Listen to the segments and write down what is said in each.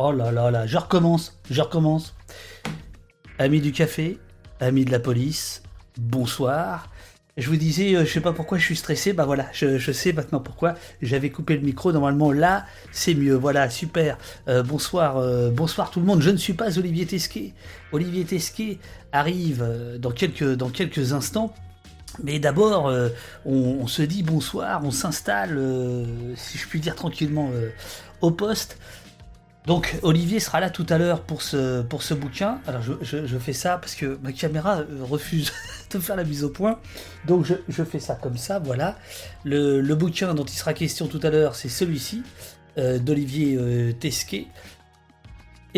Oh là là là, je recommence, je recommence. Amis du café, amis de la police, bonsoir. Je vous disais, euh, je sais pas pourquoi je suis stressé, bah voilà, je, sais maintenant pourquoi. J'avais coupé le micro, normalement là, c'est mieux. Voilà, super. Euh, bonsoir, euh, bonsoir tout le monde. Je ne suis pas Olivier Tesquet. Olivier Tesquet arrive dans quelques, dans quelques instants. Mais d'abord, on, se dit bonsoir, on s'installe, si je puis dire tranquillement, au poste. Donc Olivier sera là tout à l'heure pour ce, pour bouquin. Alors je, fais ça parce que ma caméra euh, refuse de faire la mise au point. Donc je, fais ça comme ça, voilà. Le, bouquin dont il sera question tout à l'heure, c'est celui-ci, euh, d'Olivier euh, Tesquet.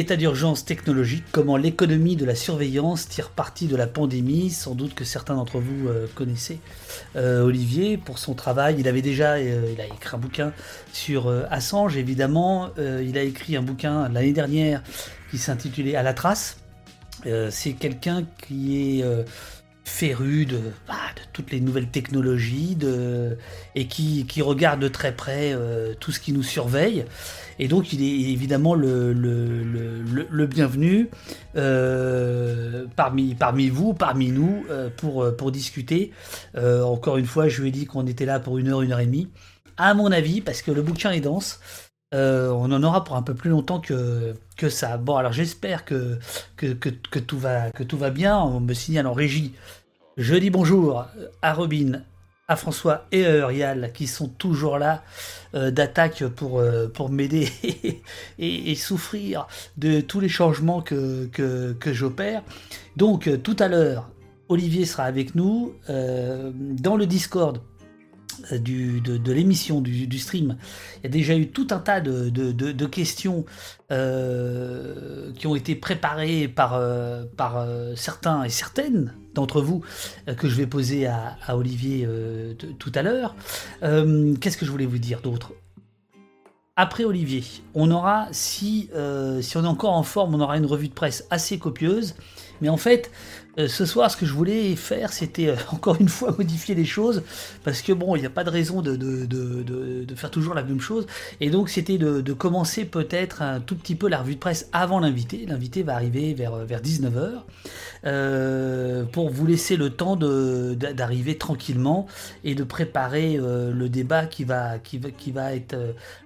État d'urgence technologique, comment l'économie de la surveillance tire parti de la pandémie. Sans doute que certains d'entre vous euh, connaissez euh, Olivier pour son travail. Il avait déjà euh, il a écrit un bouquin sur Assange, évidemment. il a écrit un bouquin l'année dernière qui s'intitulait À la trace. C'est quelqu'un qui est féru de, bah, de, toutes les nouvelles technologies et qui, qui regarde de très près tout ce qui nous surveille. Et donc il est évidemment le, le, bienvenu euh, parmi, vous, parmi nous, euh, pour, euh, discuter. encore une fois, je lui ai dit qu'on était là pour une heure, une heure et demie. À mon avis, parce que le bouquin est dense, on en aura pour un peu plus longtemps que, ça. Bon, alors j'espère que, tout va, que tout va bien. On me signale en régie. Je dis bonjour à Robin, à François et à Eurial qui sont toujours là euh, d'attaque pour, euh, m'aider et, souffrir de tous les changements que, j'opère. Donc euh, tout à l'heure, Olivier sera avec nous dans le Discord de, l'émission, du, stream, il y a déjà eu tout un tas de, questions qui ont été préparées par, par certains et certaines d'entre vous que je vais poser à, Olivier tout à l'heure. Qu'est-ce que je voulais vous dire d'autre? Après Olivier, on aura, si, si on est encore en forme, on aura une revue de presse assez copieuse. Mais en fait, euh, ce soir, ce que je voulais faire, c'était euh, encore une fois modifier les choses, parce que bon, il n'y a pas de raison de, faire toujours la même chose. Et donc, c'était de, commencer peut-être un tout petit peu la revue de presse avant l'invité. L'invité va arriver vers, vers 19h, euh, pour vous laisser le temps d'arriver tranquillement et de préparer le débat qui va, être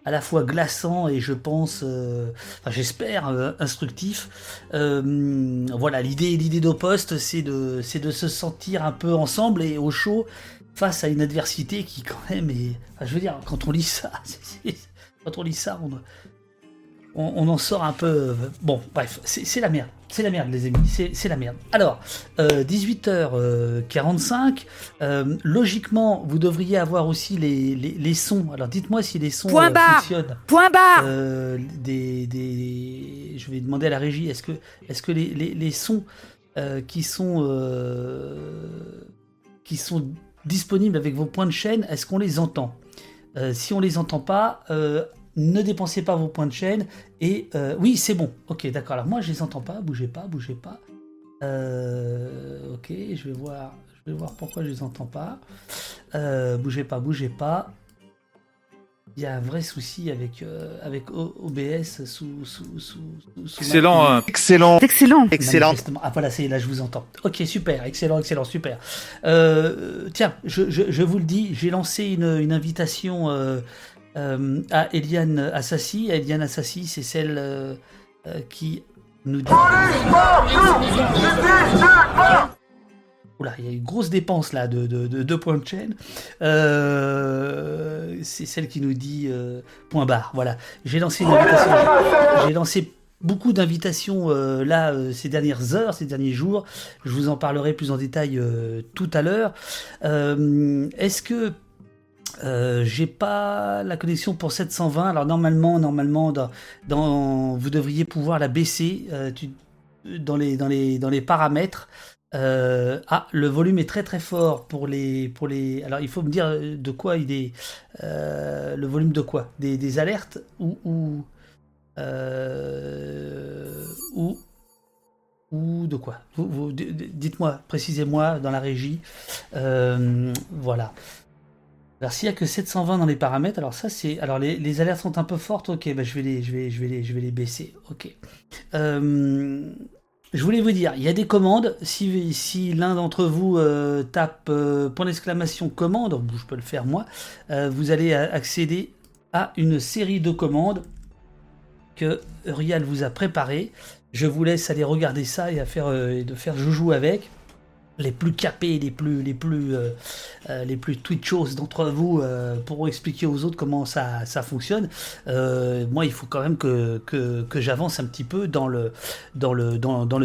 à la fois glaçant et je pense, enfin, j'espère, instructif. voilà, l'idée d'Opost c'est de, c'est de se sentir un peu ensemble et au chaud face à une adversité qui quand même est... je veux dire, quand on lit ça, quand on lit ça, on, on, en sort un peu... Bon, bref, c'est la merde. C'est la merde, les amis, c'est la merde. Alors, 18h45, euh, euh, logiquement, vous devriez avoir aussi les, les, sons. Alors, dites-moi si les sons Point euh, fonctionnent. Point barre des, des, Je vais demander à la régie, est-ce que, est -ce que les, les sons euh, qui sont euh, qui sont disponibles avec vos points de chaîne, est-ce qu'on les entend? Euh, Si on les entend pas, ne dépensez pas vos points de chaîne. Et oui, c'est bon. Ok, d'accord. Alors moi, je les entends pas. Bougez pas, bougez pas. ok, je vais voir. Je vais voir pourquoi je les entends pas. bougez pas, bougez pas il y a un vrai souci avec, euh, avec OBS sous. sous, sous, excellent, hein. excellent, excellent, excellent. Ah voilà, c'est là, je vous entends. Ok, super, excellent, excellent, super. Euh, tiens, je, je, je, vous le dis, j'ai lancé une, une invitation euh, à Eliane Assassi. Eliane Assassi, c'est celle qui nous dit. Il y a une grosse dépense là de, deux points de chaîne. Euh, c'est celle qui nous dit euh, point barre. Voilà. J'ai lancé beaucoup d'invitations euh, là ces dernières heures, ces derniers jours. Je vous en parlerai plus en détail tout à l'heure. Est-ce que j'ai pas la connexion pour 720. Alors normalement, normalement, dans, vous devriez pouvoir la baisser dans, les, dans, les, dans les paramètres. Euh, ah, le volume est très très fort pour les pour les. Alors il faut me dire de quoi il est. Euh, le volume de quoi? Des, alertes ou ou, euh, ou ou de quoi? Vous, Dites-moi, précisez-moi dans la régie. voilà. Alors s'il n'y a que 720 dans les paramètres, alors ça c'est. Alors les, alertes sont un peu fortes, ok, bah, je, vais les, je, vais, je, vais les, je vais les baisser. Ok. Euh, je voulais vous dire, il y a des commandes. Si, l'un d'entre vous euh, tape euh, point d'exclamation commande, je peux le faire moi, vous allez accéder à une série de commandes que Rial vous a préparées. Je vous laisse aller regarder ça et à faire, et de faire joujou avec les plus capés, les plus, les plus, euh, euh, les plus twitchos d'entre vous euh, pourront expliquer aux autres comment ça, ça fonctionne. moi, il faut quand même que, j'avance un petit peu dans le,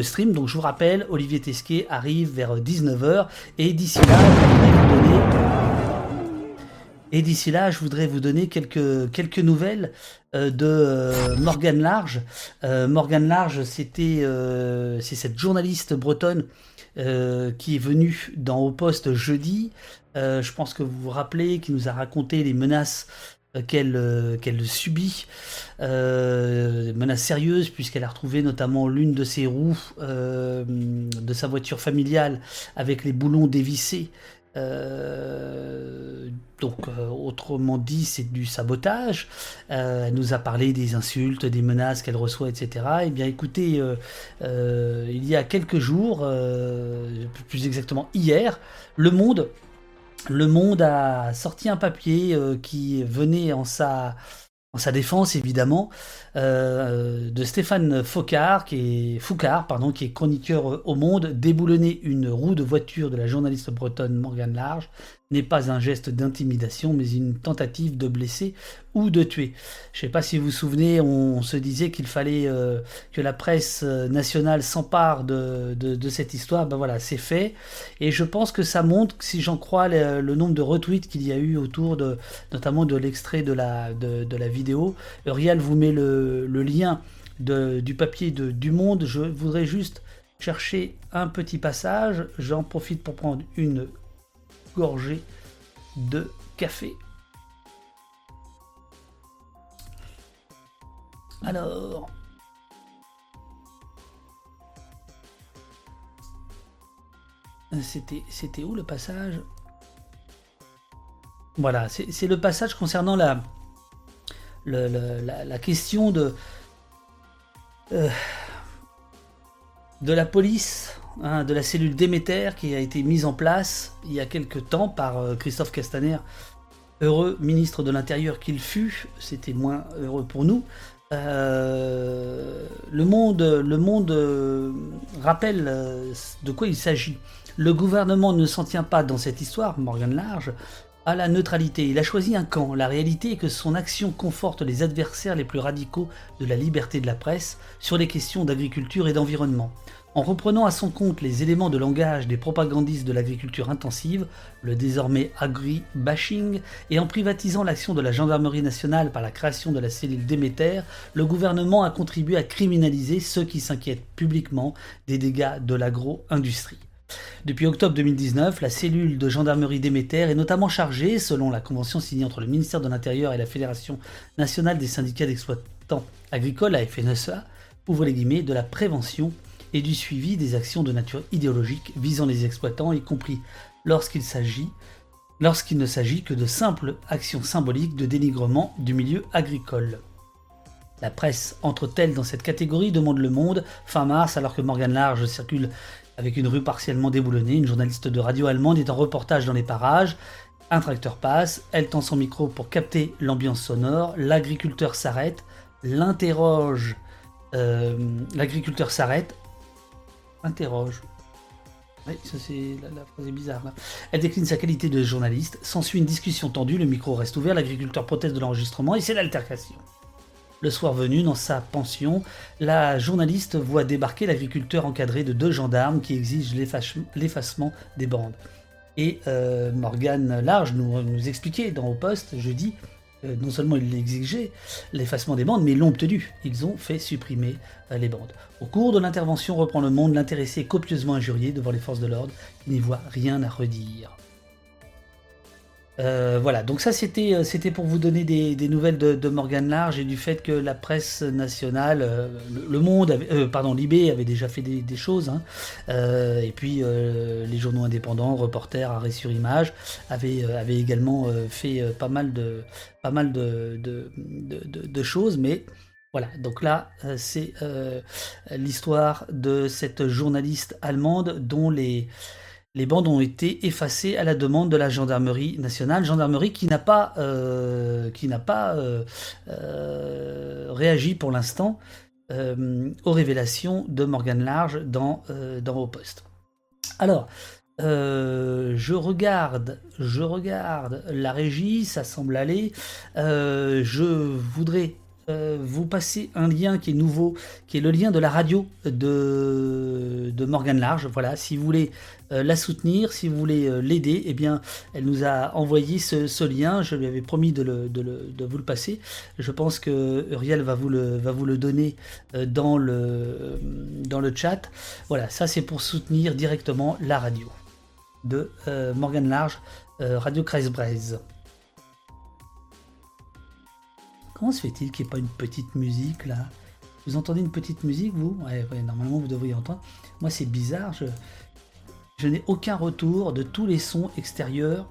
stream. Donc, je vous rappelle, Olivier Tesquet arrive vers 19h et d'ici là, je voudrais vous donner. Et d'ici là, je voudrais vous donner quelques, nouvelles de Morgane Large. Morgane Large, c'était c'est cette journaliste bretonne euh, qui est venu dans Au Poste jeudi. Euh, je pense que vous vous rappelez, qui nous a raconté les menaces euh, qu'elle subit, menaces sérieuses, puisqu'elle a retrouvé notamment l'une de ses roues de sa voiture familiale avec les boulons dévissés euh, donc, euh, autrement dit, c'est du sabotage. Euh, elle nous a parlé des insultes, des menaces qu'elle reçoit, etc. Eh bien, écoutez, il y a quelques jours, plus exactement hier, Le Monde, Le Monde a sorti un papier qui venait en sa en sa défense évidemment, euh, de Stéphane Foucard, qui est, Foucard, pardon, qui est chroniqueur au Monde, déboulonner une roue de voiture de la journaliste bretonne Morgane Large n'est pas un geste d'intimidation, mais une tentative de blesser ou de tuer. Je ne sais pas si vous vous souvenez, on, se disait qu'il fallait euh, que la presse euh, nationale s'empare de, cette histoire. Ben voilà, c'est fait. Et je pense que ça montre, si j'en crois le, nombre de retweets qu'il y a eu autour de, notamment de l'extrait de la, de, la vidéo. Rial vous met le, lien du papier de, du Monde. Je voudrais juste chercher un petit passage. J'en profite pour prendre une gorgée de café. Alors. C'était, où le passage? Voilà, c'est, le passage concernant la, la, question de, euh, de la police Hein, de la cellule Déméter qui a été mise en place il y a quelque temps par euh, Christophe Castaner, heureux ministre de l'Intérieur qu'il fut, c'était moins heureux pour nous. Euh, le monde, euh, rappelle de quoi il s'agit. Le gouvernement ne s'en tient pas dans cette histoire, Morgan Large, à la neutralité. Il a choisi un camp. La réalité est que son action conforte les adversaires les plus radicaux de la liberté de la presse sur les questions d'agriculture et d'environnement. En reprenant à son compte les éléments de langage des propagandistes de l'agriculture intensive, le désormais agri-bashing, et en privatisant l'action de la gendarmerie nationale par la création de la cellule Déméter, le gouvernement a contribué à criminaliser ceux qui s'inquiètent publiquement des dégâts de l'agro-industrie. Depuis octobre 2019, la cellule de gendarmerie Déméter est notamment chargée, selon la convention signée entre le ministère de l'Intérieur et la Fédération nationale des syndicats d'exploitants agricoles, la FNSEA, ouvre les guillemets, de la prévention et du suivi des actions de nature idéologique visant les exploitants, y compris lorsqu'il s'agit lorsqu'il ne s'agit que de simples actions symboliques de dénigrement du milieu agricole. La presse entre-t-elle dans cette catégorie demande Le Monde fin mars alors que Morgan Large circule avec une rue partiellement déboulonnée. Une journaliste de radio allemande est en reportage dans les parages. Un tracteur passe, elle tend son micro pour capter l'ambiance sonore. L'agriculteur s'arrête, l'interroge. Euh, l'agriculteur s'arrête, interroge. Oui, ça c'est la, phrase est bizarre Elle décline sa qualité de journaliste. S'ensuit une discussion tendue, le micro reste ouvert, l'agriculteur proteste de l'enregistrement et c'est l'altercation. Le soir venu, dans sa pension, la journaliste voit débarquer l'agriculteur encadré de deux gendarmes qui exigent l'effacement des bandes. Et euh, Morgane Large nous, expliquait dans Au Poste jeudi euh, non seulement ils l'exigeaient, l'effacement des bandes, mais ils l'ont obtenu. Ils ont fait supprimer euh, les bandes. Au cours de l'intervention, reprend le monde, l'intéressé copieusement injurié devant les forces de l'ordre, qui n'y voit rien à redire. Euh, voilà, donc ça c'était euh, c'était pour vous donner des, nouvelles de, de, Morgan Large et du fait que la presse nationale, euh, le, Monde, avait, pardon, Libé avait déjà fait des, choses, hein. et puis les journaux indépendants, Reporters, Arrêt sur Image, avaient, également fait pas mal de pas mal de choses, mais voilà, donc là, c'est l'histoire de cette journaliste allemande dont les, les bandes ont été effacées à la demande de la gendarmerie nationale, gendarmerie qui n'a pas, euh, qui n'a pas euh, euh, réagi pour l'instant aux révélations de Morgan Large dans, dans Post. Alors, je regarde, je regarde la régie, ça semble aller. je voudrais vous passer un lien qui est nouveau, qui est le lien de la radio de, de Morgan Large. Voilà, si vous voulez euh, la soutenir, si vous voulez euh, l'aider, eh bien, elle nous a envoyé ce, lien. Je lui avais promis de, vous le passer. Je pense que Uriel va vous le, va vous le donner euh, dans le, dans le chat. Voilà, ça c'est pour soutenir directement la radio de Morgan Large, Radio Kreisbreise. Comment se fait-il qu'il n'y ait pas une petite musique là? Vous entendez une petite musique, vous? Ouais, normalement vous devriez entendre. Moi c'est bizarre, je, je n'ai aucun retour de tous les sons extérieurs,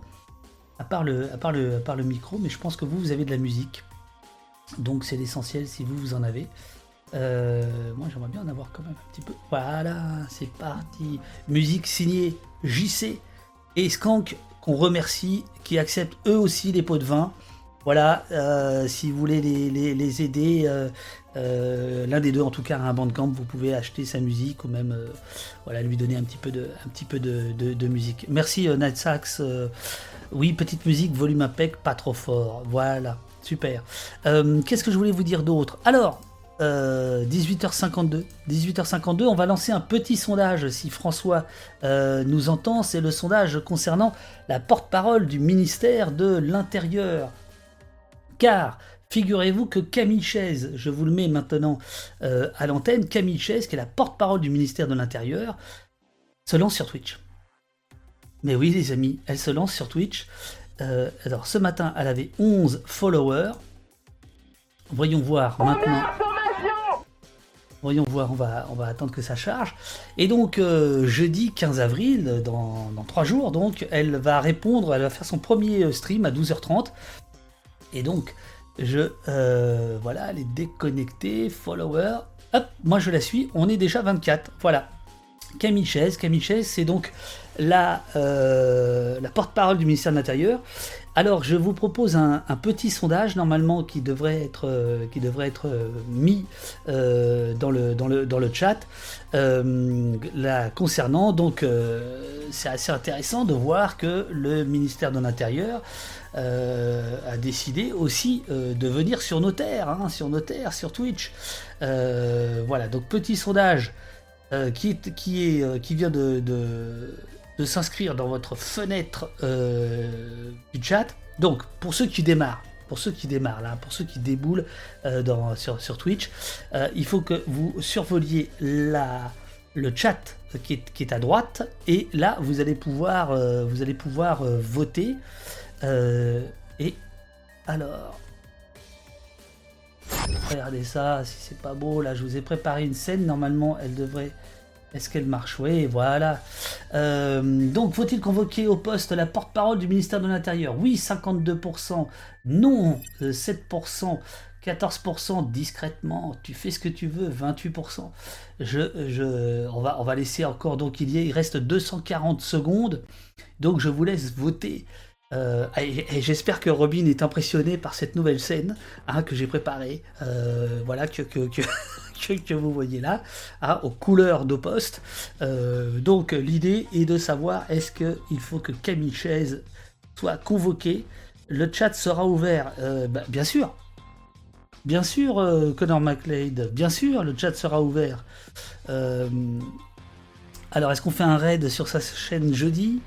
à part, le, à, le micro, mais je pense que vous, vous avez de la musique. Donc c'est l'essentiel si vous, vous en avez. Euh, moi j'aimerais bien en avoir quand même un petit peu. Voilà, c'est parti. Musique signée JC et Skank, qu'on remercie, qui acceptent eux aussi les pots de vin. Voilà, euh, si vous voulez les, aider, euh, euh, l'un des deux en tout cas un bandcamp, vous pouvez acheter sa musique ou même voilà, lui donner un petit peu de, musique. Merci Night Sax. oui, petite musique, volume impec, pas trop fort. Voilà, super. Qu'est-ce que je voulais vous dire d'autre? Alors, 18h52. 18h52, on va lancer un petit sondage si François nous entend. C'est le sondage concernant la porte-parole du ministère de l'Intérieur. Car figurez-vous que Camille Chaise, je vous le mets maintenant euh, à l'antenne, Camille Chaise, qui est la porte-parole du ministère de l'Intérieur, se lance sur Twitch. Mais oui les amis, elle se lance sur Twitch. Euh, alors ce matin, elle avait 11 followers. Voyons voir maintenant. Voyons voir, on va, on va attendre que ça charge. Et donc, euh, jeudi 15 avril, dans, dans 3 jours, donc, elle va répondre, elle va faire son premier stream à 12h30. Et donc, je. Euh, voilà, elle est déconnectée, follower. Hop, moi je la suis, on est déjà 24. Voilà. Camille Chaise. Camille Chaise, c'est donc la, euh, la porte-parole du ministère de l'Intérieur. Alors, je vous propose un, petit sondage, normalement, qui devrait être, euh, mis dans, le, chat, concernant. Donc, c'est assez intéressant de voir que le ministère de l'Intérieur euh, a décidé aussi euh, de venir sur nos terres, hein, sur nos terres, sur Twitch. Euh, voilà, donc petit sondage qui, vient de, s'inscrire dans votre fenêtre du chat. Donc, pour ceux qui démarrent, pour ceux qui démarrent là, pour ceux qui déboulent dans, sur, Twitch, il faut que vous survoliez la, le chat qui est, qui est, à droite et là vous allez pouvoir, vous allez pouvoir voter. Euh, et alors, regardez ça, si c'est pas beau, là je vous ai préparé une scène, normalement elle devrait... Est-ce qu'elle marche Oui, voilà. Euh, donc, faut-il convoquer au poste la porte-parole du ministère de l'Intérieur Oui, 52%. Non, 7%. 14% discrètement, tu fais ce que tu veux, 28%. Je, je, on, va, on va laisser encore, donc il, y il reste 240 secondes, donc je vous laisse voter. Euh, et, j'espère que Robin est impressionné par cette nouvelle scène hein, que j'ai préparée, euh, voilà que que, vous voyez là, hein, aux couleurs de poste. Euh, donc l'idée est de savoir est-ce qu'il faut que Camille Chaise soit convoqué. Le chat sera ouvert, bah, bien sûr. Bien sûr, Connor McLeod, bien sûr, le chat sera ouvert. alors, est-ce qu'on fait un raid sur sa chaîne jeudi?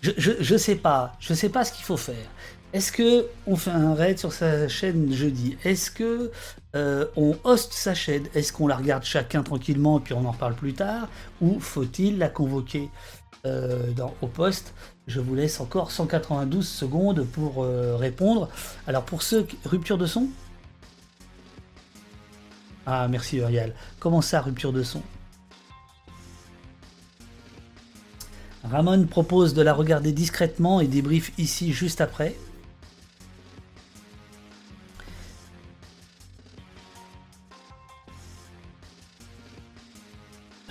Je, je, sais pas, je sais pas ce qu'il faut faire. Est-ce que on fait un raid sur sa chaîne jeudi? Est-ce que euh, on hoste sa chaîne Est-ce qu'on la regarde chacun tranquillement puis on en reparle plus tard Ou faut-il la convoquer euh, dans, au poste? Je vous laisse encore 192 secondes pour euh, répondre. Alors pour ceux rupture de son? Ah merci Uriel. Comment ça rupture de son? Ramon propose de la regarder discrètement et débrief ici juste après.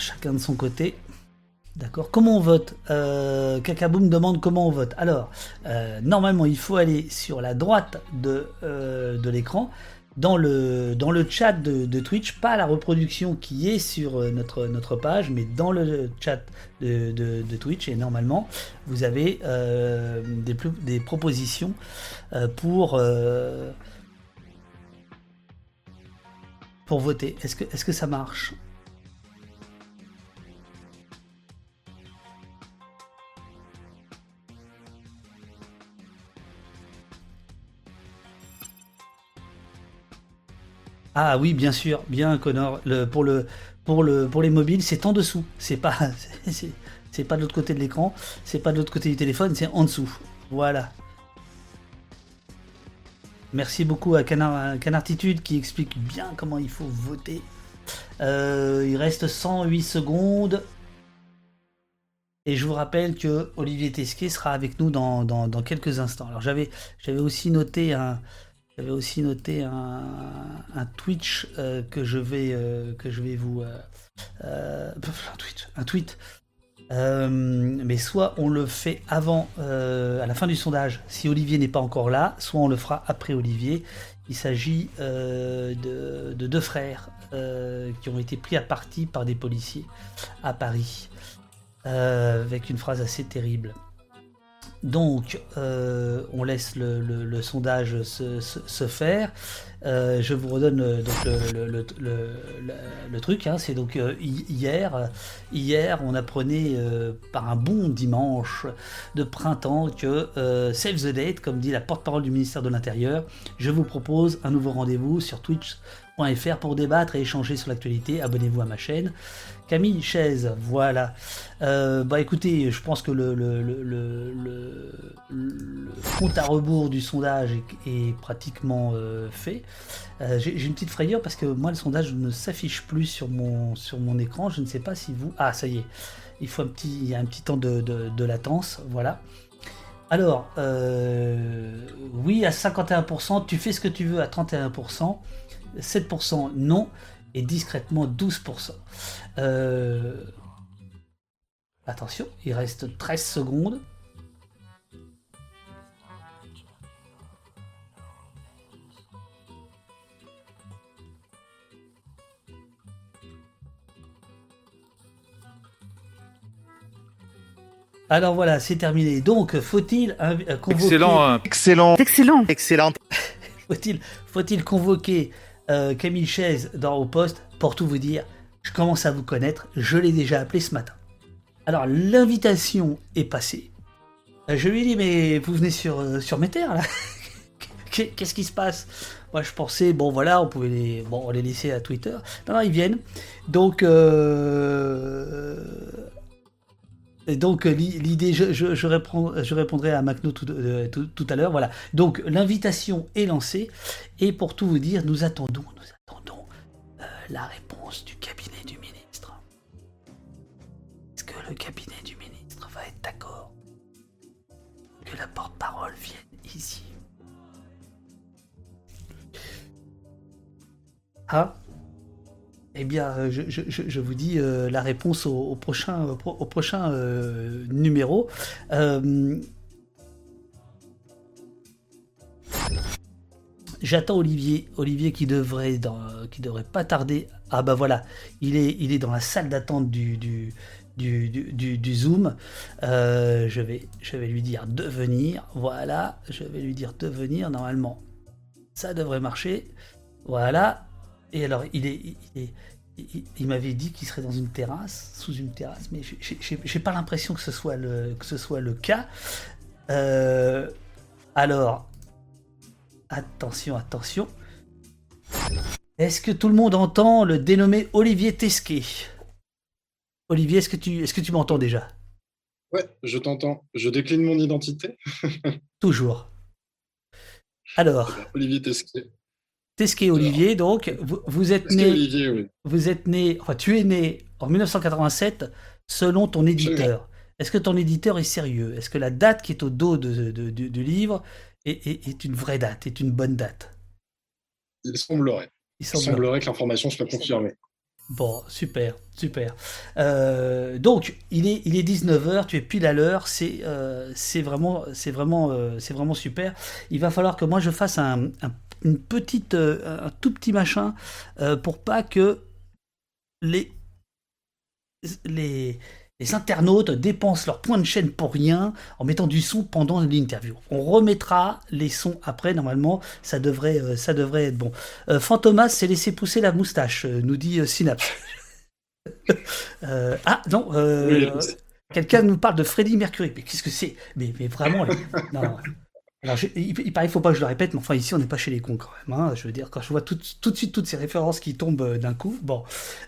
Chacun de son côté. D'accord. Comment on vote? Euh, Kakaboom demande comment on vote. Alors, euh, normalement, il faut aller sur la droite de, euh, de l'écran, dans le, dans le chat de, Twitch, pas la reproduction qui est sur euh, notre, notre page, mais dans le chat de, de, Twitch. Et normalement, vous avez des, des propositions pour, pour voter. Est-ce que, est -ce que ça marche? Ah oui, bien sûr, bien Connor. Pour, le, pour, le, pour les mobiles, c'est en dessous. C'est pas, c'est pas de l'autre côté de l'écran, c'est pas de l'autre côté du téléphone, c'est en dessous. Voilà. Merci beaucoup à Canartitude qui explique bien comment il faut voter. Euh, il reste 108 secondes. Et je vous rappelle que Olivier Tesquet sera avec nous dans, dans, dans quelques instants. Alors j'avais aussi noté un, j'avais aussi noté un, Twitch euh, que je vais euh, que je vais vous euh, un tweet un tweet. Mais soit on le fait avant à la fin du sondage si Olivier n'est pas encore là soit on le fera après Olivier. Il s'agit de, de, deux frères qui ont été pris à partie par des policiers à Paris avec une phrase assez terrible donc, euh, on laisse le, sondage se, faire. Euh, je vous redonne euh, le, truc. Hein. c'est donc hier, hier, on apprenait par un bon dimanche de printemps que Save the Date, comme dit la porte-parole du ministère de l'Intérieur, je vous propose un nouveau rendez-vous sur Twitch.fr pour débattre et échanger sur l'actualité. Abonnez-vous à ma chaîne. Camille Chaise, voilà. Euh, bah écoutez, je pense que le, compte à rebours du sondage est, pratiquement euh, fait. Euh, j'ai une petite frayeur parce que moi le sondage ne s'affiche plus sur mon, sur mon écran. Je ne sais pas si vous. Ah ça y est. Il faut un petit, il y a un petit temps de, de latence, voilà. Alors, oui à 51%, tu fais ce que tu veux à 31%, 7% non et discrètement 12%. Euh, attention, il reste 13 secondes. Alors voilà, c'est terminé. Donc, faut-il convoquer... Excellent, hein. excellent, excellent, excellent. faut-il, faut-il convoquer euh, Camille Chaise dans au poste pour tout vous dire je commence à vous connaître, je l'ai déjà appelé ce matin. Alors l'invitation est passée. Euh, je lui ai dit mais vous venez sur, euh, sur mes terres là Qu'est-ce qui se passe? Moi je pensais bon voilà on pouvait les bon les laisser à Twitter. Non non ils viennent. Donc euh, donc l'idée, je, répondrai à Macno tout, tout, à l'heure. Voilà. Donc l'invitation est lancée et pour tout vous dire, nous attendons, nous attendons la réponse du cabinet du ministre. Est-ce que le cabinet du ministre va être d'accord? Que la porte-parole vienne ici Ah eh bien, euh, je, vous dis euh, la réponse au, prochain, euh, numéro. J'attends Olivier, Olivier qui devrait, qui devrait pas tarder. Ah bah voilà, il est, dans la salle d'attente du, Zoom. Je, vais, je vais lui dire de venir. Voilà, je vais lui dire de venir. Normalement, ça devrait marcher. Voilà. Et alors, il est, il, m'avait dit qu'il serait dans une terrasse, sous une terrasse, mais j'ai pas l'impression que ce soit le, que ce soit le cas. Euh, Alors, attention, attention. Est-ce que tout le monde entend le dénommé Olivier Tesquet? Olivier, est-ce que tu, est-ce que tu m'entends déjà? Ouais, je t'entends. Je décline mon identité. Toujours. Alors. Olivier Tesquet. Tesquet Olivier, donc, vous, êtes né. Olivier, Vous êtes né. Enfin, tu es né en 1987 selon ton éditeur. Est-ce que ton éditeur est sérieux? Est-ce que la date qui est au dos de, du livre est, une vraie date, est une bonne date? Il semblerait. Il semblerait, que l'information soit confirmée. Bon, super, super. Euh, donc, il est, il est 19h, tu es pile à l'heure, c'est euh, vraiment, vraiment, euh, vraiment super. Il va falloir que moi je fasse un, une petite, un tout petit machin pour pas que les, les, les internautes dépensent leur point de chaîne pour rien en mettant du son pendant l'interview. On remettra les sons après, normalement, ça devrait, euh, ça devrait être bon. Euh, Fantomas s'est laissé pousser la moustache, euh, nous dit Synapse. ah non, quelqu'un nous parle de Freddie Mercury. Mais qu'est-ce que c'est? Mais, mais, vraiment, non, alors, il, il paraît, faut pas que je le répète, mais enfin, ici, on n'est pas chez les cons quand même. Hein. Je veux dire, quand je vois tout, de suite toutes ces références qui tombent euh, d'un coup. Bon.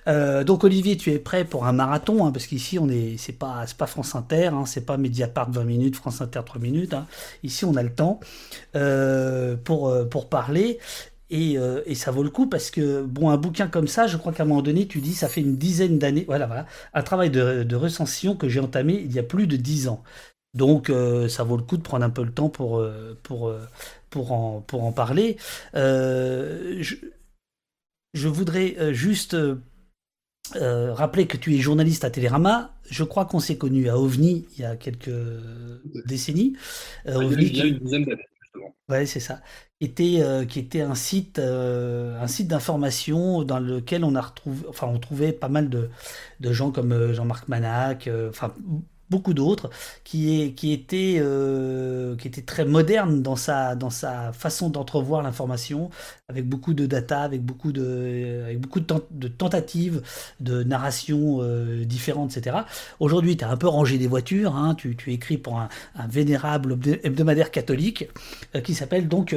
Euh, donc, Olivier, tu es prêt pour un marathon, hein, parce qu'ici, on est, c'est pas, France Inter, hein, c'est pas Mediapart 20 minutes, France Inter 3 minutes. Hein. Ici, on a le temps euh, pour, pour parler. Et, et, ça vaut le coup parce que, bon, un bouquin comme ça, je crois qu'à un moment donné, tu dis, ça fait une dizaine d'années, voilà, voilà, un travail de, de recension que j'ai entamé il y a plus de dix ans. Donc euh, ça vaut le coup de prendre un peu le temps pour, euh, pour, euh, pour, en, pour en parler. Je, je, voudrais juste rappeler que tu es journaliste à Télérama. Je crois qu'on s'est connu à OVNI il y a quelques décennies. OVNI, il y a une dizaine d'années. Ouais, c'est ça. Qui était, qui était un site, un site d'information dans lequel on a retrouvé, enfin, on trouvait pas mal de, de gens comme Jean-Marc Manac, enfin, beaucoup d'autres, qui, est, qui, euh, qui était très moderne dans sa, dans sa façon d'entrevoir l'information, avec beaucoup de data, avec beaucoup de, avec beaucoup de, tentatives de narration euh, différentes, etc. Aujourd'hui, tu as un peu rangé des voitures, hein, tu, tu écris pour un, vénérable hebdomadaire catholique euh, qui s'appelle donc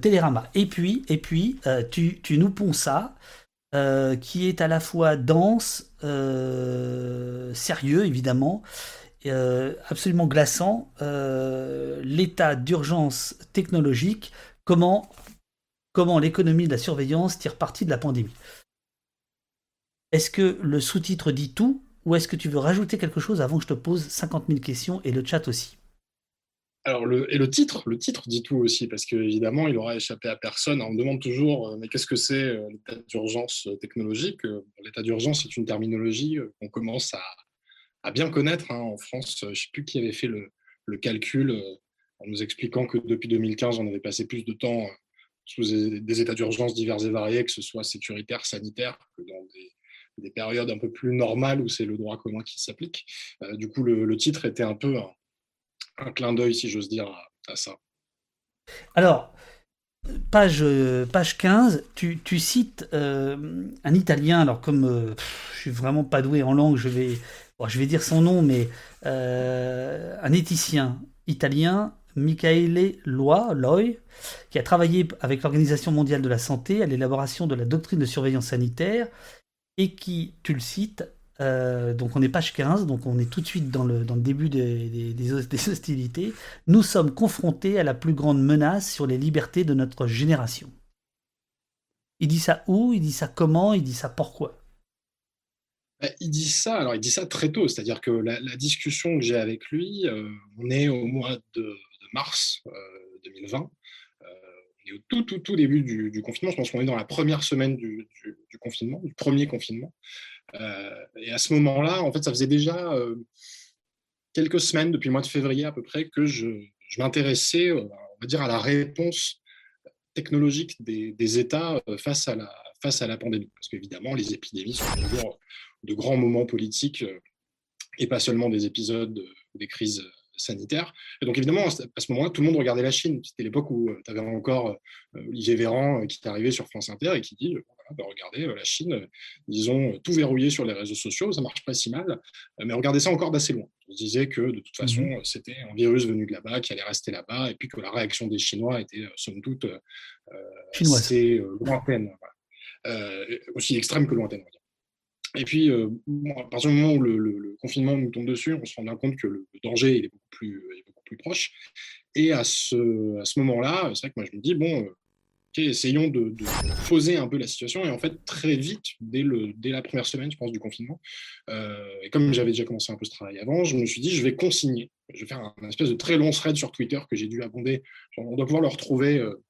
Télérama. Et puis, et puis tu, tu nous ponds ça. qui est à la fois dense, sérieux évidemment, euh, absolument glaçant, euh, l'état d'urgence technologique, comment, comment l'économie de la surveillance tire parti de la pandémie. Est-ce que le sous-titre dit tout ou est-ce que tu veux rajouter quelque chose avant que je te pose 50 000 questions et le chat aussi? Alors le, et le titre, le titre dit tout aussi, parce qu'évidemment, il aura échappé à personne. On me demande toujours, euh, mais qu'est-ce que c'est l'état d'urgence technologique? L'état d'urgence est une terminologie qu'on commence à, à bien connaître. Hein, en France, je ne sais plus qui avait fait le, calcul euh, en nous expliquant que depuis 2015, on avait passé plus de temps euh, sous des états d'urgence divers et variés, que ce soit sécuritaire, sanitaire, que dans des, périodes un peu plus normales où c'est le droit commun qui s'applique. Euh, du coup, le, titre était un peu un, clin d'œil, si j'ose dire, à, ça. Alors, page, page 15, tu, cites un Italien, alors comme je je suis vraiment pas doué en langue, je vais je vais dire son nom, mais euh, un éthicien italien, Michaele Loi, Loi, qui a travaillé avec l'Organisation mondiale de la santé à l'élaboration de la doctrine de surveillance sanitaire, et qui, tu le cites, euh, donc on est page 15, donc on est tout de suite dans le, début des, hostilités, nous sommes confrontés à la plus grande menace sur les libertés de notre génération. Il dit ça où? Il dit ça comment? Il dit ça pourquoi? Il dit ça, alors il dit ça très tôt, c'est-à-dire que la, discussion que j'ai avec lui, euh, on est au mois de, mars 2020, euh, euh, on est au tout, tout, tout début du, confinement, je pense qu'on est dans la première semaine du, confinement, du premier confinement. et à ce moment-là, en fait, ça faisait déjà quelques semaines, depuis le mois de février à peu près, que je, m'intéressais, on va dire, à la réponse technologique des États face à la face à la pandémie. Parce qu'évidemment, les épidémies sont toujours de grands moments politiques euh, et pas seulement des épisodes ou des crises euh, sanitaires. Et donc évidemment, à ce moment-là, tout le monde regardait la Chine. C'était l'époque où euh, tu avais encore Olivier Véran qui est arrivé sur France Inter et qui dit, bah, regardez, la Chine, ils ont tout verrouillé sur les réseaux sociaux, ça marche pas si mal, mais regardez ça encore d'assez loin. On disait que de toute façon, mmh c'était un virus venu de là-bas qui allait rester là-bas, et puis que la réaction des Chinois était, somme toute, assez lointaine, aussi extrême que lointaine. Et puis, à partir du moment où le, confinement nous tombe dessus, on se rend bien compte que le, danger est beaucoup plus, est beaucoup plus proche. Et à ce, moment-là, c'est vrai que moi je me dis, bon, essayons de, poser un peu la situation. Et en fait, très vite, dès, la première semaine, je pense, du confinement, euh, et comme j'avais déjà commencé un peu ce travail avant, je me suis dit, je vais consigner. Je vais faire un, espèce de très long thread sur Twitter que j'ai dû abonder. On doit pouvoir le retrouver. Euh,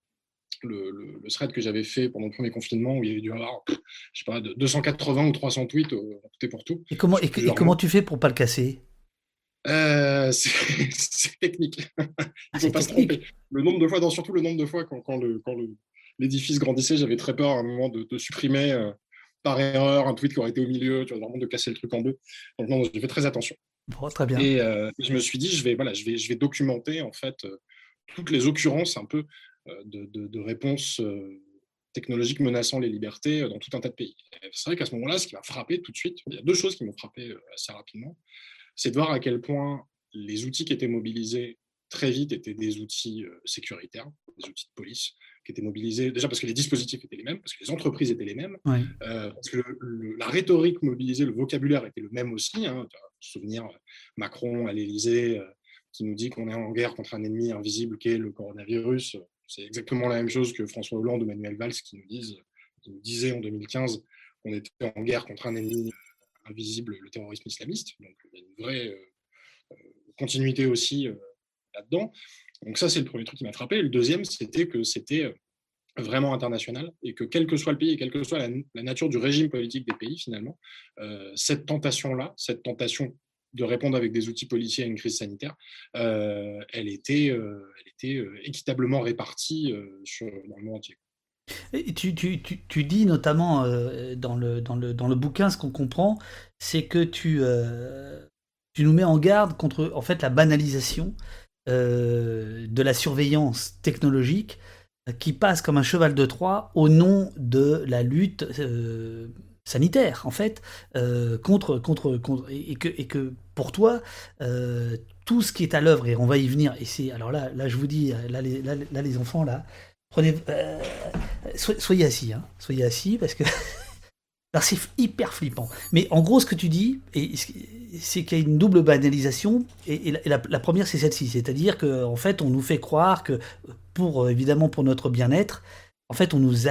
le, le, thread que j'avais fait pendant le premier confinement où il y avait dû avoir, je sais pas, 280 ou 300 tweets, euh, tout pour tout. Et comment, et, comment tu fais pour pas le casser? C'est technique. Il faut pas se tromper. Le nombre de fois, dans, surtout le nombre de fois quand, quand, le, quand le, l'édifice grandissait, j'avais très peur à un moment de, supprimer euh, par erreur un tweet qui aurait été au milieu, tu vois, vraiment de casser le truc en deux. Donc non, j'ai fait très attention. très bien. Et euh, je me suis dit, je vais, voilà, je vais, je vais documenter en fait euh, toutes les occurrences un peu de, de, réponses technologiques menaçant les libertés dans tout un tas de pays. C'est vrai qu'à ce moment-là, ce qui m'a frappé tout de suite, il y a deux choses qui m'ont frappé assez rapidement, c'est de voir à quel point les outils qui étaient mobilisés très vite étaient des outils sécuritaires, des outils de police, qui étaient mobilisés, déjà parce que les dispositifs étaient les mêmes, parce que les entreprises étaient les mêmes, euh, parce que la rhétorique mobilisée, le vocabulaire était le même aussi. Hein, souvenir Macron à l'Élysée euh, qui nous dit qu'on est en guerre contre un ennemi invisible qu'est le coronavirus. C'est exactement la même chose que François Hollande ou Manuel Valls qui nous, disaient en 2015 qu'on était en guerre contre un ennemi invisible, le terrorisme islamiste. Donc il y a une vraie euh, continuité aussi là-dedans. Donc ça, c'est le premier truc qui m'a frappé. le deuxième, c'était que c'était euh, vraiment international et que quel que soit le pays et quelle que soit la, nature du régime politique des pays, finalement, euh, cette tentation-là, cette tentation de répondre avec des outils policiers à une crise sanitaire, euh, elle était, elle était équitablement répartie sur, dans le monde entier. Tu, tu, tu, tu, dis notamment dans, le, dans, le, dans le bouquin, ce qu'on comprend, c'est que tu, tu nous mets en garde contre en fait la banalisation euh, de la surveillance technologique euh, qui passe comme un cheval de Troie au nom de la lutte euh, sanitaire, en fait, contre, contre, contre et, que, et que pour toi, tout ce qui est à l'œuvre, et on va y venir, et c'est, alors là, là, je vous dis, là, les, là, les enfants, là, prenez, soyez assis, hein, soyez assis, parce que c'est hyper flippant. Mais en gros, ce que tu dis, c'est qu'il y a une double banalisation. Et, la, première, c'est celle-ci. C'est-à-dire qu'en en fait, on nous fait croire que, pour évidemment pour notre bien-être, en fait, on nous,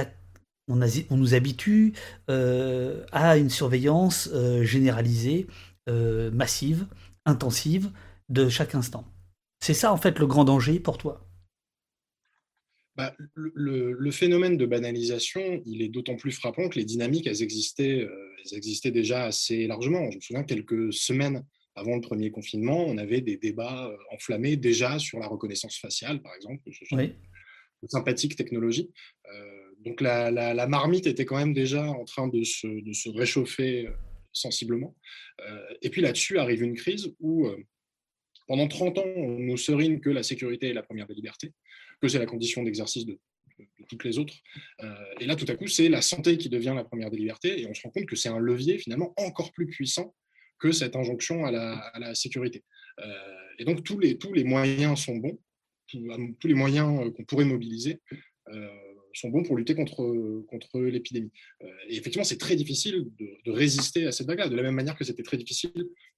on, nous habitue euh, à une surveillance euh, généralisée, euh, massive, intensive, de chaque instant. C'est ça, en fait, le grand danger pour toi? Bah, le, phénomène de banalisation, il est d'autant plus frappant que les dynamiques, elles existaient, elles existaient déjà assez largement. Je me souviens, quelques semaines avant le premier confinement, on avait des débats enflammés déjà sur la reconnaissance faciale, par exemple, de sympathiques technologies. Euh, donc la, marmite était quand même déjà en train de se, réchauffer sensiblement. et puis là-dessus arrive une crise où pendant 30 ans, on nous serine que la sécurité est la première des libertés que c'est la condition d'exercice de, toutes les autres. Euh, et là, tout à coup, c'est la santé qui devient la première des libertés, et on se rend compte que c'est un levier finalement encore plus puissant que cette injonction à la, sécurité. Euh, et donc, tous les, moyens sont bons, tous, les moyens euh, qu'on pourrait mobiliser sont bons pour lutter contre, contre l'épidémie. Euh, et effectivement, c'est très difficile de, résister à cette vague-là, de la même manière que c'était très difficile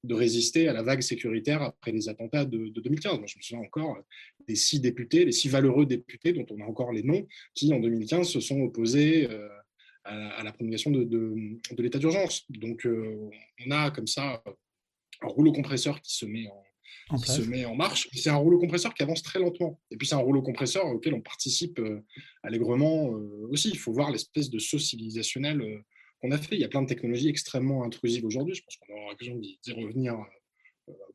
de résister à la vague sécuritaire après les attentats de, 2015. Moi, je me souviens encore des six députés, les six valeureux députés dont on a encore les noms, qui en 2015 se sont opposés euh, à, la promulgation de, de l'état d'urgence. Donc, euh, on a comme ça un rouleau compresseur qui se met en, qui se met en marche. C'est un rouleau compresseur qui avance très lentement. Et puis c'est un rouleau compresseur auquel on participe euh, allègrement euh, aussi. Il faut voir l'espèce de saut civilisationnel euh, qu'on a fait. Il y a plein de technologies extrêmement intrusives aujourd'hui. Je pense qu'on aura l'occasion d'y revenir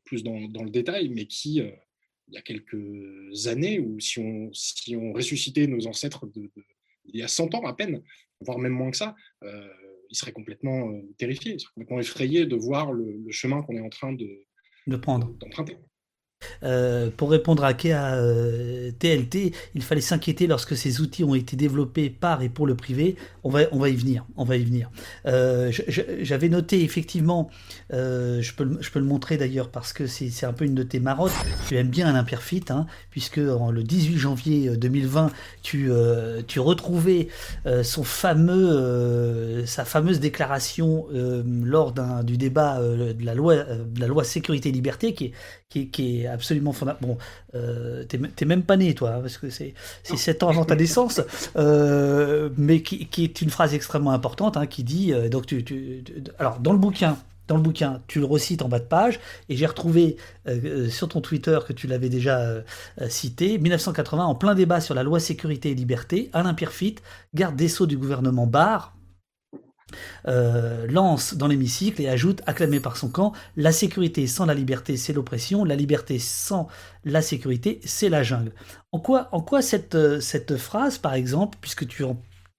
plus dans, le détail, mais qui, il y a quelques années, ou si on, si on ressuscitait nos ancêtres de, il y a 100 ans à peine, voire même moins que ça, ils seraient complètement terrifiés, ils seraient complètement effrayés de voir le chemin qu'on est en train de, de prendre. Euh, pour répondre à Kea TLT, il fallait s'inquiéter lorsque ces outils ont été développés par et pour le privé. On va, on va y venir. On va y venir. Euh, j'avais noté effectivement, euh, je, peux, je peux le montrer d'ailleurs parce que c'est un peu une de tes marottes. Tu aimes bien un Perfit, hein, puisque le 18 janvier 2020, tu, tu retrouvais son fameux, sa fameuse déclaration lors du débat de la loi, de la loi sécurité et liberté, qui est, qui, qui est absolument fondamental. Bon, euh, t'es même pas né, toi, hein, parce que c'est 7 ans avant ta naissance, euh, mais qui, qui, est une phrase extrêmement importante, hein, qui dit, euh, donc tu, tu, alors dans le bouquin, dans le bouquin, tu le recites en bas de page, et j'ai retrouvé euh, sur ton Twitter que tu l'avais déjà cité, 1980, en plein débat sur la loi sécurité et liberté, Alain Pierrefitte, garde des sceaux du gouvernement Barre, euh, lance dans l'hémicycle et ajoute, acclamé par son camp, La sécurité sans la liberté, c'est l'oppression, la liberté sans la sécurité, c'est la jungle. En quoi, en quoi cette, euh, cette phrase, par exemple, puisque tu,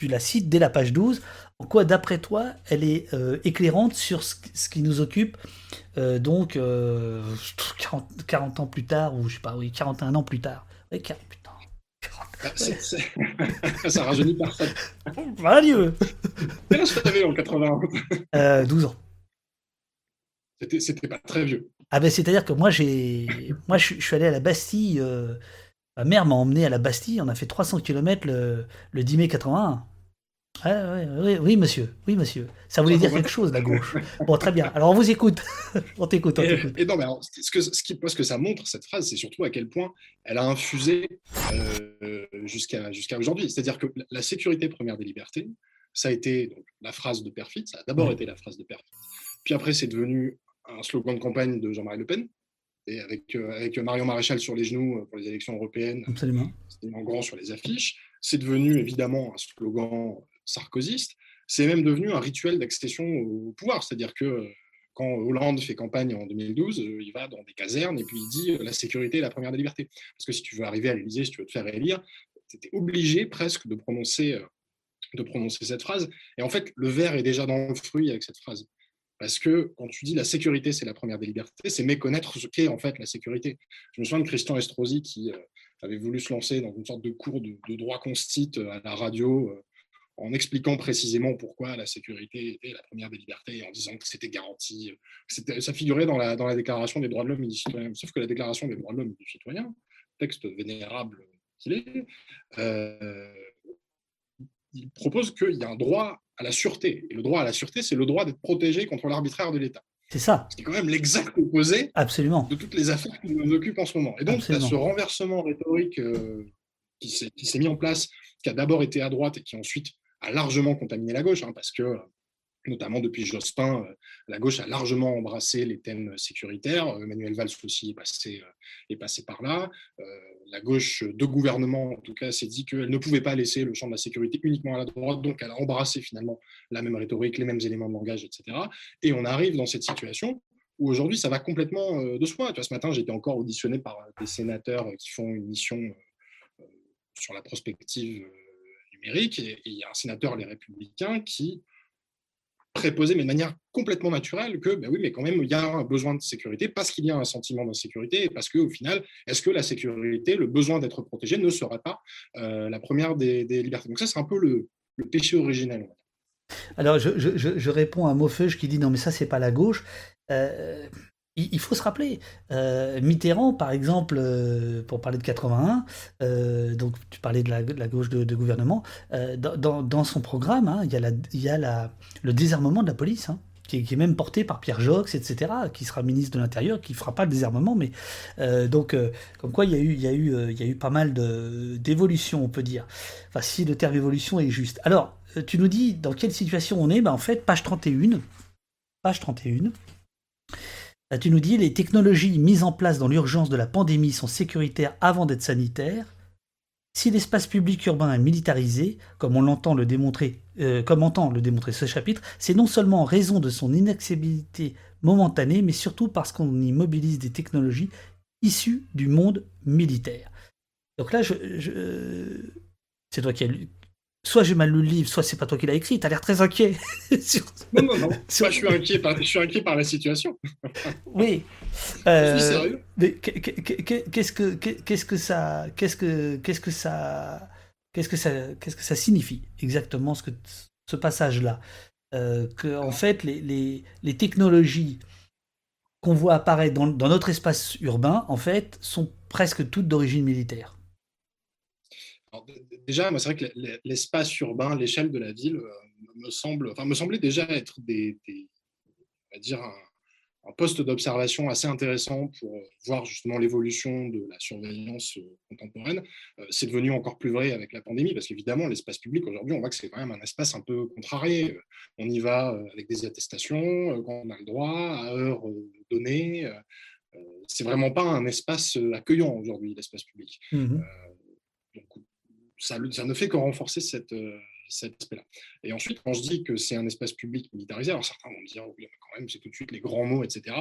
la cites dès la page 12, en quoi, d'après toi, elle est euh, éclairante sur ce, qui nous occupe, donc 40, 40, ans plus tard, ou je sais pas, oui, 41 ans plus tard. Ah, ça rajeunit personne. Voilà Dieu Quel âge t'avais en 81 euh, 12 ans. C'était pas très vieux. Ah ben c'est-à-dire que moi j'ai, moi je, suis allé à la Bastille. Euh, ma mère m'a emmené à la Bastille. On a fait 300 km le, le 10 mai 81. Ah, oui, monsieur, oui, monsieur. Ça voulait dire quelque chose, la gauche. Bon, très bien. Alors, on vous écoute. on t'écoute. Et, non, mais ce, que, ce, qui, ce que ça montre, cette phrase, c'est surtout à quel point elle a infusé euh, jusqu'à jusqu'à aujourd'hui. C'est-à-dire que la sécurité première des libertés, ça a été donc, la phrase de Perfit, ça a d'abord été la phrase de Perfit. Puis après, c'est devenu un slogan de campagne de Jean-Marie Le Pen, et avec, euh, avec Marion Maréchal sur les genoux euh, pour les élections européennes. Absolument. C'était en grand sur les affiches. C'est devenu évidemment un slogan sarkozyste, c'est même devenu un rituel d'accession au pouvoir. C'est-à-dire que euh, quand Hollande fait campagne en 2012, euh, il va dans des casernes et puis il dit euh, la sécurité est la première des libertés. Parce que si tu veux arriver à l'Élysée, si tu veux te faire élire, tu étais obligé presque de prononcer, de prononcer cette phrase. Et en fait, le verre est déjà dans le fruit avec cette phrase. Parce que quand tu dis la sécurité, c'est la première des libertés, c'est méconnaître ce qu'est en fait la sécurité. Je me souviens de Christian Estrosi qui avait voulu se lancer dans une sorte de cours de, de droit constite à la radio en expliquant précisément pourquoi la sécurité était la première des libertés, en disant que c'était garanti. ça figurait dans la, dans la Déclaration des droits de l'homme et du citoyen. Sauf que la Déclaration des droits de l'homme et du citoyen, texte vénérable qu'il est, euh, il propose qu'il y a un droit à la sûreté. Et le droit à la sûreté, c'est le droit d'être protégé contre l'arbitraire de l'État. C'est ça. C'est quand même l'exact opposé Absolument. de toutes les affaires qui nous occupent en ce moment. Et donc, ce renversement rhétorique euh, qui s'est mis en place, qui a d'abord été à droite et qui ensuite a largement contaminé la gauche, hein, parce que notamment depuis Jospin, euh, la gauche a largement embrassé les thèmes sécuritaires. Euh, Manuel Valls aussi est passé, euh, est passé par là. La gauche de gouvernement, en tout cas, s'est dit qu'elle ne pouvait pas laisser le champ de la sécurité uniquement à la droite, donc elle a embrassé finalement la même rhétorique, les mêmes éléments de langage, etc. Et on arrive dans cette situation où aujourd'hui ça va complètement de soi. Tu vois, ce matin, j'étais encore auditionné par des sénateurs qui font une mission sur la prospective et, il y a un sénateur, les Républicains, qui préposait, mais de manière complètement naturelle, que ben oui, mais quand même, il y a un besoin de sécurité parce qu'il y a un sentiment d'insécurité et parce qu'au final, est-ce que la sécurité, le besoin d'être protégé ne serait pas euh, la première des, libertés? Donc ça, c'est un peu le, péché originel. Alors, je, je, réponds à Maufeuge qui dit non, mais ça, c'est pas la gauche. Euh, il faut se rappeler, euh, Mitterrand, par exemple, euh, pour parler de 81, euh, donc tu parlais de la, gauche de, gouvernement, dans, son programme, hein, il y a, le désarmement de la police, hein, qui, est, même porté par Pierre Jox, etc., qui sera ministre de l'Intérieur, qui ne fera pas le désarmement, mais donc, comme quoi il y a eu pas mal d'évolutions, on peut dire. Enfin, si le terme évolution est juste. Alors, tu nous dis dans quelle situation on est ben, En fait, page 31, page 31, tu nous dis les technologies mises en place dans l'urgence de la pandémie sont sécuritaires avant d'être sanitaires. Si l'espace public urbain est militarisé, comme on le démontrer, euh, comme entend le démontrer ce chapitre, c'est non seulement en raison de son inaccessibilité momentanée, mais surtout parce qu'on y mobilise des technologies issues du monde militaire. Donc là, c'est toi qui as lu, soit j'ai mal lu le livre, soit c'est pas toi qui l'as écrit. T'as l'air très inquiet. non, non, non. je, suis inquiet par, je suis inquiet par la situation. oui. Euh, je suis sérieux. Qu'est-ce que, qu'est-ce que ça, qu'est-ce que, qu'est-ce que ça, qu'est-ce que ça, qu'est-ce que ça signifie exactement ce que ce passage-là? Euh, Que en fait, les, les, les technologies qu'on voit apparaître dans, dans notre espace urbain, en fait, sont presque toutes d'origine militaire déjà, moi, c'est vrai que l'espace urbain, l'échelle de la ville, euh, me, semble, enfin, me semblait déjà être des, on va dire un, poste d'observation assez intéressant pour voir justement l'évolution de la surveillance euh, contemporaine. Euh, c'est devenu encore plus vrai avec la pandémie, parce qu'évidemment, l'espace public, aujourd'hui, on voit que c'est quand même un espace un peu contrarié. On y va avec des attestations, quand on a le droit, à heure donnée. C'est vraiment pas un espace accueillant aujourd'hui, l'espace public. Mmh ça, ne fait que renforcer cette, euh, cet aspect-là. Et ensuite, quand je dis que c'est un espace public militarisé, alors certains vont me dire, oui, quand même, c'est tout de suite les grands mots, etc.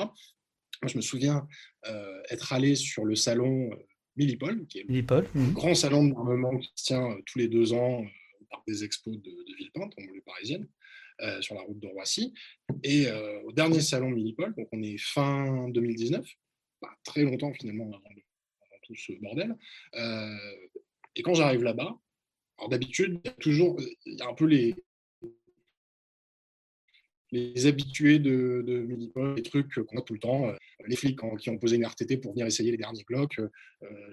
je me souviens euh, être allé sur le salon euh, Millipol, qui est le mmh. grand salon d'armement qui se tient tous les deux ans par des expos de, de Villepinte, en banlieue parisienne, sur la route de Roissy. Et au dernier salon Millipol, donc on est fin 2019, pas très longtemps finalement avant, avant tout ce bordel, et quand j'arrive là-bas, d'habitude, il y a toujours il y a un peu les, les habitués de, de les trucs qu'on a tout le temps, euh, les flics qui ont posé une RTT pour venir essayer les derniers Glocks, euh,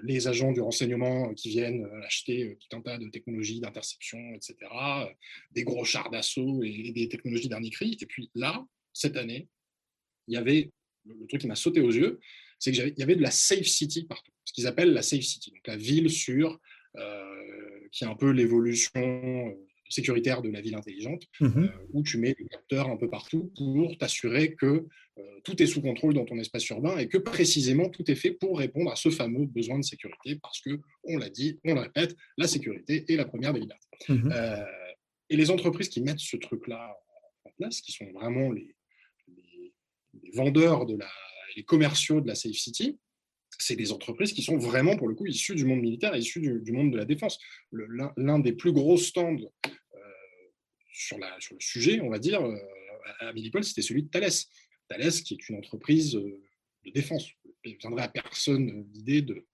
les agents du renseignement qui viennent euh, acheter tout un tas de technologies d'interception, etc., des gros chars d'assaut et, des technologies dernier cri. Et puis là, cette année, il y avait le truc qui m'a sauté aux yeux, c'est qu'il y avait de la safe city partout, ce qu'ils appellent la safe city, donc la ville sur euh, qui est un peu l'évolution euh, sécuritaire de la ville intelligente, mmh euh, où tu mets des capteurs un peu partout pour t'assurer que tout est sous contrôle dans ton espace urbain et que précisément tout est fait pour répondre à ce fameux besoin de sécurité, parce que, on l'a dit, on le répète, la sécurité est la première des libertés. Mmh et les entreprises qui mettent ce truc-là en place, qui sont vraiment les, les vendeurs de la, les commerciaux de la Safe City, c'est des entreprises qui sont vraiment, pour le coup, issues du monde militaire, issues du, monde de la défense. L'un des plus gros stands euh, sur, le sujet, on va dire, euh, à Millipol, c'était celui de Thales. Thales, qui est une entreprise euh, de défense. Il ne viendrait à personne l'idée de,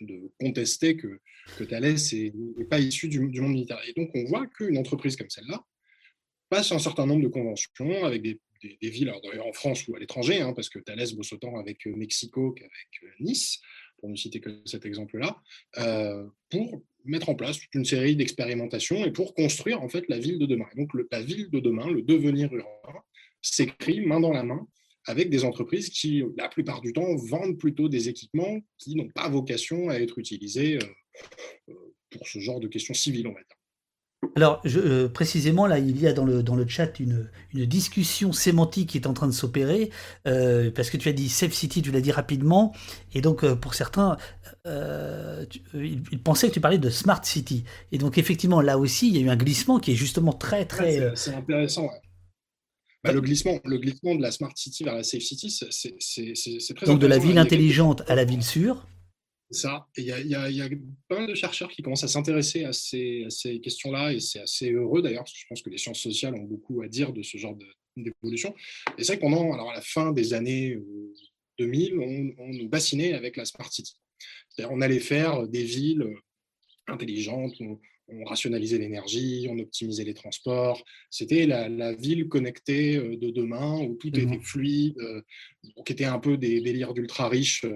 de contester que, que Thales n'est pas issu du, du, monde militaire. Et donc, on voit qu'une entreprise comme celle-là passe un certain nombre de conventions avec des des, villes, en France ou à l'étranger, hein, parce que Thales bosse autant avec euh, Mexico qu'avec euh, Nice, pour ne citer que cet exemple-là, euh, pour mettre en place une série d'expérimentations et pour construire en fait la ville de demain. donc la ville de demain, le devenir urbain, s'écrit main dans la main avec des entreprises qui, la plupart du temps, vendent plutôt des équipements qui n'ont pas vocation à être utilisés pour ce genre de questions civiles, on va dire. Alors, je, euh, précisément, là, il y a dans le, dans le chat une, une discussion sémantique qui est en train de s'opérer, euh, parce que tu as dit Safe City, tu l'as dit rapidement, et donc euh, pour certains, ils, pensaient que tu parlais de Smart City. Et donc, effectivement, là aussi, il y a eu un glissement qui est justement très, très. c'est intéressant, bah, le, glissement, le glissement de la Smart City vers la Safe City, c'est très Donc, de la ville intelligente à la ville sûre ça. il y, a, pas mal de chercheurs qui commencent à s'intéresser à ces, questions-là, et c'est assez heureux d'ailleurs, parce que je pense que les sciences sociales ont beaucoup à dire de ce genre d'évolution. Et c'est vrai que pendant, alors à la fin des années 2000, euh, on, nous bassinait avec la Smart City. C'est-à-dire, on allait faire des villes intelligentes, on, rationalisait l'énergie, on optimisait les transports. C'était la, ville connectée euh, de demain, où tout était fluide, euh, qui était un peu des délires d'ultra riches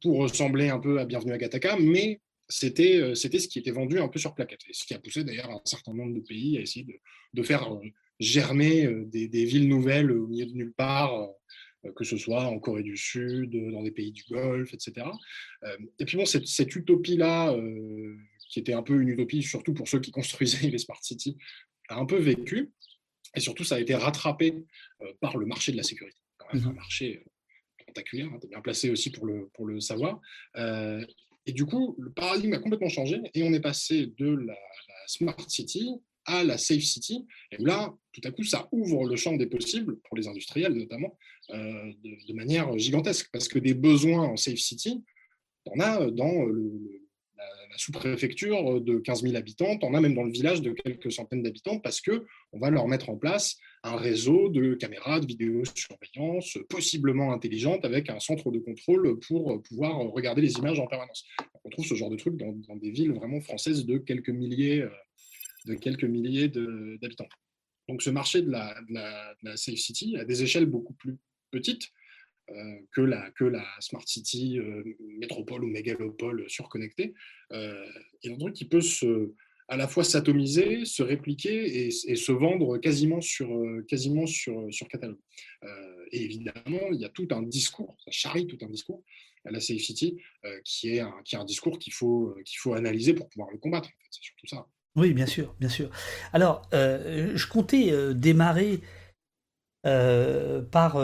pour ressembler un peu à Bienvenue à Gataka, mais c'était, euh, c'était ce qui était vendu un peu sur plaquette. Et ce qui a poussé d'ailleurs un certain nombre de pays à essayer de, de faire euh, germer euh, des, des, villes nouvelles au milieu de nulle part, que ce soit en Corée du Sud, dans des pays du Golfe, etc. Et puis bon, cette, cette utopie-là, qui était un peu une utopie, surtout pour ceux qui construisaient les Smart Cities, a un peu vécu. Et surtout, ça a été rattrapé par le marché de la sécurité. Quand même, un mmh marché spectaculaire, hein, tu es bien placé aussi pour le, pour le savoir. Euh, et du coup, le paradigme a complètement changé et on est passé de la, Smart City à la Safe City. Et là, tout à coup, ça ouvre le champ des possibles, pour les industriels notamment, euh, de, manière gigantesque, parce que des besoins en Safe City, on a dans le, la sous-préfecture de 15 000 habitants, on a même dans le village de quelques centaines d'habitants, parce que on va leur mettre en place un réseau de caméras de vidéosurveillance possiblement intelligente avec un centre de contrôle pour pouvoir regarder les images en permanence. On trouve ce genre de truc dans, des villes vraiment françaises de quelques milliers, euh, de quelques milliers d'habitants. Donc ce marché de la, Safe City a des échelles beaucoup plus petites euh, que, la, que la Smart City euh, métropole ou mégalopole surconnectée. Euh, et un truc qui peut se, à la fois s'atomiser, se répliquer et, se vendre quasiment sur, quasiment sur, sur catalogue. et évidemment, il y a tout un discours, ça charrie tout un discours à la Safe City qui, est un, qui un discours qu'il faut, qu'il faut analyser pour pouvoir le combattre. C'est surtout ça. Oui, bien sûr, bien sûr. Alors, je comptais démarrer par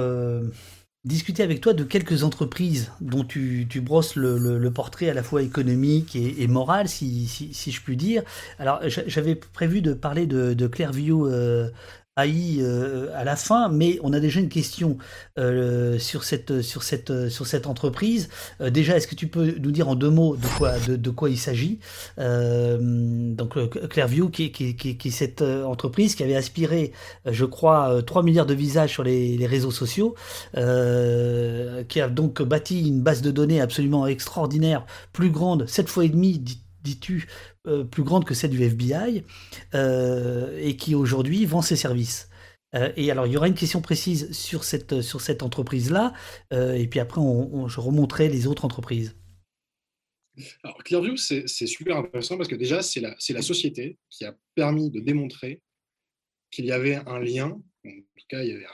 discuter avec toi de quelques entreprises dont tu, brosses le, portrait à la fois économique et, moral, si, je puis dire. Alors, j'avais prévu de parler de, de euh, AI euh, à la fin, mais on a déjà une question euh, sur, cette, sur, cette, entreprise. Euh, déjà, est-ce que tu peux nous dire en deux mots de quoi, de, il s'agit? Donc, Clearview, qui, qui, qui, est cette entreprise qui avait aspiré, je crois, 3 milliards de visages sur les, les réseaux sociaux, qui a donc bâti une base de données absolument extraordinaire, plus grande, 7 fois et demi, dis-tu, euh, plus grande que celle du FBI, euh, et qui aujourd'hui vend ses services. Euh, et alors, il y aura une question précise sur cette, sur cette entreprise-là, et puis après, on, je remonterai les autres entreprises. Alors, Clearview, c'est super intéressant parce que déjà, c'est la, la société qui a permis de démontrer qu'il y avait un lien, en tout cas, il y avait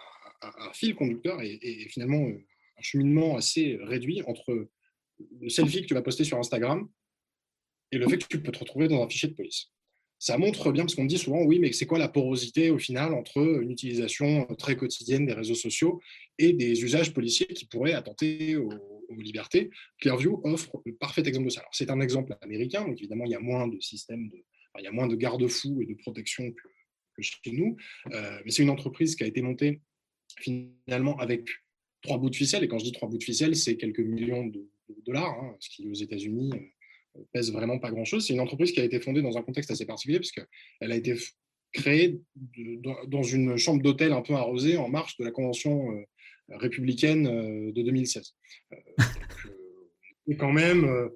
un, fil conducteur et, et, finalement un cheminement assez réduit entre le selfie que tu vas poster sur Instagram et le fait que tu peux te retrouver dans un fichier de police. Ça montre bien, parce qu'on me dit souvent, oui, mais c'est quoi la porosité au final entre une utilisation très quotidienne des réseaux sociaux et des usages policiers qui pourraient attenter aux, libertés Clearview offre le parfait exemple de ça. Alors, c'est un exemple américain, évidemment, il y a moins de systèmes, il y a moins de garde-fous et de protection que, chez nous, euh, mais c'est une entreprise qui a été montée finalement avec trois bouts de ficelle, et quand je dis trois bouts de ficelle, c'est quelques millions de, dollars, hein, ce qui aux États-Unis euh, pèse vraiment pas grand-chose. C'est une entreprise qui a été fondée dans un contexte assez particulier, puisqu'elle a été créée dans une chambre d'hôtel un peu arrosée en marche de la Convention euh, républicaine euh, de 2016. Euh, et quand même,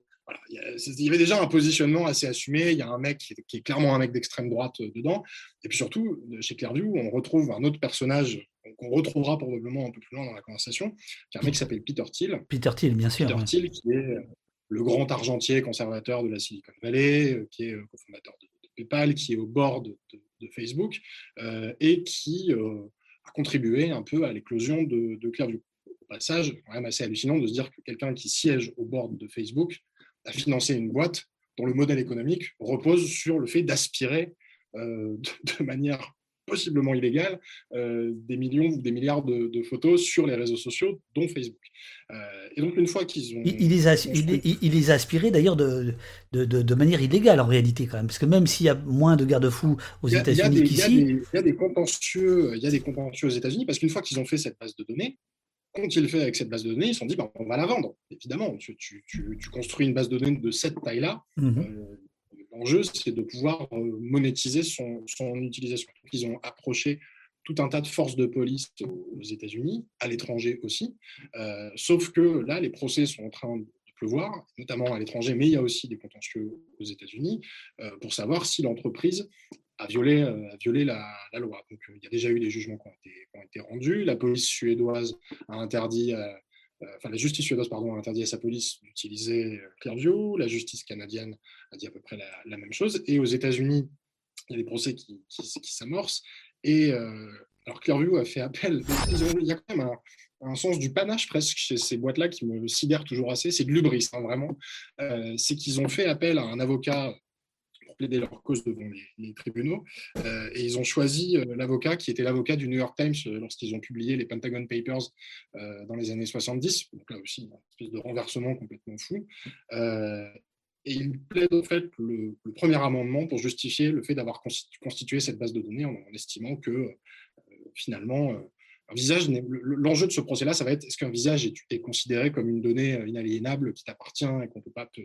il y avait déjà un positionnement assez assumé. Il y a un mec qui est, clairement un mec d'extrême droite dedans. Et puis surtout, chez Clearview, on retrouve un autre personnage qu'on retrouvera probablement un peu plus loin dans la conversation, qui est un mec qui s'appelle Peter Thiel. Peter Thiel, bien sûr. Peter Thiel, qui est le grand argentier conservateur de la Silicon Valley, euh, qui est euh, cofondateur de, PayPal, qui est au bord de, Facebook euh, et qui a contribué un peu à l'éclosion de, Clearview. Au passage, quand même assez hallucinant de se dire que quelqu'un qui siège au bord de Facebook a financé une boîte dont le modèle économique repose sur le fait d'aspirer de, manière possiblement illégale euh, des millions ou des milliards de, photos sur les réseaux sociaux, dont Facebook. Euh, et donc, une fois qu'ils ont. Il, les, a, il, les a aspirés d'ailleurs de, de, manière illégale en réalité, quand même. Parce que même s'il y a moins de garde-fous aux États-Unis qu'ici. Il y a des contentieux, il y a des contentieux aux États-Unis parce qu'une fois qu'ils ont fait cette base de données, quand ils fait avec cette base de données, ils se sont dit bah, on va la vendre. Évidemment, tu, tu, tu, construis une base de données de cette taille-là. Mmh euh, L'enjeu, c'est de pouvoir euh, monétiser son, utilisation. ils ont approché tout un tas de forces de police aux États-Unis, à l'étranger aussi. Euh, sauf que là, les procès sont en train de pleuvoir, notamment à l'étranger, mais il y a aussi des contentieux aux États-Unis, euh, pour savoir si l'entreprise a violé, la, loi. Il y a déjà eu des jugements qui ont été, qui ont été rendus. La police suédoise a interdit enfin la justice suédoise a interdit à sa police d'utiliser euh, Clearview, la justice canadienne a dit à peu près la, même chose, et aux États-Unis, il y a des procès qui, s'amorcent, et euh, alors a fait appel, il y a quand même un, sens du panache presque chez ces boîtes-là qui me sidèrent toujours assez, c'est de l'ubris, hein, vraiment, c'est qu'ils ont fait appel à un avocat plaider leur cause devant les, tribunaux. Euh, et ils ont choisi euh, l'avocat qui était l'avocat du New York Times euh, lorsqu'ils ont publié les Pentagon Papers dans les années 70. Donc là aussi, une espèce de renversement complètement fou. et il plaide au fait le, premier amendement pour justifier le fait d'avoir constitué cette base de données en, estimant que finalement, un l'enjeu de ce procès-là, ça va être est-ce qu'un visage est, considéré comme une donnée inaliénable qui t'appartient et qu'on ne peut pas te,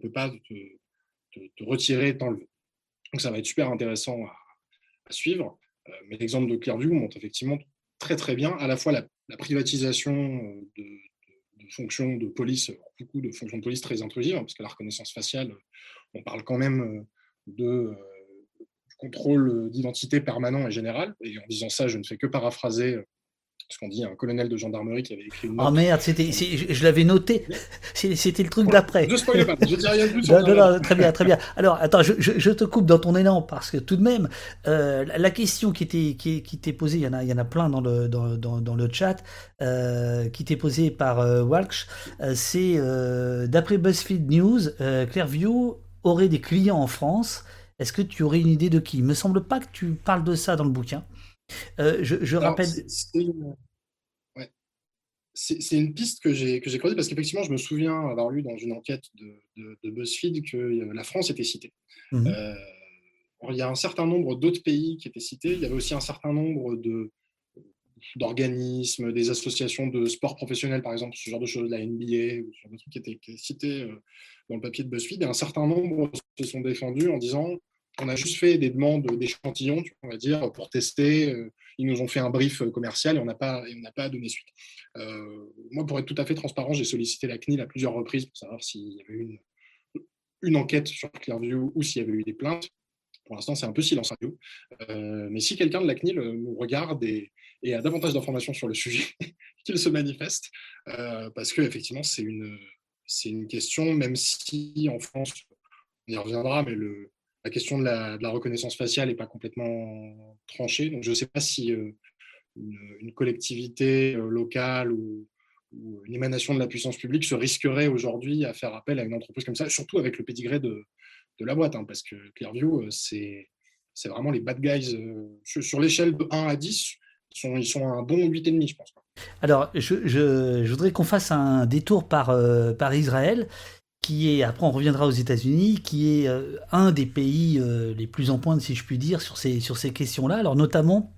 peut pas te, retirer et t'enlever. Donc ça va être super intéressant à, suivre. Euh, mais l'exemple de Clearview montre effectivement très très bien à la fois la, privatisation de, fonctions de police, beaucoup de fonctions de police très intrusives, parce que la reconnaissance faciale, on parle quand même de contrôle d'identité permanent et général. Et en disant ça, je ne fais que paraphraser ce qu'on dit un colonel de gendarmerie qui avait écrit une Oh merde, c'était, je, l'avais noté. C'était le truc d'après. Je spoil pas, je dis rien du tout. non, non, très bien, très bien. Alors, attends, je, je, te coupe dans ton élan parce que tout de même, euh, la question qui était qui, qui t'est posée, il y en a, il y en a plein dans le dans, dans, dans le chat, euh, qui t'est posée par euh, Walsh, euh, c'est d'après BuzzFeed News, Clearview aurait des clients en France. Est-ce que tu aurais une idée de qui? Il me semble pas que tu parles de ça dans le bouquin. Euh, je, rappelle. C'est une... piste que j'ai creusée parce qu'effectivement, je me souviens avoir lu dans une enquête de, BuzzFeed que euh, la France était citée. Mmh euh, il y a un certain nombre d'autres pays qui étaient cités. Il y avait aussi un certain nombre de d'organismes, des associations de sport professionnel, par exemple, ce genre de choses, la NBA, ou ce genre de trucs qui étaient, qui étaient cités dans le papier de BuzzFeed. Et un certain nombre se sont défendus en disant on a juste fait des demandes d'échantillons, on va dire, pour tester. Euh, ils nous ont fait un brief commercial et on n'a pas, pas donné suite. Euh, moi, pour être tout à fait transparent, j'ai sollicité la CNIL à plusieurs reprises pour savoir s'il y avait eu une, enquête sur Clearview ou s'il y avait eu des plaintes. Pour l'instant, c'est un peu silence. Euh, mais si quelqu'un de la CNIL nous regarde et, a davantage d'informations sur le sujet, qu'il se manifeste, parce qu'effectivement, c'est une, c'est une question, même si en France, on y reviendra, mais le, la question de la, reconnaissance faciale n'est pas complètement tranchée. Donc, je ne sais pas si euh, une, collectivité euh, locale ou, une émanation de la puissance publique se risquerait aujourd'hui à faire appel à une entreprise comme ça, surtout avec le pédigré de, la boîte, hein, parce que Clearview, euh, c'est vraiment les bad guys. sur, l'échelle de 1 à 10, ils sont, un bon 8,5, je pense. Alors, je, voudrais qu'on fasse un détour par Israël qui est, après on reviendra aux États-Unis, qui est euh, un des pays euh, les plus en pointe, si je puis dire, sur ces, sur ces questions-là. Alors notamment,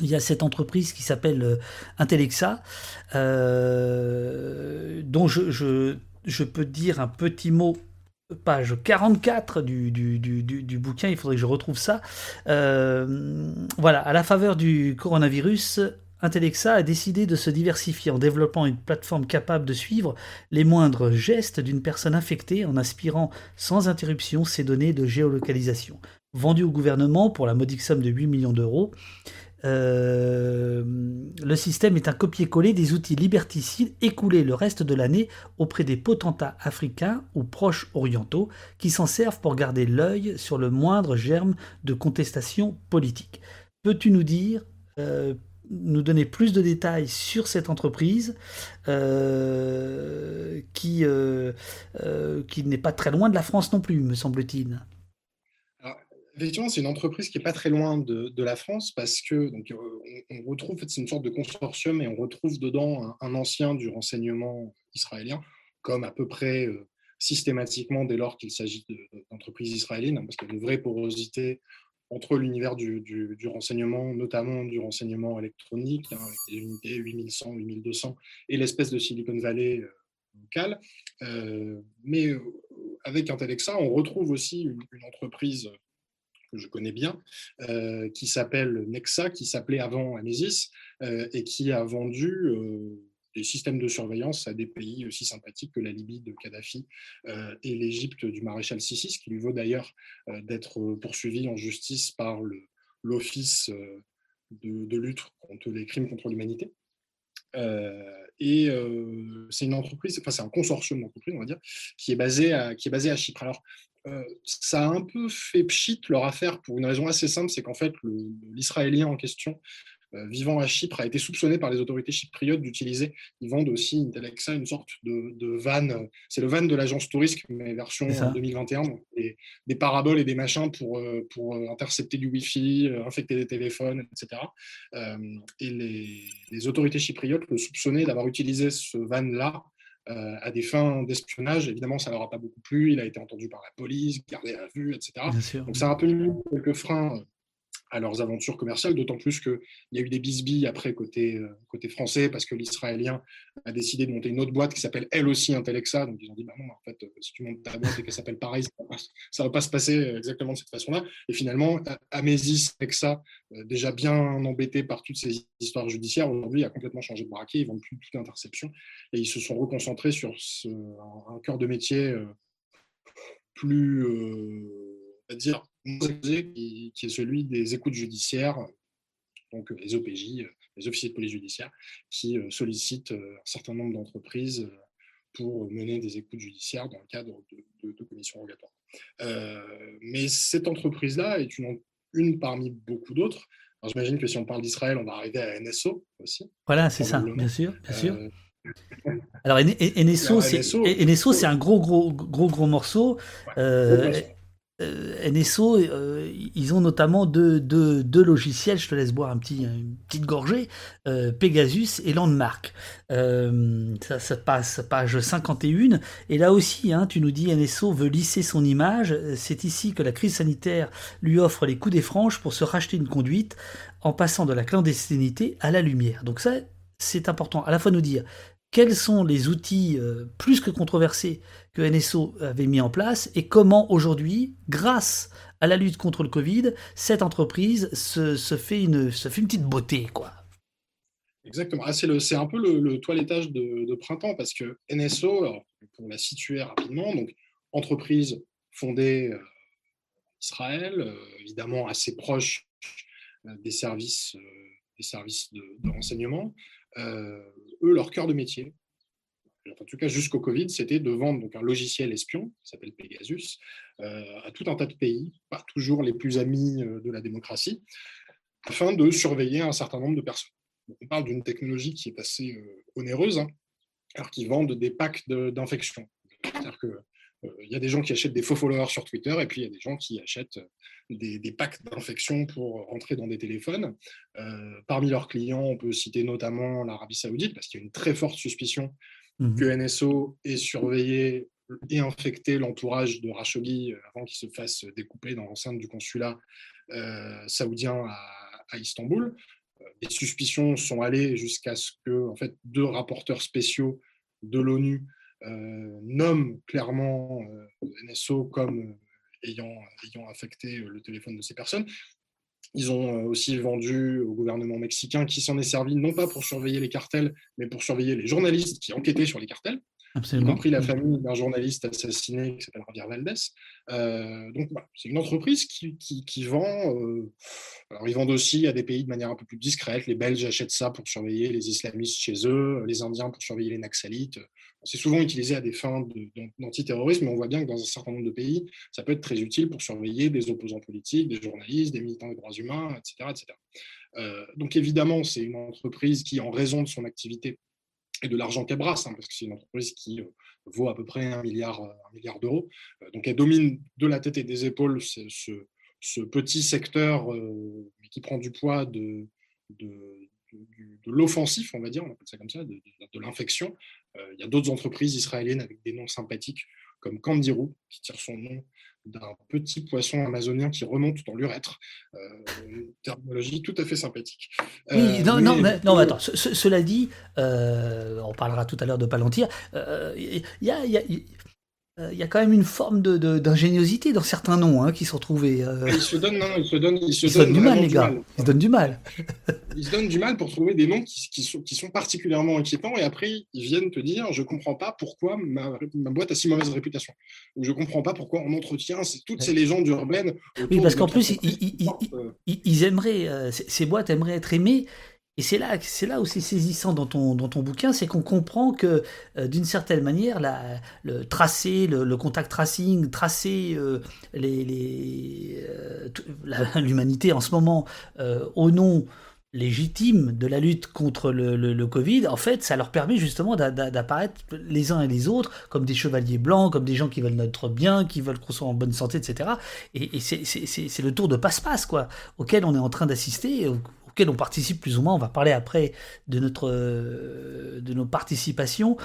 il y a cette entreprise qui s'appelle euh, Intellexa, dont je, je, peux dire un petit mot page 44 du, du, du, du, bouquin, il faudrait que je retrouve ça. voilà, à la faveur du coronavirus, Intellexa a décidé de se diversifier en développant une plateforme capable de suivre les moindres gestes d'une personne infectée en aspirant sans interruption ses données de géolocalisation. Vendu au gouvernement pour la modique somme de 8 millions d'euros, euh, le système est un copier-coller des outils liberticides écoulés le reste de l'année auprès des potentats africains ou proches orientaux qui s'en servent pour garder l'œil sur le moindre germe de contestation politique. Peux-tu nous dire euh, nous donner plus de détails sur cette entreprise euh, qui, euh, euh, qui n'est pas très loin de la France non plus, me semble-t-il. Effectivement, c'est une entreprise qui n'est pas très loin de, la France parce que donc, on, retrouve, c'est une sorte de consortium et on retrouve dedans un, ancien du renseignement israélien, comme à peu près systématiquement dès lors qu'il s'agit d'entreprises israéliennes, hein, parce qu'il y a une vraie porosité entre l'univers du, du, renseignement, notamment du renseignement électronique, hein, avec des unités 8100, 8200, et l'espèce de Silicon Valley euh, local. Euh, mais euh, avec Intellexa, on retrouve aussi une, entreprise que je connais bien, qui s'appelle Nexa, qui s'appelait avant Anesis, et qui a vendu des systèmes de surveillance à des pays aussi sympathiques que la Libye de Kadhafi euh, et l'Égypte du maréchal Sissi, ce qui lui vaut d'ailleurs euh, d'être poursuivi en justice par l'Office euh, de, lutte contre les crimes contre l'humanité. et c'est une entreprise, enfin c'est un consortium d'entreprises, on va dire, qui est basé à, qui est basé à Chypre. Alors, ça a un peu fait pchit leur affaire pour une raison assez simple, c'est qu'en fait, l'Israélien en question euh, vivant à Chypre a été soupçonné par les autorités chypriotes d'utiliser, ils vendent aussi Intellexa, une sorte de, van, euh, c'est le van de l'agence touriste, mais version 2021, des paraboles et des machins pour, euh, pour intercepter du Wi-Fi, infecter des téléphones, etc. et les, autorités chypriotes le soupçonnaient d'avoir utilisé ce van-là à des fins d'espionnage. Évidemment, ça ne leur a pas beaucoup plu. Il a été entendu par la police, gardé à vue, etc. Donc, ça a un peu mis quelques freins à leurs aventures commerciales, d'autant plus qu'il y a eu des bisbilles après côté, euh, côté français, parce que l'Israélien a décidé de monter une autre boîte qui s'appelle elle aussi Intelexa. Donc ils ont dit, bah non, en fait, euh, si tu montes ta boîte et qu'elle s'appelle pareil, ça ne va pas se passer exactement de cette façon-là. Et finalement, Amesis Alexa, déjà bien embêté par toutes ces histoires judiciaires, aujourd'hui a complètement changé de braquet, ils vendent plus toute interception, et ils se sont reconcentrés sur un, cœur de métier plus, va dire, qui, est celui des écoutes judiciaires, donc les OPJ, les officiers de police judiciaire, qui euh, sollicitent euh, un certain nombre d'entreprises euh, pour mener des écoutes judiciaires dans le cadre de, commissions rogatoires. mais cette entreprise-là est une, une parmi beaucoup d'autres. J'imagine que si on parle d'Israël, on va arriver à NSO aussi. Voilà, c'est ça, bien sûr, bien sûr. Alors NSO, c'est un gros, gros, gros, gros morceau. Euh, NSO, euh, ils ont notamment deux, deux, logiciels, je te laisse boire un petit, une petite gorgée, euh, Pegasus et Landmark. ça, ça, passe page 51. Et là aussi, hein, tu nous dis NSO veut lisser son image. C'est ici que la crise sanitaire lui offre les coups des franches pour se racheter une conduite en passant de la clandestinité à la lumière. Donc ça, c'est important à la fois nous dire quels sont les outils euh, plus que controversés que NSO avait mis en place et comment aujourd'hui, grâce à la lutte contre le Covid, cette entreprise se, fait, une, petite beauté. quoi. Exactement. Ah, c'est un peu le, toilettage de, printemps parce que NSO, pour la situer rapidement, donc entreprise fondée en euh, Israël, euh, évidemment assez proche des services, des services de, renseignement, eux, leur cœur de métier, en tout cas jusqu'au Covid, c'était de vendre donc un logiciel espion qui s'appelle Pegasus euh, à tout un tas de pays, pas toujours les plus amis euh, de la démocratie, afin de surveiller un certain nombre de personnes. on parle d'une technologie qui est assez onéreuse, hein, alors qu'ils vendent des packs d'infection. C'est-à-dire que il euh, y a des gens qui achètent des faux followers sur Twitter et puis il y a des gens qui achètent des, packs d'infection pour rentrer dans des téléphones. Euh, parmi leurs clients, on peut citer notamment l'Arabie Saoudite parce qu'il y a une très forte suspicion mmh que NSO ait surveillé et infecté l'entourage de Rashoggi euh, avant qu'il se fasse découper dans l'enceinte du consulat saoudien à, Istanbul. Les suspicions sont allées jusqu'à ce que en fait, deux rapporteurs spéciaux de l'ONU euh, nomme clairement euh, NSO comme euh, ayant, ayant affecté le téléphone de ces personnes. Ils ont aussi vendu au gouvernement mexicain qui s'en est servi non pas pour surveiller les cartels, mais pour surveiller les journalistes qui enquêtaient sur les cartels. Absolument. y compris la famille d'un journaliste assassiné qui s'appelle Javier Valdez. Euh, donc c'est une entreprise qui, qui, vend. Euh, alors ils vendent aussi à des pays de manière un peu plus discrète. Les Belges achètent ça pour surveiller les islamistes chez eux, les Indiens pour surveiller les Naxalites. C'est souvent utilisé à des fins d'antiterrorisme, mais on voit bien que dans un certain nombre de pays, ça peut être très utile pour surveiller des opposants politiques, des journalistes, des militants des droits humains, etc. etc. Euh, donc évidemment, c'est une entreprise qui, en raison de son activité, et de l'argent qu'elle brasse, hein, parce que c'est une entreprise qui euh, vaut à peu près un milliard, euh, d'euros. Euh, donc elle domine de la tête et des épaules ce, petit secteur qui prend du poids de, de, de, l'offensif, on va dire, on appelle ça comme ça, de, l'infection. il y a d'autres entreprises israéliennes avec des noms sympathiques comme Candiru, qui tire son nom d'un petit poisson amazonien qui remonte dans l'urètre. Euh, une terminologie tout à fait sympathique. oui, euh, non, non, mais, non, attends, cela dit, euh, on parlera tout à l'heure de Palantir, il y a, il y a quand même une forme d'ingéniosité dans certains noms hein, qui sont trouvés. Ils se donnent, non, ils se donnent, ils se, donnent, du mal, les gars. Ils se donnent du mal. ils se donnent du mal pour trouver des noms qui, sont, qui, sont, particulièrement inquiétants et après ils viennent te dire je comprends pas pourquoi ma, ma boîte a si mauvaise réputation ou je comprends pas pourquoi on entretient toutes ces légendes urbaines. Oui, parce qu'en plus ils, ils, aimeraient, ces boîtes aimeraient être aimées et c'est là, là où c'est saisissant dans ton, dans ton bouquin, c'est qu'on comprend que euh, d'une certaine manière, le tracé, le, contact tracing, tracer euh, euh, l'humanité en ce moment au nom légitime de la lutte contre le, le, Covid, en fait, ça leur permet justement d'apparaître les uns et les autres comme des chevaliers blancs, comme des gens qui veulent notre bien, qui veulent qu'on soit en bonne santé, etc. Et, et c'est le tour de passe-passe, quoi, auquel on est en train d'assister, on participe plus ou moins. On va parler après de, notre, de nos participations.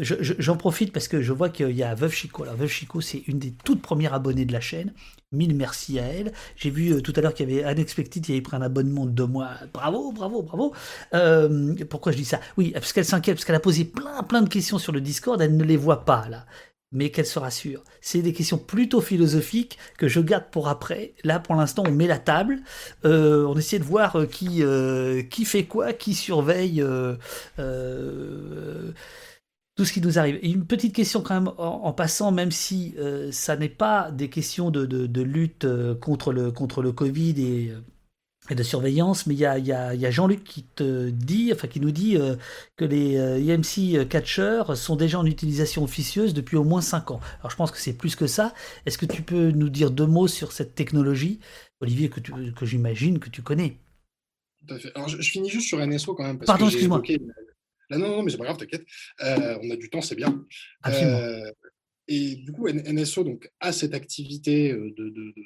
J'en profite parce que je vois qu'il y a Veuve Chico. Alors Veuve Chico, c'est une des toutes premières abonnées de la chaîne. Mille merci à elle. J'ai vu tout à l'heure qu'il y avait Unexpected qui avait pris un abonnement de deux mois. Bravo, bravo, bravo. pourquoi je dis ça? Oui, parce qu'elle s'inquiète, parce qu'elle a posé plein, plein de questions sur le Discord. Elle ne les voit pas là mais qu'elle se rassure. C'est des questions plutôt philosophiques que je garde pour après. Là, pour l'instant, on met la table, euh, on essaie de voir euh, qui, euh, qui fait quoi, qui surveille tout ce qui nous arrive. une petite question quand même en, passant, même si ça n'est pas des questions de, lutte contre le, contre le Covid et et de surveillance, mais il y a, y a, y a Jean-Luc qui te dit, enfin qui nous dit euh, que les euh, EMC catchers sont déjà en utilisation officieuse depuis au moins 5 ans. Alors je pense que c'est plus que ça. Est-ce que tu peux nous dire deux mots sur cette technologie, Olivier, que, que j'imagine que tu connais Tout à fait. Alors je, finis juste sur NSO quand même. Pardon, excuse-moi. non, non, mais c'est pas grave, t'inquiète. Euh, on a du temps, c'est bien. Absolument. Et du coup, NSO donc, a cette activité euh,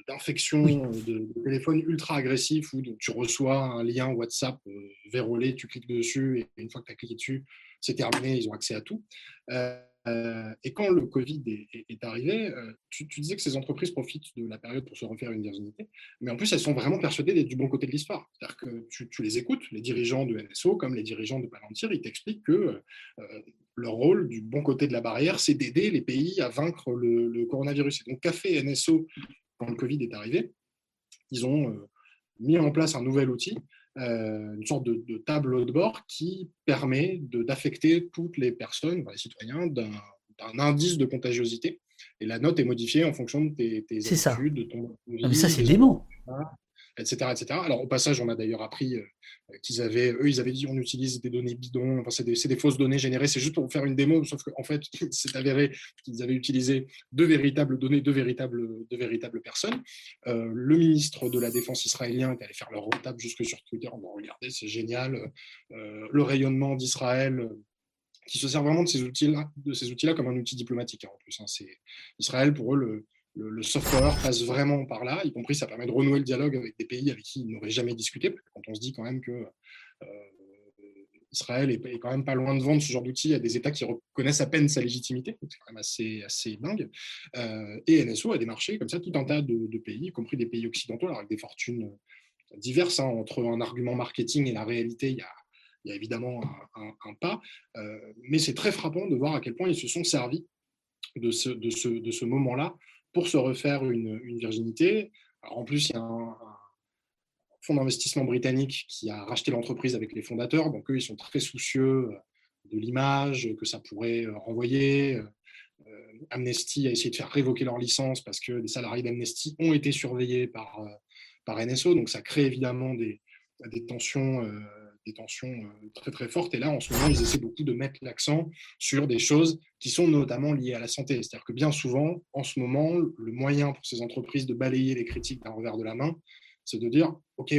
d'infection de, de, de, téléphone ultra agressif où tu reçois un lien WhatsApp euh, vérolé, tu cliques dessus et une fois que tu as cliqué dessus, c'est terminé, ils ont accès à tout. Euh, euh, et quand le Covid est, arrivé, euh, tu, disais que ces entreprises profitent de la période pour se refaire une virginité, mais en plus, elles sont vraiment persuadées d'être du bon côté de l'histoire. C'est-à-dire que tu, les écoutes, les dirigeants de NSO comme les dirigeants de Palantir, ils t'expliquent que euh, leur rôle du bon côté de la barrière, c'est d'aider les pays à vaincre le, coronavirus. Et donc, qu'a fait NSO quand le Covid est arrivé? Ils ont mis en place un nouvel outil une sorte de, de, tableau de bord qui permet d'affecter toutes les personnes, les citoyens, d'un indice de contagiosité. Et la note est modifiée en fonction de tes, tes habitudes, de ton. Ah, mais ça, c'est dément etc., etc. Alors au passage, on a d'ailleurs appris euh, qu'ils avaient, eux, ils avaient dit on utilise des données bidons, enfin, c'est des, fausses données générées, c'est juste pour faire une démo, sauf qu'en fait, c'est avéré qu'ils avaient utilisé deux véritables données, deux véritables, deux véritables personnes. Euh, le ministre de la Défense israélien est allé faire leur retable jusque sur Twitter, on va regarder, c'est génial. Euh, le rayonnement d'Israël qui se sert vraiment de ces outils-là, de outils-là comme un outil diplomatique hein, en plus. Hein. C'est Israël pour eux le, le, soft power passe vraiment par là, y compris ça permet de renouer le dialogue avec des pays avec qui ils n'auraient jamais discuté, quand on se dit quand même que euh, Israël est, quand même pas loin de vendre ce genre d'outils à des États qui reconnaissent à peine sa légitimité, c'est quand même assez, assez dingue. Euh, et NSO a des marchés comme ça, tout un tas de, pays, y compris des pays occidentaux, avec des fortunes diverses, hein, entre un argument marketing et la réalité, il y a, évidemment un, pas, euh, mais c'est très frappant de voir à quel point ils se sont servis de ce, de ce, de ce moment-là pour se refaire une, virginité. en plus, il y a un, fonds d'investissement britannique qui a racheté l'entreprise avec les fondateurs. Donc, eux, ils sont très soucieux euh, de l'image que ça pourrait euh, renvoyer. Euh, Amnesty a essayé de faire révoquer leur licence parce que des salariés d'Amnesty ont été surveillés par, par NSO. Donc, ça crée évidemment des, des tensions tensions euh, très très fortes. Et là, en ce moment, ils essaient beaucoup de mettre l'accent sur des choses qui sont notamment liées à la santé. C'est-à-dire que bien souvent, en ce moment, le moyen pour ces entreprises de balayer les critiques d'un revers de la main, c'est de dire, OK,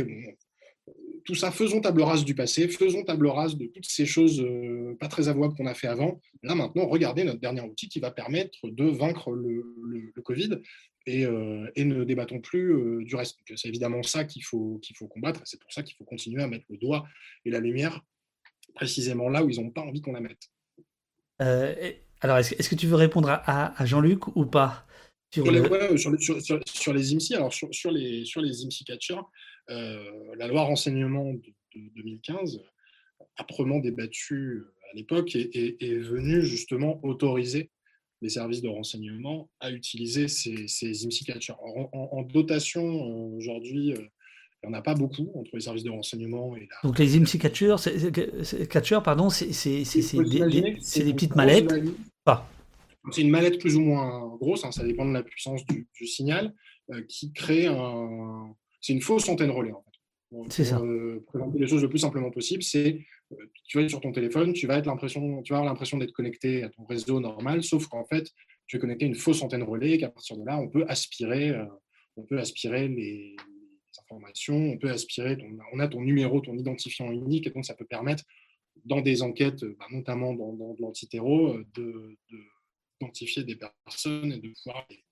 tout ça, faisons table rase du passé, faisons table rase de toutes ces choses euh, pas très avouables qu'on a fait avant. Là, maintenant, regardez notre dernier outil qui va permettre de vaincre le, le Covid euh, et, ne débattons plus euh, du reste. C'est évidemment ça qu'il faut, qu'il faut combattre. C'est pour ça qu'il faut continuer à mettre le doigt et la lumière précisément là où ils n'ont pas envie qu'on la mette. Euh, alors, est-ce, que tu veux répondre à, Jean-Luc ou pas sur, les, sur, les IMSI, alors sur, les, sur les IMSI catchers, la loi renseignement de, 2015, âprement débattue à l'époque, est, est venue justement autoriser les services de renseignement à utiliser ces, ces catchers. En, dotation, euh, aujourd'hui, euh, il n'y en a pas beaucoup entre les services de renseignement et la... Donc les IMSI catchers, c'est des, petites mallettes ah. C'est une mallette plus ou moins grosse, hein, ça dépend de la puissance du, signal, euh, qui crée un... C'est une fausse antenne relais, en fait. C'est ça. présenter les choses le plus simplement possible, c'est tu vas être sur ton téléphone, tu vas, être l'impression, tu vas avoir l'impression d'être connecté à ton réseau normal, sauf qu'en fait, tu es connecté à une fausse antenne relais et qu'à partir de là, on peut aspirer, euh, on peut aspirer les, informations, on peut aspirer, ton, on a ton numéro, ton identifiant unique, et donc ça peut permettre, dans des enquêtes, bah, notamment dans, dans, l'antitéro, euh, de, d'identifier des personnes et de pouvoir les,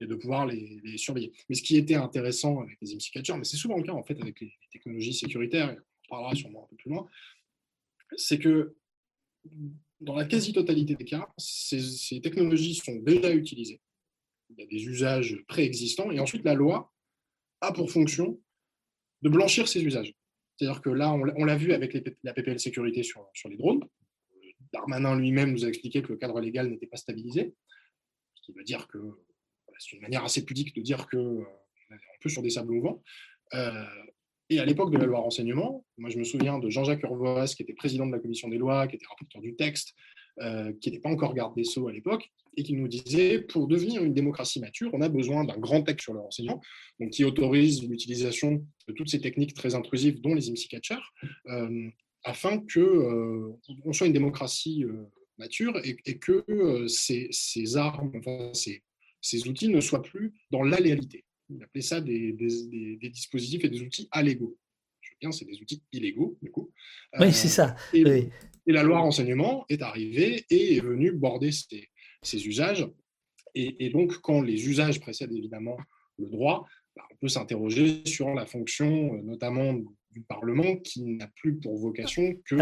et de pouvoir les, surveiller. Mais ce qui était intéressant avec les catchers, mais c'est souvent le cas en fait avec les, technologies sécuritaires, reparlera sûrement un peu plus loin, c'est que dans la quasi-totalité des cas, ces, technologies sont déjà utilisées. Il y a des usages préexistants, et ensuite la loi a pour fonction de blanchir ces usages. C'est-à-dire que là, on l'a vu avec la PPL sécurité sur, sur les drones. Darmanin lui-même nous a expliqué que le cadre légal n'était pas stabilisé, ce qui veut dire que c'est une manière assez pudique de dire qu'on euh, est un peu sur des sables mouvants. Euh, et à l'époque de la loi renseignement, moi je me souviens de Jean-Jacques Urvoas, qui était président de la commission des lois, qui était rapporteur du texte, euh, qui n'était pas encore garde des Sceaux à l'époque, et qui nous disait, pour devenir une démocratie mature, on a besoin d'un grand texte sur le renseignement, donc qui autorise l'utilisation de toutes ces techniques très intrusives, dont les IMSI catchers, afin que on soit une démocratie mature et, que ces, ces, armes, enfin, ces, ces outils ne soient plus dans l'alléalité il appelait ça des, dispositifs et des outils allégaux. Je veux bien, c'est des outils illégaux, du coup. Oui, c'est ça. Euh, et, la loi renseignement est arrivée et est venue border ces, usages. Et, donc, quand les usages précèdent évidemment le droit, bah, on peut s'interroger sur la fonction, euh, notamment du Parlement, qui n'a plus pour vocation que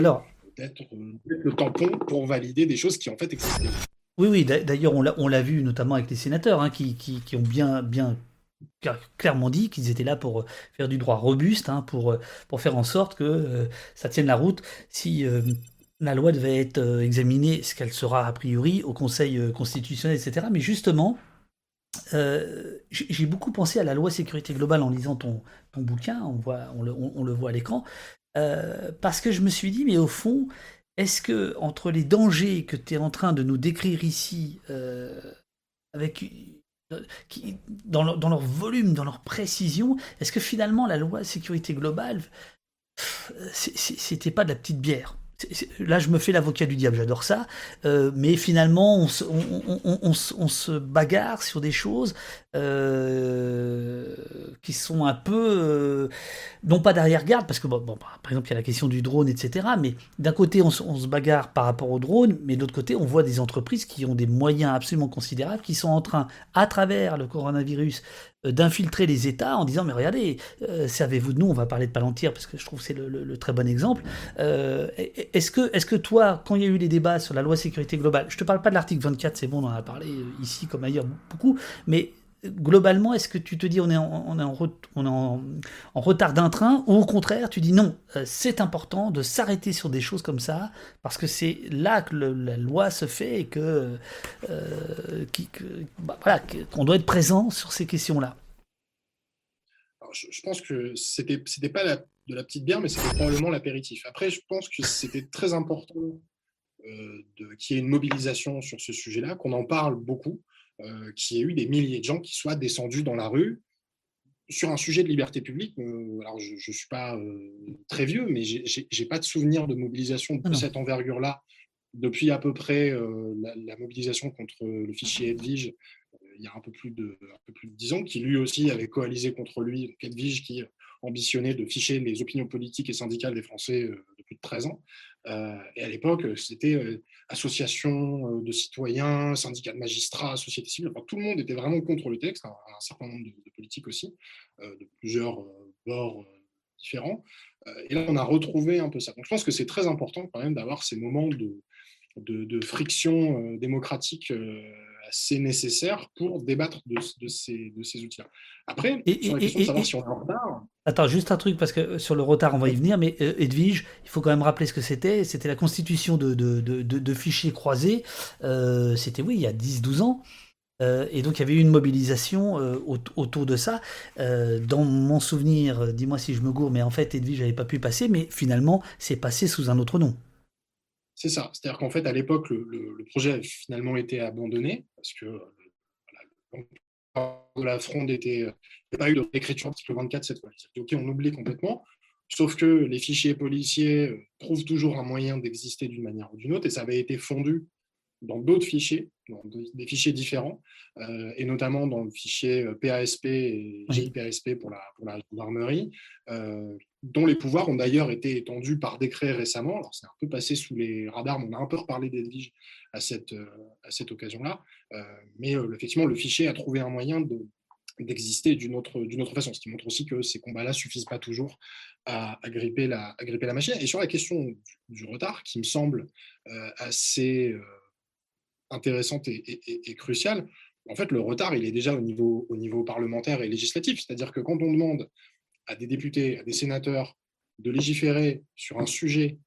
d'être euh, le tampon pour valider des choses qui en fait existaient. Oui, oui, d'ailleurs, on l'a vu notamment avec les sénateurs hein, qui, ont bien, bien clairement dit qu'ils étaient là pour euh, faire du droit robuste, hein, pour, euh, pour faire en sorte que euh, ça tienne la route. Si la loi devait être examinée, ce qu'elle sera a priori au Conseil constitutionnel, etc. Mais justement, j'ai beaucoup pensé à la loi sécurité globale en lisant ton, ton bouquin, on, voit, on le voit à l'écran, parce que je me suis dit, mais au fond, est-ce que entre les dangers que tu es en train de nous décrire ici, avec qui, dans, leur, dans, leur, volume, dans leur précision, est-ce que finalement la loi sécurité globale, c'était pas de la petite bière? Là, je me fais l'avocat du diable, j'adore ça. Euh, mais finalement, on se, bagarre sur des choses euh, qui sont un peu, euh, non pas d'arrière-garde, parce que, par exemple, il y a la question du drone, etc. Mais d'un côté, on, se bagarre par rapport au drone, mais de l'autre côté, on voit des entreprises qui ont des moyens absolument considérables, qui sont en train, à travers le coronavirus, d'infiltrer les États en disant mais regardez, euh, servez-vous de nous, on va parler de Palantir parce que je trouve que c'est le, très bon exemple. Euh, est-ce que, est que toi, quand il y a eu les débats sur la loi sécurité globale, je te parle pas de l'article 24, c'est bon, on en a parlé ici comme ailleurs beaucoup, mais globalement, est-ce que tu te dis on est en, retard d'un train ou au contraire tu dis non, euh, c'est important de s'arrêter sur des choses comme ça parce que c'est là que la loi se fait et que, euh, bah, voilà, qu'on doit être présent sur ces questions-là je, pense que c'était c'était pas de la petite bière, mais c'était probablement l'apéritif. Après, je pense que c'était très important euh, qu'il y ait une mobilisation sur ce sujet-là, qu'on en parle beaucoup. Euh, qu'il y ait eu des milliers de gens qui soient descendus dans la rue sur un sujet de liberté publique. Euh, alors, je ne suis pas euh, très vieux, mais je n'ai pas de souvenir de mobilisation de cette envergure-là depuis à peu près la, mobilisation contre le fichier Edwige il y a un peu, plus de, un peu plus de 10 ans, qui lui aussi avait coalisé contre lui, Edwige qui ambitionnait de ficher les opinions politiques et syndicales des Français depuis 13 ans. et à l'époque, c'était associations euh, de citoyens, syndicats de magistrats, société civile, tout le monde était vraiment contre le texte, un, certain nombre de, politiques aussi, euh, de plusieurs euh, bords différents. et là, on a retrouvé un peu ça. Donc je pense que c'est très important quand même d'avoir ces moments de, de, friction démocratique assez nécessaires pour débattre de, ces, de ces outils-là. Après, sur la question de savoir si on est en retard, Attends, juste un truc, parce que euh, sur le retard, on va y venir, mais euh, Edwige, il faut quand même rappeler ce que c'était. C'était la constitution de, de, fichiers croisés. Euh, c'était, oui, il y a 10-12 ans. et donc, il y avait eu une mobilisation autour de ça. dans mon souvenir, dis-moi si je me gourre, mais en fait, Edwige n'avait pas pu passer, mais finalement, c'est passé sous un autre nom. C'est ça. C'est-à-dire qu'en fait, à l'époque, le, projet a finalement été abandonné, parce que de la fronde était. Il n'y a pas eu de réécriture article 24 cette fois. OK, on oublie complètement. Sauf que les fichiers policiers euh, trouvent toujours un moyen d'exister d'une manière ou d'une autre, et ça avait été fondu dans d'autres fichiers, dans des fichiers différents, euh, et notamment dans le fichier euh, PASP et GIPASP pour la, pour la gendarmerie, dont les pouvoirs ont d'ailleurs été étendus par décret récemment. Alors, c'est un peu passé sous les radars, on a un peu reparlé d'Edwige à cette, à cette occasion-là, mais effectivement, le fichier a trouvé un moyen de, d'exister d'une autre, d'une autre façon, ce qui montre aussi que ces combats-là suffisent pas toujours à, gripper la, à gripper la machine. Et sur la question du, retard, qui me semble euh, assez euh, intéressante et, cruciale, en fait, le retard, il est déjà au niveau, au niveau parlementaire et législatif. C'est-à-dire que quand on demande à des députés, à des sénateurs de légiférer sur un sujet,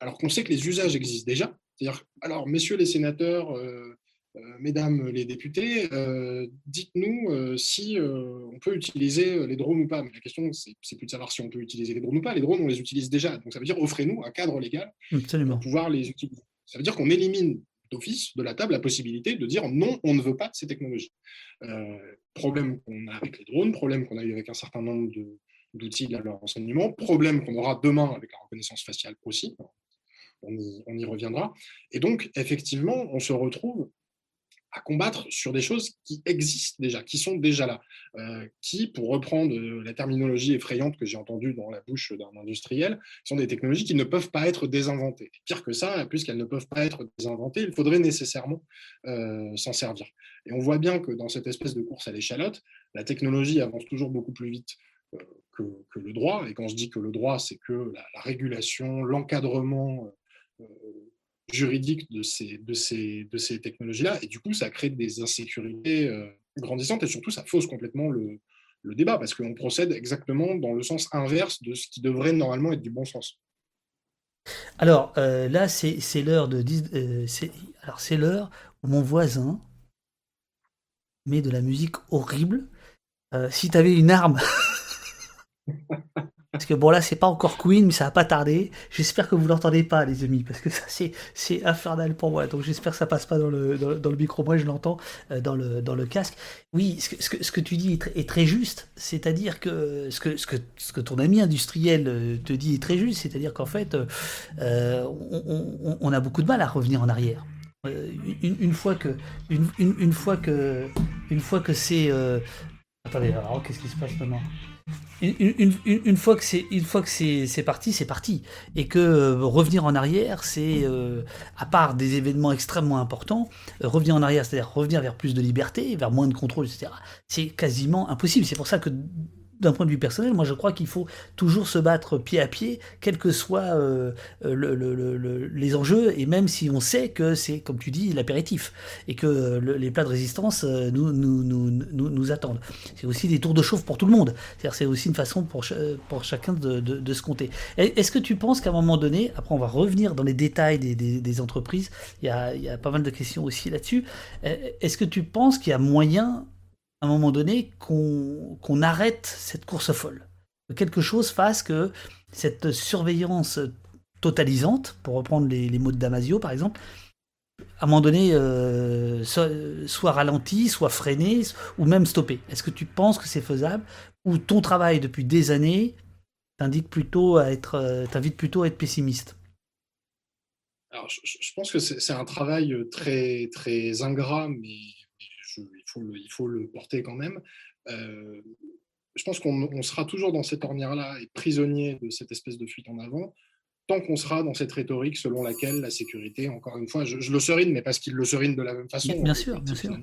alors qu'on sait que les usages existent déjà, c'est-à-dire, alors, messieurs les sénateurs, euh, euh, mesdames les députés, euh, dites-nous si on peut utiliser les drones ou pas. Mais la question, c'est plus de savoir si on peut utiliser les drones ou pas. Les drones, on les utilise déjà. Donc ça veut dire offrez-nous un cadre légal pour pouvoir les utiliser. Ça veut dire qu'on élimine d'office de la table la possibilité de dire non, on ne veut pas de ces technologies. problème qu'on a avec les drones, problème qu'on a eu avec un certain nombre d'outils à leur renseignement, problème qu'on aura demain avec la reconnaissance faciale aussi. On y, reviendra. Et donc, effectivement, on se retrouve à combattre sur des choses qui existent déjà, qui sont déjà là, euh, qui, pour reprendre euh, la terminologie effrayante que j'ai entendue dans la bouche d'un industriel, sont des technologies qui ne peuvent pas être désinventées. pire que ça, puisqu'elles ne peuvent pas être désinventées, il faudrait nécessairement euh, s'en servir. Et on voit bien que dans cette espèce de course à l'échalote, la technologie avance toujours beaucoup plus vite que, le droit. Et quand je dis que le droit, c'est que la, la régulation, l'encadrement juridique de ces, de ces, de ces technologies-là. Et du coup, ça crée des insécurités euh, grandissantes et surtout, ça fausse complètement le, le débat parce qu'on procède exactement dans le sens inverse de ce qui devrait normalement être du bon sens. Alors euh, là, c'est l'heure de. Euh, alors c'est l'heure où mon voisin met de la musique horrible. si tu avais une arme bon là c'est pas encore Queen mais ça va pas tarder. J'espère que vous l'entendez pas les amis parce que ça c'est infernal pour moi. Donc j'espère que ça passe pas dans le dans, le micro. Moi je l'entends euh, dans le casque. Oui, ce que, tu dis est, très juste. C'est-à-dire que ce que ton ami industriel euh, te dit est très juste. C'est-à-dire qu'en fait euh, on, a beaucoup de mal à revenir en arrière. Une, fois que une, fois que une fois que c'est attendez alors qu'est-ce qui se passe maintenant? Une, fois que c'est une fois que c'est parti, c'est parti, et que euh, revenir en arrière, c'est euh, à part des événements extrêmement importants, euh, revenir en arrière, c'est-à-dire revenir vers plus de liberté, vers moins de contrôle, etc. C'est quasiment impossible. C'est pour ça que d'un point de vue personnel, moi je crois qu'il faut toujours se battre pied à pied, quels que soient euh, le, les enjeux, et même si on sait que c'est, comme tu dis, l'apéritif, et que les plats de résistance euh, nous, nous, nous, nous, attendent. C'est aussi des tours de chauffe pour tout le monde. C'est-à-dire c'est aussi une façon pour, pour chacun de, de, se compter. Est-ce que tu penses qu'à un moment donné, après on va revenir dans les détails des, des, des entreprises, il y, a, il y a pas mal de questions aussi là-dessus, est-ce que tu penses qu'il y a moyen à un moment donné qu'on arrête cette course folle. Que quelque chose fasse que cette surveillance totalisante, pour reprendre les, mots de Damasio par exemple, à un moment donné euh, soit, ralenti, soit freiné, ou même stoppé. Est-ce que tu penses que c'est faisable Ou ton travail depuis des années plutôt à être, euh, t'invite plutôt à être pessimiste? Je, pense que c'est un travail très, très ingrat, mais faut le, il faut le porter quand même. Euh, je pense qu'on sera toujours dans cette ornière-là et prisonnier de cette espèce de fuite en avant, tant qu'on sera dans cette rhétorique selon laquelle la sécurité, encore une fois, je, le serine, mais parce qu'il le serine de la même façon. Bien sûr, bien sûr.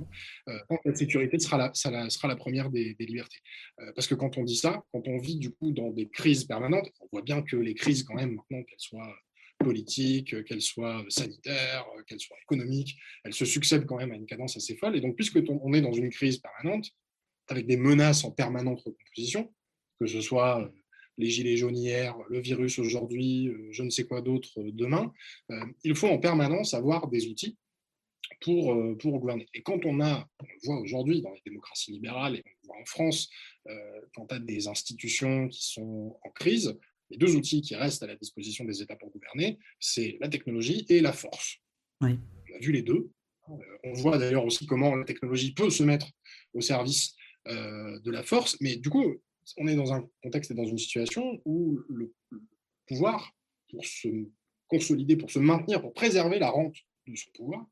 Euh, la sécurité sera la, sera la première des, libertés. Euh, parce que quand on dit ça, quand on vit du coup dans des crises permanentes, on voit bien que les crises, quand même, maintenant, qu'elles soient politique, euh, qu'elle soit sanitaire, euh, qu'elle soit économique, elle se succède quand même à une cadence assez folle. Et donc, puisque on est dans une crise permanente, avec des menaces en permanente recomposition, que ce soit euh, les gilets jaunes hier, le virus aujourd'hui, je ne sais quoi d'autre demain, il faut en permanence avoir des outils pour, pour gouverner. Et quand on a, on le voit aujourd'hui dans les démocraties libérales et on le voit en France, quand on a des institutions qui sont en crise, les deux outils qui restent à la disposition des États pour gouverner, c'est la technologie et la force. On a vu les deux. Euh, on voit d'ailleurs aussi comment la technologie peut se mettre au service euh, de la force, mais du coup, on est dans un contexte et dans une situation où le pouvoir, pour se consolider, pour se maintenir, pour préserver la rente de son pouvoir,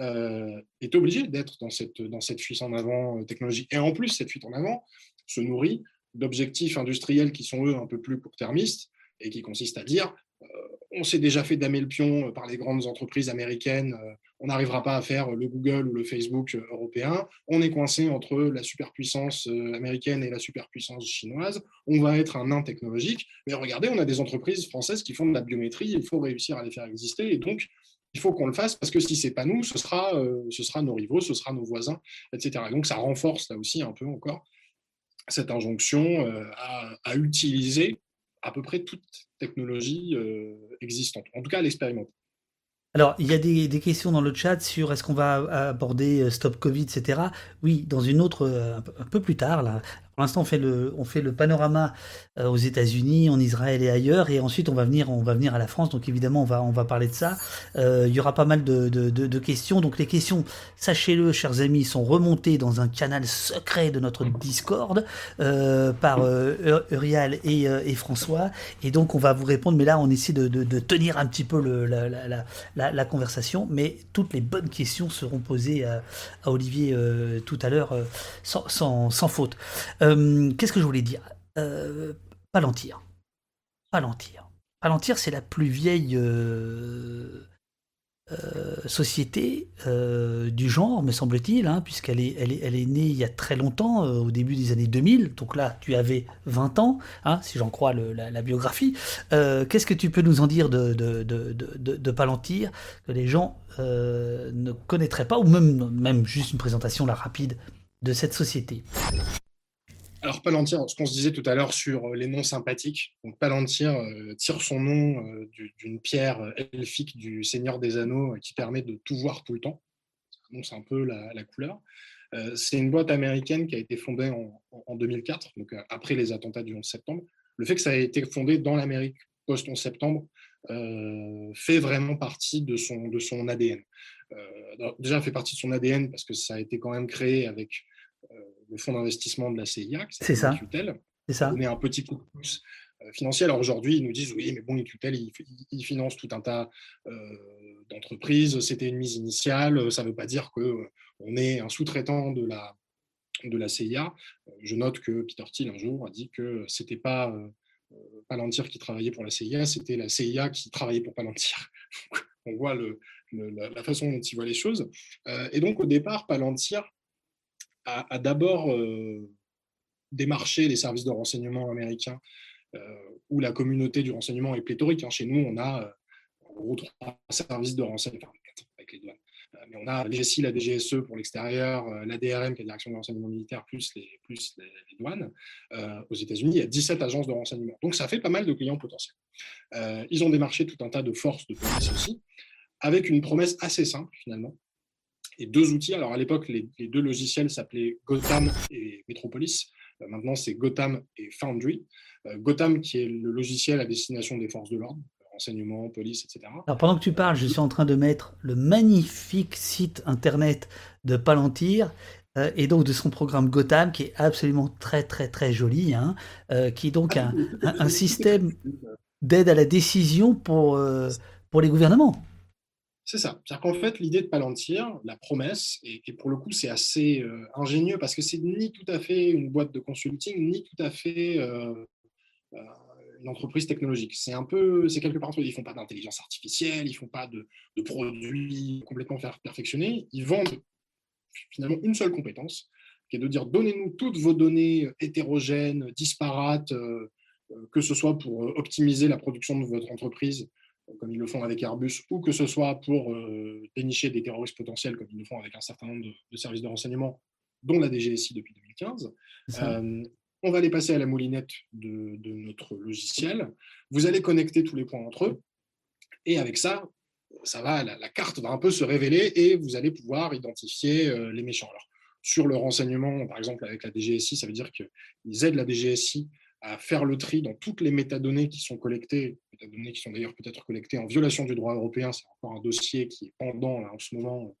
euh, est obligé d'être dans cette, dans cette fuite en avant technologique. Et en plus, cette fuite en avant se nourrit d'objectifs industriels qui sont, eux, un peu plus court-termistes et qui consistent à dire euh, on s'est déjà fait damer le pion par les grandes entreprises américaines, euh, on n'arrivera pas à faire le Google ou le Facebook européen, on est coincé entre la superpuissance américaine et la superpuissance chinoise, on va être un nain technologique, mais regardez, on a des entreprises françaises qui font de la biométrie, il faut réussir à les faire exister, et donc il faut qu'on le fasse parce que si c'est pas nous, ce sera, ce sera nos rivaux, ce sera nos voisins, etc. donc ça renforce là aussi un peu encore cette injonction à utiliser à peu près toute technologie euh, existante, en tout cas à l'expérimenter. Alors, il y a des, questions dans le chat sur est-ce qu'on va aborder euh, Stop Covid, etc. Oui, dans une autre, euh, un peu plus tard, là, pour l'instant, on fait le, panorama euh, aux États-Unis, en Israël et ailleurs, et ensuite on va venir, à la France. Donc évidemment, on va, parler de ça. Euh, il y aura pas mal de, questions. Donc les questions, sachez-le, chers amis, sont remontées dans un canal secret de notre Discord euh, par Uriel et, François. Et donc on va vous répondre. Mais là, on essaie de, tenir un petit peu la, conversation. Mais toutes les bonnes questions seront posées à, Olivier tout à l'heure sans faute. Euh, qu'est-ce que je voulais dire? Euh, Palantir. Palantir. Palantir, c'est la plus vieille euh, société du genre, me semble-t-il, hein, puisqu'elle est, née il y a très longtemps, au début des années 2000. Donc là, tu avais 20 ans, hein, si j'en crois la, biographie. Qu'est-ce que tu peux nous en dire de, Palantir que les gens ne connaîtraient pas, ou même, juste une présentation rapide de cette société? Alors Palantir, ce qu'on se disait tout à l'heure sur euh, les noms sympathiques, donc Palantir euh, tire son nom euh, d'une pierre elfique du Seigneur des Anneaux qui permet de tout voir tout le temps. c'est un peu la, couleur. c'est une boîte américaine qui a été fondée en, 2004, donc après les attentats du 11 septembre. Le fait que ça ait été fondé dans l'Amérique post-11 septembre fait vraiment partie de son, de son ADN. déjà, fait partie de son ADN parce que ça a été quand même créé avec le fonds d'investissement de la CIA, qui c'est ça. C'est ça. On est un petit coup de pouce euh, financier. Alors aujourd'hui, ils nous disent oui, mais bon, Iqtel, il, il finance tout un tas euh, d'entreprises. C'était une mise initiale. Ça ne veut pas dire qu'on euh, est un sous-traitant de la, de la CIA. Je note que Peter Thiel, un jour, a dit que ce n'était pas Palantir qui travaillait pour la CIA, c'était la CIA qui travaillait pour Palantir. On voit le, la, façon dont il voit les choses. et donc, au départ, Palantir a, d'abord euh, démarché les services de renseignement américains euh, où la communauté du renseignement est pléthorique. Hein. Chez nous, on a euh, gros trois services de renseignement, avec les douanes. Mais on a la DGSE pour l'extérieur, l'ADRM, qui est la direction de renseignement militaire, plus les, plus les, douanes. aux États-Unis, il y a 17 agences de renseignement. Donc, ça fait pas mal de clients potentiels. ils ont démarché tout un tas de forces de police aussi, avec une promesse assez simple, finalement, et deux outils. Alors à l'époque, les, deux logiciels s'appelaient Gotham et Metropolis. Euh, maintenant, c'est Gotham et Foundry. Euh, Gotham, qui est le logiciel à destination des forces de l'ordre, renseignement, police, etc. Alors pendant que tu parles, je suis en train de mettre le magnifique site internet de Palantir. Euh, et donc de son programme Gotham, qui est absolument très très très joli, hein, qui est donc un, un système d'aide à la décision pour, pour les gouvernements. C'est ça. C'est-à-dire qu'en fait, l'idée de Palantir, la promesse, et, pour le coup, c'est assez euh, ingénieux parce que c'est ni tout à fait une boîte de consulting, ni tout à fait euh, euh, une entreprise technologique. C'est un peu, c'est quelque part Ils font pas d'intelligence artificielle, ils font pas de, produits complètement perfectionnés. Ils vendent finalement une seule compétence, qui est de dire donnez-nous toutes vos données hétérogènes, disparates, que ce soit pour optimiser la production de votre entreprise comme ils le font avec Airbus, ou que ce soit pour euh, dénicher des terroristes potentiels, comme ils le font avec un certain nombre de, services de renseignement, dont la DGSI depuis 2015. Euh, on va les passer à la moulinette de, notre logiciel. Vous allez connecter tous les points entre eux. Et avec ça, ça va, la, carte va un peu se révéler et vous allez pouvoir identifier euh, les méchants. Alors, sur le renseignement, par exemple avec la DGSI, ça veut dire qu'ils aident la DGSI à faire le tri dans toutes les métadonnées qui sont collectées, métadonnées qui sont d'ailleurs peut-être collectées en violation du droit européen, c'est encore un dossier qui est pendant là, en ce moment,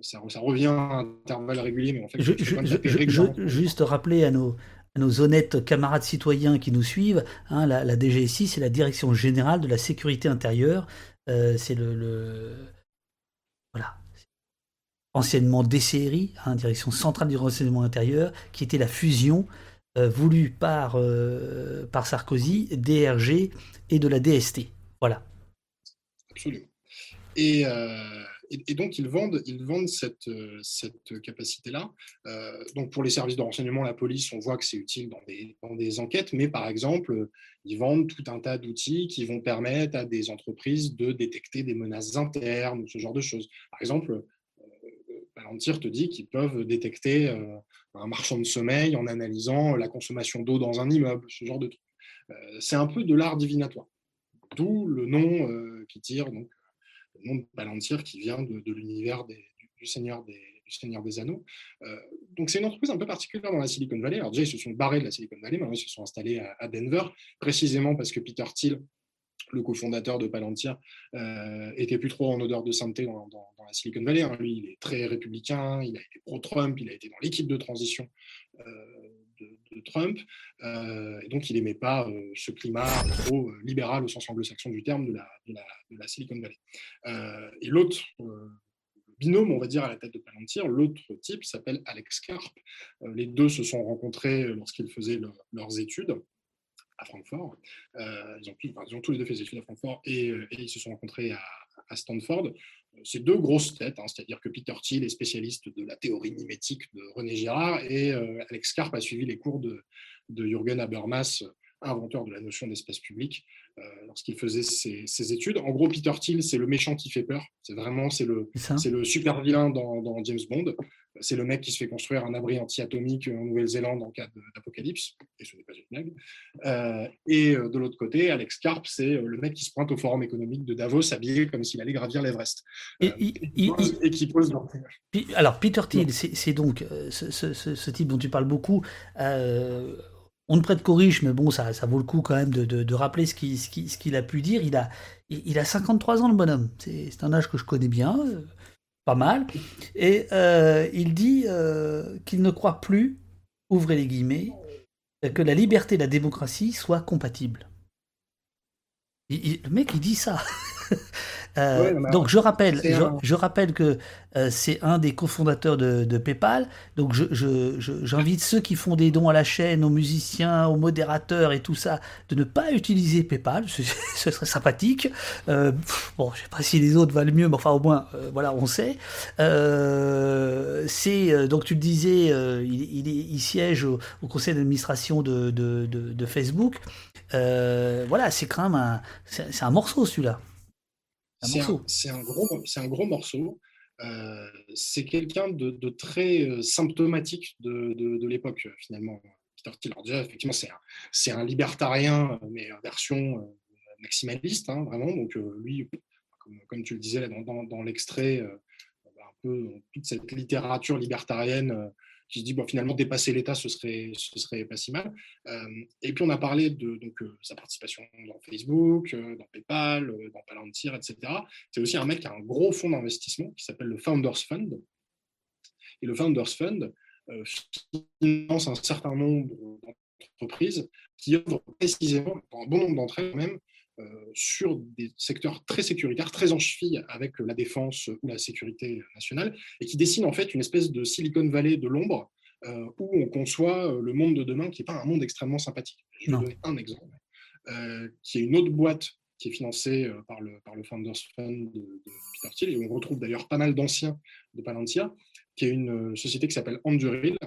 ça, ça, revient à intervalles réguliers, mais en fait, je, juste rappeler à nos, honnêtes camarades citoyens qui nous suivent, hein, la, DGSI, c'est la Direction Générale de la Sécurité Intérieure, euh, c'est le, voilà, anciennement DCRI, hein, Direction Centrale du Renseignement Intérieur, qui était la fusion voulu par, euh, par Sarkozy, DRG et de la DST. Voilà. Absolument. Et, et, donc, ils vendent, ils vendent cette, cette capacité-là. donc, pour les services de renseignement, la police, on voit que c'est utile dans des, dans des enquêtes, mais par exemple, ils vendent tout un tas d'outils qui vont permettre à des entreprises de détecter des menaces internes, ce genre de choses. Par exemple, Palantir te dit qu'ils peuvent détecter un marchand de sommeil en analysant la consommation d'eau dans un immeuble, ce genre de truc. c'est un peu de l'art divinatoire. D'où le nom qui tire, donc, le nom de Palantir qui vient de, l'univers du, Seigneur des, Seigneur des Anneaux. donc, c'est une entreprise un peu particulière dans la Silicon Valley. Alors, déjà, ils se sont barrés de la Silicon Valley, maintenant, ils se sont installés à, Denver, précisément parce que Peter Thiel, le cofondateur de Palantir, euh, était plus trop en odeur de sainteté dans, la Silicon Valley. Hein. Lui, il est très républicain, il a été pro-Trump, il a été dans l'équipe de transition euh, de, Trump, euh, et donc il n'aimait pas euh, ce climat trop libéral au sens anglo-saxon du terme de la, Silicon Valley. et l'autre binôme, on va dire, à la tête de Palantir. L'autre type s'appelle Alex Karp. les deux se sont rencontrés lorsqu'ils faisaient leurs études à Francfort. Euh, ils, ont tous, les deux fait des études à Francfort et, euh, ils se sont rencontrés à, Stanford. C'est deux grosses têtes, hein, c'est-à-dire que Peter Thiel est spécialiste de la théorie mimétique de René Girard et euh, Alex Karp a suivi les cours de, de Jürgen Habermas inventeur de la notion d'espace public, lorsqu'il faisait ses, études. En gros, Peter Thiel, c'est le méchant qui fait peur. C'est vraiment c'est le, c'est le super vilain dans, dans James Bond c'est le mec qui se fait construire un abri anti-atomique en Nouvelle-Zélande en cas d'apocalypse, et ce n'est pas une blague. Euh, et euh, de l'autre côté, Alex Karp, c'est euh, le mec qui se pointe au forum économique de Davos habillé comme s'il allait gravir l'Everest. Et, qui pose dans... Alors, Peter Thiel, c'est donc ce, type dont tu parles beaucoup. On ne prête corrige, mais bon, ça, vaut le coup quand même de, rappeler ce qu'il a pu dire. Il a, il a 53 ans, le bonhomme. C'est un âge que je connais bien pas mal. Et euh, il dit euh, qu'il ne croit plus, ouvrez les guillemets, que la liberté et la démocratie soient compatibles. le mec, il dit ça. Euh, donc je rappelle, je, rappelle que euh, c'est un des cofondateurs de, PayPal. Donc j'invite ceux qui font des dons à la chaîne, aux musiciens, aux modérateurs et tout ça, de ne pas utiliser PayPal. Ce, serait sympathique. Euh, bon, je sais pas si les autres valent mieux, mais enfin au moins, voilà, on sait. c'est donc tu le disais, il, siège au, conseil d'administration de, de, Facebook. voilà, c'est quand même un, c'est un morceau celui-là. C'est un, gros, un gros morceau. Euh, c'est quelqu'un de, très euh, symptomatique de, l'époque, euh, finalement. Peter déjà, effectivement, c'est un, un, libertarien, mais en version maximaliste, hein, vraiment. Donc, lui, comme, tu le disais là, dans, dans l'extrait, un peu toute cette littérature libertarienne qui se dit bon, finalement dépasser l'État ce serait ce serait pas si mal. Euh, et puis on a parlé de donc euh, sa participation dans Facebook, euh, dans PayPal, dans Palantir, etc. C'est aussi un mec qui a un gros fonds d'investissement qui s'appelle le Founders Fund. Et le Founders Fund finance un certain nombre d'entreprises qui œuvrent précisément, dans un bon nombre d'entre elles même, sur des secteurs très sécuritaires, très en cheville avec la défense ou la sécurité nationale, et qui dessine en fait une espèce de Silicon Valley de l'ombre euh, où on conçoit euh, le monde de demain qui n'est pas un monde extrêmement sympathique. Je vais donner un exemple, qui est une autre boîte qui est financée par le, par le Founders Fund de, Peter Thiel, et on retrouve d'ailleurs pas mal d'anciens de Palantir, qui est une société qui s'appelle Anduril,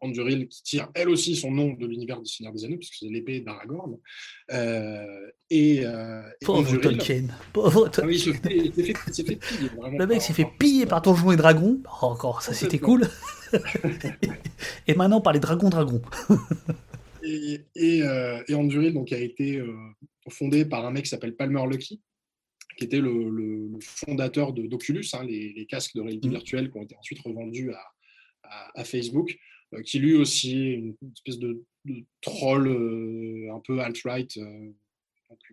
Anduril qui tire elle aussi son nom de l'univers du Seigneur des Anneaux, puisque c'est l'épée d'Aragorn. Euh, et, euh, Pauvre Tolkien. Pauvre Tolkien. Ah oui, il s'est fait, piller. le mec s'est fait piller par Donjons et Dragons. Oh, encore, ça c'était cool. et maintenant par les Dragons Dragons. et, et, euh, et, Anduril donc, a été euh, fondé par un mec qui s'appelle Palmer Lucky qui était le, le, fondateur d'Oculus, hein, les, les, casques de réalité mmh. virtuelle qui ont été ensuite revendus à, à, à Facebook. Euh, qui lui aussi est une espèce de, troll euh, un peu alt-right, euh,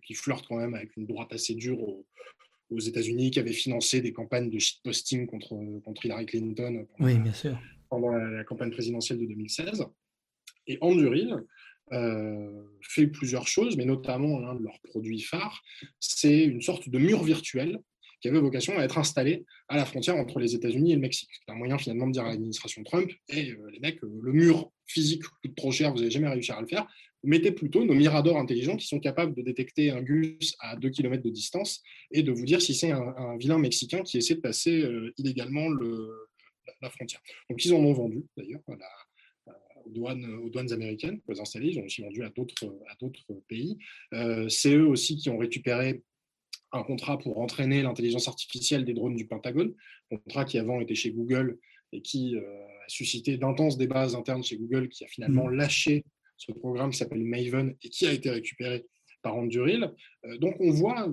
qui flirte quand même avec une droite assez dure aux, États-Unis, qui avait financé des campagnes de shitposting contre, contre Hillary Clinton pendant, oui, bien sûr. pendant la, campagne présidentielle de 2016. Et Anduril euh, fait plusieurs choses, mais notamment l'un de leurs produits phares, c'est une sorte de mur virtuel qui avait vocation à être installé à la frontière entre les États-Unis et le Mexique. C'est un moyen finalement de dire à l'administration Trump et euh, les mecs, euh, le mur physique coûte trop cher, vous n'avez jamais réussi à le faire. mettez plutôt nos miradors intelligents qui sont capables de détecter un gus à 2 km de distance et de vous dire si c'est un, vilain Mexicain qui essaie de passer euh, illégalement le, la frontière. Donc ils en ont vendu d'ailleurs aux douanes, américaines pour les installer. Ils ont aussi vendu à d'autres pays. Euh, c'est eux aussi qui ont récupéré un contrat pour entraîner l'intelligence artificielle des drones du Pentagone, contrat qui avant était chez Google et qui euh, a suscité d'intenses débats internes chez Google, qui a finalement mmh. lâché ce programme qui s'appelle Maven et qui a été récupéré par Anduril. Euh, donc on voit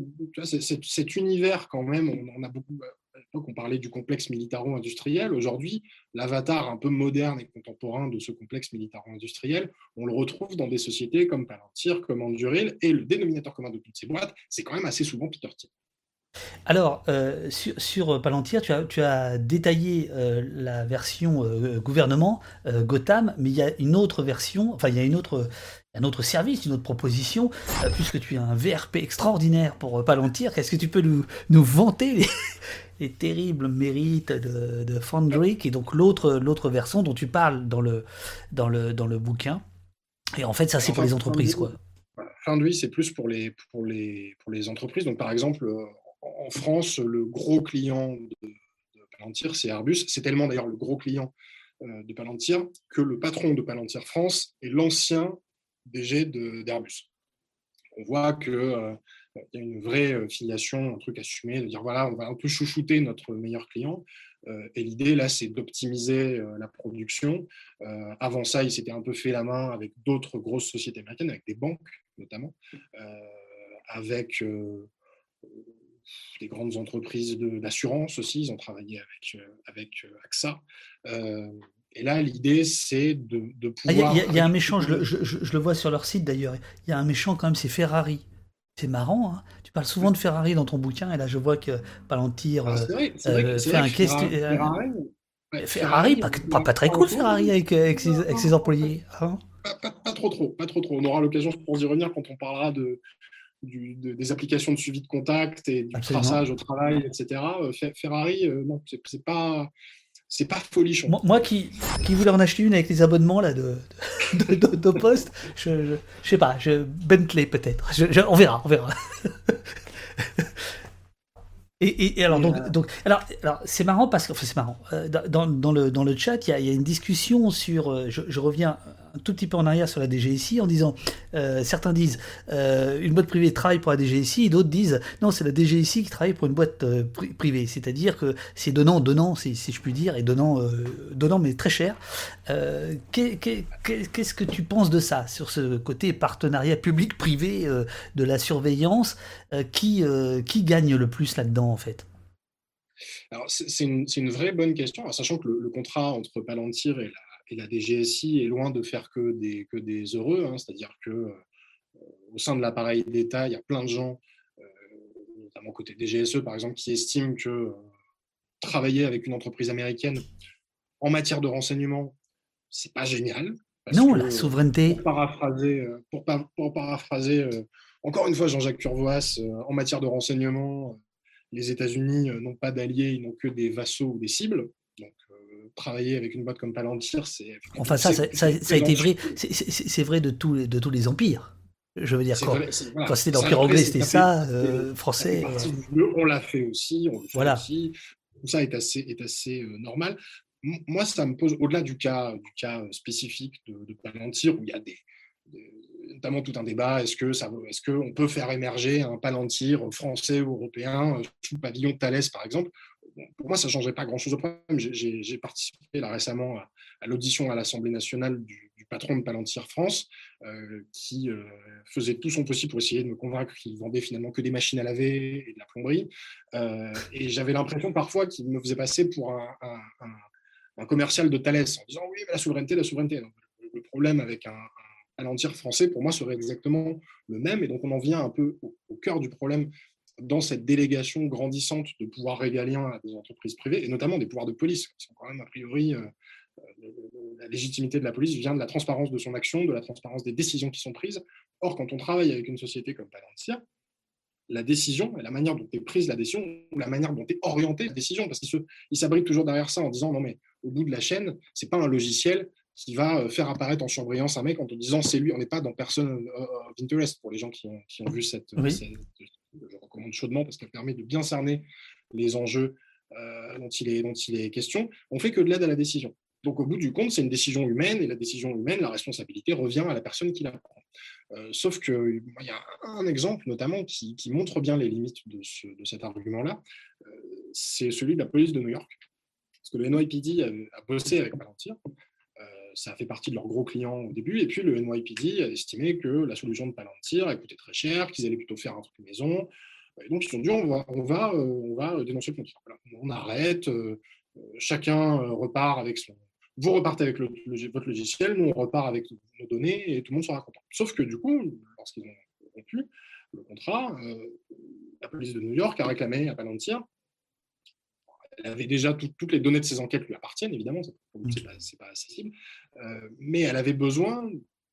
cet univers quand même, on, a beaucoup, à on parlait du complexe militaro-industriel, aujourd'hui l'avatar un peu moderne et contemporain de ce complexe militaro-industriel, on le retrouve dans des sociétés comme Palantir, comme Anduril, et le dénominateur commun de toutes ces boîtes, c'est quand même assez souvent Peter Thiel. Alors, euh, sur, Palantir, tu as, détaillé euh, la version euh, gouvernement, Gotham, mais il y a une autre version, enfin il y a une autre, un autre service, une autre proposition, puisque tu as un VRP extraordinaire pour Palantir. Est-ce que tu peux nous, vanter terribles mérites de, de Foundry, qui est donc l'autre, version dont tu parles dans le, bouquin Et en fait, ça c'est pour les entreprises, quoi. Foundry, c'est plus pour les, les, les entreprises. Donc, par exemple, en France, le gros client de, Palantir, c'est Airbus. C'est tellement d'ailleurs le gros client euh, de Palantir que le patron de Palantir France est l'ancien DG d'Airbus. On voit qu'il euh, y a une vraie euh, filiation, un truc assumé, de dire voilà, on va un peu chouchouter notre meilleur client. et l'idée, là, c'est d'optimiser la production. avant ça, il s'était un peu fait la main avec d'autres grosses sociétés américaines, avec des banques notamment, avec des grandes entreprises d'assurance aussi, ils ont travaillé avec, euh, avec euh, AXA. Euh, et là, l'idée, c'est de, de, pouvoir... Il y, a un méchant, je, je, le vois sur leur site d'ailleurs, il y a un méchant quand même, c'est Ferrari. C'est marrant, hein tu parles souvent de Ferrari dans ton bouquin, et là je vois que Palantir ah, fait un Ferrari, Ferrari, pas, pas, très cool Ferrari avec, avec, ses, employés. Hein pas, pas, trop trop, pas trop trop. On aura l'occasion, pour y revenir quand on parlera de, des applications de suivi de contact et du traçage au travail, etc. Euh, Ferrari, euh, non, c'est pas c'est pas folichon. Moi, qui, qui voulais en acheter une avec les abonnements là, de, de, de, poste, je, je, sais pas, je, Bentley peut-être. on verra, on verra. Et, et, alors, donc, euh, donc, alors, alors c'est marrant parce que, enfin, c'est marrant. Dans, dans, le, dans le chat, il y a, y a, une discussion sur. Je, je, reviens un tout petit peu en arrière sur la DGSI en disant, euh, certains disent euh, une boîte privée travaille pour la DGSI, et d'autres disent non, c'est la DGSI qui travaille pour une boîte euh, privée. C'est-à-dire que c'est donnant, donnant, si, je puis dire, et donnant, donnant mais très cher. Qu'est-ce que tu penses de ça, sur ce côté partenariat public-privé de la surveillance qui, qui gagne le plus là-dedans en fait? C'est une, une, vraie bonne question, sachant que le, le, contrat entre Palantir et la, et la DGSI est loin de faire que des, que des heureux, hein. c'est-à-dire que euh, au sein de l'appareil d'État, il y a plein de gens, euh, notamment côté DGSE par exemple, qui estiment que euh, travailler avec une entreprise américaine en matière de renseignement, c'est pas génial. non, la souveraineté. Pour paraphraser, pour, pour paraphraser encore une fois Jean-Jacques Curvoas, en matière de renseignement, les États-Unis n'ont pas d'alliés, ils n'ont que des vassaux ou des cibles. Travailler avec une boîte comme Palantir, c'est. Enfin, ça, ça, ça, a été vrai. C'est vrai de, tous de tous les empires. Je veux dire, quand, quand c'était l'Empire anglais, c'était ça, euh, français. Euh. On l'a fait aussi, on le fait voilà. aussi. Tout ça est assez, est assez euh, normal. Moi, ça me pose, au-delà du cas, du cas spécifique de, de, Palantir, où il y a des, notamment tout un débat, est-ce que ça, est-ce qu'on peut faire émerger un Palantir français ou européen sous pavillon Thales, par exemple? Pour moi, ça ne changerait pas grand-chose au problème. J'ai participé là récemment à, l'audition à l'Assemblée nationale du, patron de Palantir France, euh, qui euh, faisait tout son possible pour essayer de me convaincre qu'il vendait finalement que des machines à laver et de la plomberie. Euh, et j'avais l'impression parfois qu'il me faisait passer pour un, commercial de Thales en disant oui, mais la souveraineté, la souveraineté. le problème avec un, Palantir français, pour moi, serait exactement le même. Et donc, on en vient un peu au cœur du problème dans cette délégation grandissante de pouvoirs régaliens à des entreprises privées, et notamment des pouvoirs de police, qui sont quand même a priori, euh, euh, la légitimité de la police vient de la transparence de son action, de la transparence des décisions qui sont prises. Or, quand on travaille avec une société comme Palantir, la décision, et la manière dont est prise la décision, ou la manière dont est orientée la décision, parce qu'ils s'abritent toujours derrière ça en disant non mais au bout de la chaîne, c'est pas un logiciel qui va faire apparaître en surbrillance un mec en te disant c'est lui. On n'est pas dans Person of Interest pour les gens qui ont, qui ont vu cette, Je recommande chaudement parce qu'elle permet de bien cerner les enjeux dont, il est, dont il est question. On fait que de l'aide à la décision. Donc, au bout du compte, c'est une décision humaine, et la décision humaine, la responsabilité revient à la personne qui la prend. Euh, sauf qu'il y a un exemple, notamment, qui, montre bien les limites de, cet argument-là, euh, c'est celui de la police de New York. Parce que le NYPD a, bossé avec Palantir, euh, ça a fait partie de leurs gros clients au début, et puis le NYPD a estimé que la solution de Palantir a coûté très cher, qu'ils allaient plutôt faire un truc maison, et donc ils se sont dit on va, va dénoncer le contrat. On arrête, chacun repart avec son, vous repartez avec votre logiciel, nous on repart avec nos données et tout le monde sera content. Sauf que du coup, lorsqu'ils ont rompu le contrat, euh, la police de New York a réclamé à Palantir. Elle avait déjà toutes les données de ses enquêtes lui appartiennent, évidemment, c'est pas, pas accessible, euh, mais elle avait besoin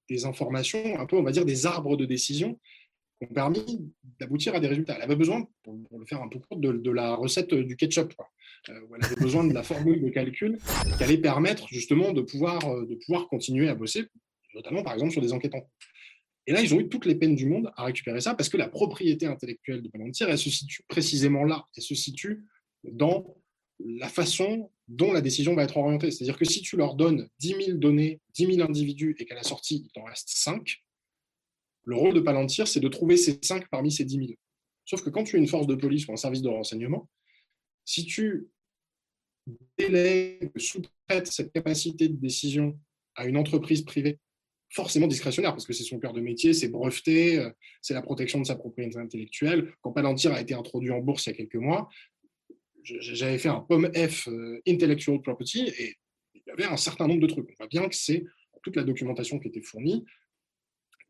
des informations, un peu, on va dire, des arbres de décision qui ont permis d'aboutir à des résultats. Elle avait besoin, pour, le faire un peu court, de, la recette du ketchup. Euh, où elle avait besoin de la formule de calcul qui allait permettre justement de pouvoir, euh, de pouvoir continuer à bosser, notamment par exemple sur des enquêtes en cours. Et là, ils ont eu toutes les peines du monde à récupérer ça parce que la propriété intellectuelle de Palantir, elle se situe précisément là. Elle se situe dans la façon dont la décision va être orientée. C'est-à-dire que si tu leur donnes 10 000 données, 10 000 individus et qu'à la sortie, il t'en reste 5, le rôle de Palantir, c'est de trouver ces 5 parmi ces 10 000. Sauf que quand tu es une force de police ou un service de renseignement, si tu délègues, sous-traites cette capacité de décision à une entreprise privée, forcément discrétionnaire, parce que c'est son cœur de métier, c'est breveté, euh, c'est la protection de sa propriété intellectuelle. Quand Palantir a été introduit en bourse il y a quelques mois, j'avais fait un POM F euh, Intellectual Property et il y avait un certain nombre de trucs. On voit bien que c'est toute la documentation qui était fournie.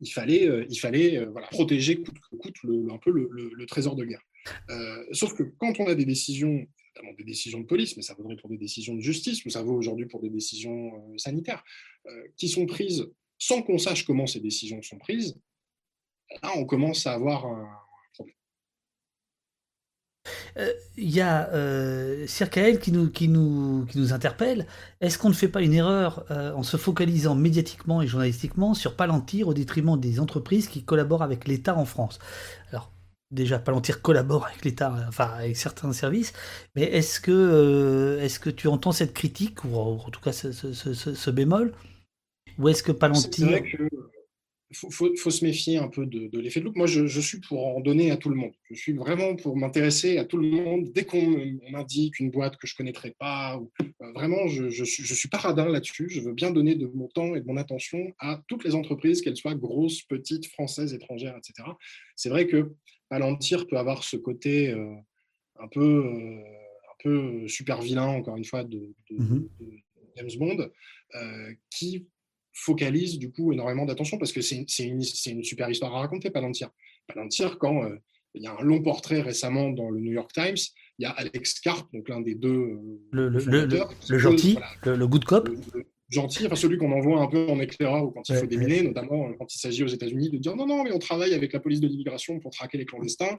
Il fallait, euh, il fallait protéger coûte que coûte un peu le trésor de guerre. Euh, sauf que quand on a des décisions, notamment des décisions de police, mais ça vaudrait pour des décisions de justice, ou ça vaut aujourd'hui pour des décisions euh, sanitaires, euh, qui sont prises sans qu'on sache comment ces décisions sont prises, là, on commence à avoir un Il y a euh, qui nous, qui, nous, qui nous interpelle. Est-ce qu'on ne fait pas une erreur en se focalisant médiatiquement et journalistiquement sur Palantir au détriment des entreprises qui collaborent avec l'État en France? Alors, déjà Palantir collabore avec l'État, enfin avec certains services, mais est-ce que, euh, est-ce que tu entends cette critique, ou en tout cas ce, bémol? Ou est-ce que Palantir... faut, se méfier un peu de, l'effet de loupe. Moi, je, suis pour en donner à tout le monde. Je suis vraiment pour m'intéresser à tout le monde. Dès qu'on m'indique une boîte que je ne connaîtrais pas, ou, euh, vraiment, je ne suis, je suis pas radin là-dessus. Je veux bien donner de mon temps et de mon attention à toutes les entreprises, qu'elles soient grosses, petites, françaises, étrangères, etc. C'est vrai que Palantir peut avoir ce côté euh, un, peu, euh, un peu super vilain, encore une fois, de, mmh James Bond, qui focalise du coup énormément d'attention parce que c'est une, une, super histoire à raconter, Palantir. Palantir, quand il y a un long portrait récemment dans le New York Times, il y a Alex Karp, donc l'un des deux. le, le, le, gentil, le, good cop gentil, enfin celui qu'on envoie un peu en éclaireur ou quand il faut déminer, notamment euh, quand il s'agit aux États-Unis de dire non, non, mais on travaille avec la police de l'immigration pour traquer les clandestins,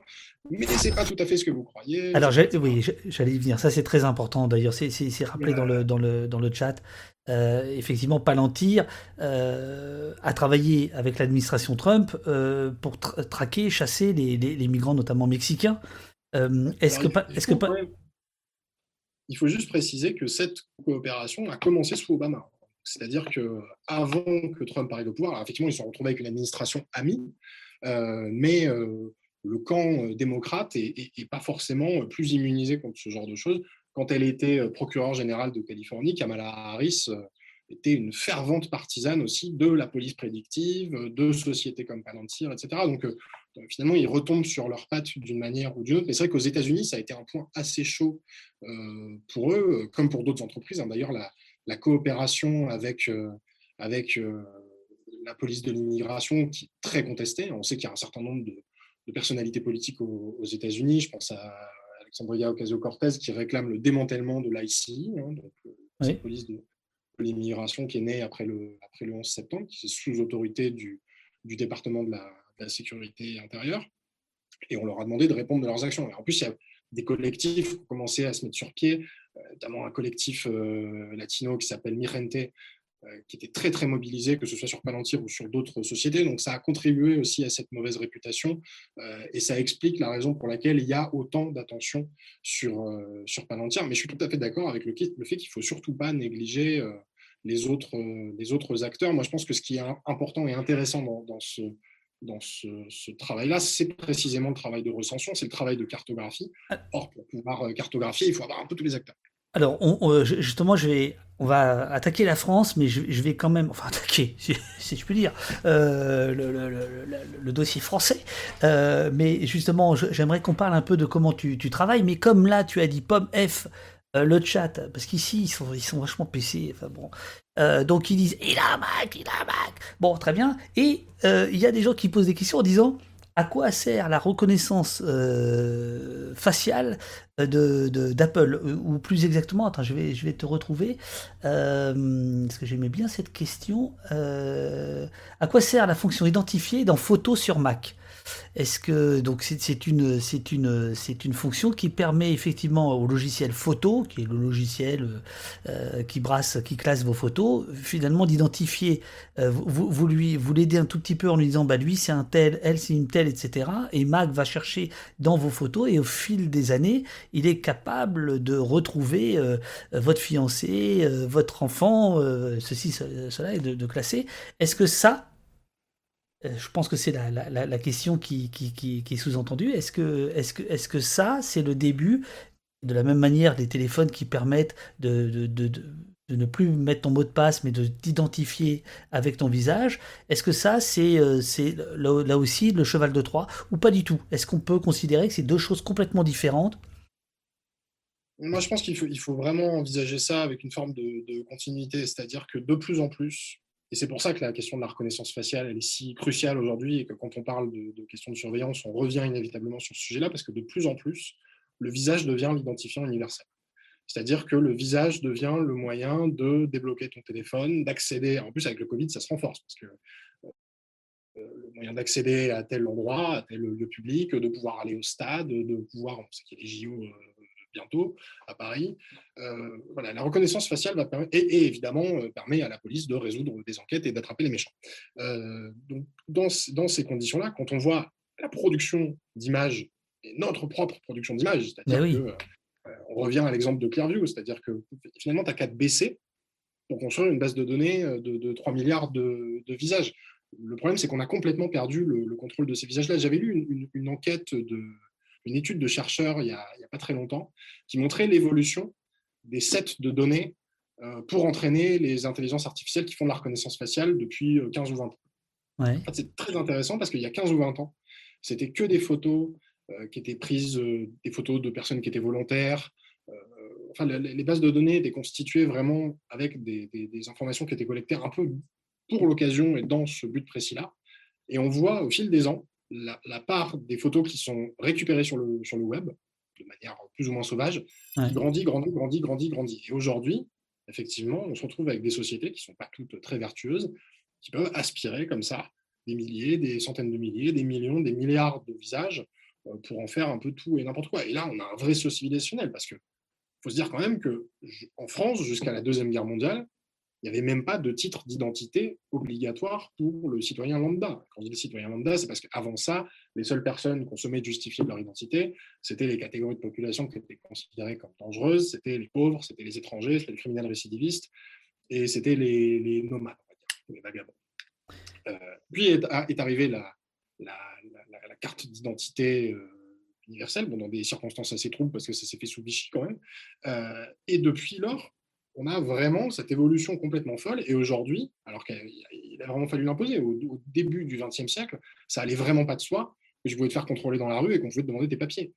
mais c'est pas tout à fait ce que vous croyez. Alors, oui, j'allais y venir. Ça, c'est très important d'ailleurs. C'est rappelé dans, le, dans, le, dans le chat. Euh, effectivement, Palantir euh, a travaillé avec l'administration Trump pour traquer, chasser les, les, migrants, notamment mexicains. Est-ce que, est que il faut juste préciser que cette coopération a commencé sous Obama. C'est-à-dire qu'avant que Trump arrive au pouvoir, effectivement, ils se sont retrouvés avec une administration amie, euh, mais euh, le camp euh, démocrate n'est pas forcément plus immunisé contre ce genre de choses. Quand elle était procureure générale de Californie, Kamala Harris était une fervente partisane aussi de la police prédictive, de sociétés comme Palantir, etc. Donc, finalement, ils retombent sur leurs pattes d'une manière ou d'une autre. Mais c'est vrai qu'aux États-Unis, ça a été un point assez chaud pour eux, comme pour d'autres entreprises. Hein. D'ailleurs, la, la coopération avec, euh, avec euh, la police de l'immigration qui est très contestée. On sait qu'il y a un certain nombre de, personnalités politiques aux, États-Unis. Je pense à Alexandria Ocasio-Cortez qui réclame le démantèlement de l'ICI, hein, euh, la police de, l'immigration qui est née après le, après le 11 septembre, qui est sous autorité du, du département de la, de la, sécurité intérieure. Et on leur a demandé de répondre de leurs actions. Et en plus, il y a des collectifs qui ont commencé à se mettre sur pied notamment un collectif euh, latino qui s'appelle Mirente, qui était très très mobilisé, que ce soit sur Palantir ou sur d'autres sociétés. Donc ça a contribué aussi à cette mauvaise réputation et ça explique la raison pour laquelle il y a autant d'attention sur, sur Palantir. Mais je suis tout à fait d'accord avec le, le fait qu'il ne faut surtout pas négliger les autres, les autres acteurs. Moi, je pense que ce qui est important et intéressant dans, dans ce, dans ce, travail-là, c'est précisément le travail de recension, c'est le travail de cartographie. Ah. Or, pour pouvoir euh, cartographier, il faut avoir un peu tous les acteurs. Alors, on, justement, je vais, on va attaquer la France, mais je, vais quand même, enfin attaquer, si, je puis dire, euh, le, dossier français. Euh, mais justement, j'aimerais qu'on parle un peu de comment tu, tu, travailles. Mais comme là, tu as dit pomme F euh, le chat, parce qu'ici ils sont, vachement PC, enfin bon. Euh, donc ils disent il a un Mac, il a Mac. Bon, très bien. Et euh, il y a des gens qui posent des questions en disant à quoi sert la reconnaissance faciale d'Apple? Ou plus exactement, attends, je vais, je vais te retrouver, parce que j'aimais bien cette question. à quoi sert la fonction identifiée dans Photos sur Mac? Est-ce que donc c'est une c'est une c'est une fonction qui permet effectivement au logiciel photo, qui est le logiciel euh, qui brasse, qui classe vos photos, finalement d'identifier. Euh, vous, vous, lui vous l'aidez un tout petit peu en lui disant bah lui c'est un tel, elle c'est une telle, etc. Et Mac va chercher dans vos photos et au fil des années, il est capable de retrouver euh, votre fiancé, votre enfant, ceci, cela et de, classer. Est-ce que ça je pense que c'est la, question qui, est sous-entendue. Est-ce que, est que, est que ça, c'est le début, de la même manière des téléphones qui permettent de, ne plus mettre ton mot de passe, mais de t'identifier avec ton visage Est-ce que ça, c'est euh, là, aussi le cheval de Troie ou pas du tout? Est-ce qu'on peut considérer que c'est deux choses complètement différentes? Moi, je pense qu'il faut, vraiment envisager ça avec une forme de continuité, c'est-à-dire que de plus en plus, et c'est pour ça que la question de la reconnaissance faciale est si cruciale aujourd'hui et que quand on parle de, questions de surveillance, on revient inévitablement sur ce sujet-là parce que de plus en plus, le visage devient l'identifiant universel. C'est-à-dire que le visage devient le moyen de débloquer ton téléphone, d'accéder. En plus, avec le Covid, ça se renforce parce que euh, le moyen d'accéder à tel endroit, à tel lieu public, de pouvoir aller au stade, de pouvoir, on sait qu'il y a les JO bientôt à Paris. Euh, voilà, la reconnaissance faciale va permettre, et, évidemment euh, permet à la police de résoudre des enquêtes et d'attraper les méchants. Euh, donc, dans, dans ces conditions-là, quand on voit la production d'images, notre propre production d'images, c'est-à-dire que on revient à l'exemple de Clearview, c'est-à-dire que finalement, tu as qu'à te baisser pour construire une base de données de, 3 milliards de, visages. Le problème, c'est qu'on a complètement perdu le, contrôle de ces visages-là. J'avais lu une, enquête de, une étude de chercheurs il n'y a, pas très longtemps qui montrait l'évolution des sets de données euh, pour entraîner les intelligences artificielles qui font de la reconnaissance faciale depuis 15 euh, ou 20 ans. c'est très intéressant parce qu'il y a 15 ou 20 ans, c'était que des photos euh, qui étaient prises, des photos de personnes qui étaient volontaires. enfin, les, bases de données étaient constituées vraiment avec des, des informations qui étaient collectées un peu pour l'occasion et dans ce but précis-là. Et on voit au fil des ans la, part des photos qui sont récupérées sur le, sur le web, de manière plus ou moins sauvage, grandit, grandit, grandit, grandit, grandit. Et aujourd'hui, effectivement, on se retrouve avec des sociétés qui ne sont pas toutes très vertueuses, qui peuvent aspirer comme ça des milliers, des centaines de milliers, des millions, des milliards de visages euh, pour en faire un peu tout et n'importe quoi. Et là, on a un vrai saut civilisationnel parce que faut se dire quand même que en France, jusqu'à la Deuxième Guerre mondiale, il n'y avait même pas de titre d'identité obligatoire pour le citoyen lambda. Quand dis le citoyen lambda, c'est parce qu'avant ça, les seules personnes consommaient de justifier de leur identité, c'était les catégories de population qui étaient considérées comme dangereuses, c'était les pauvres, c'était les étrangers, c'était les criminels récidivistes, et c'était les, nomades, les vagabonds. Euh, puis est, arrivée la, la, carte d'identité euh, universelle, bon, dans des circonstances assez troubles, parce que ça s'est fait sous Vichy quand même. Euh, et depuis lors, on a vraiment cette évolution complètement folle. Et aujourd'hui, alors qu'il a vraiment fallu l'imposer, au, début du XXe siècle, ça allait vraiment pas de soi que je pouvais te faire contrôler dans la rue et qu'on pouvait te demander tes papiers.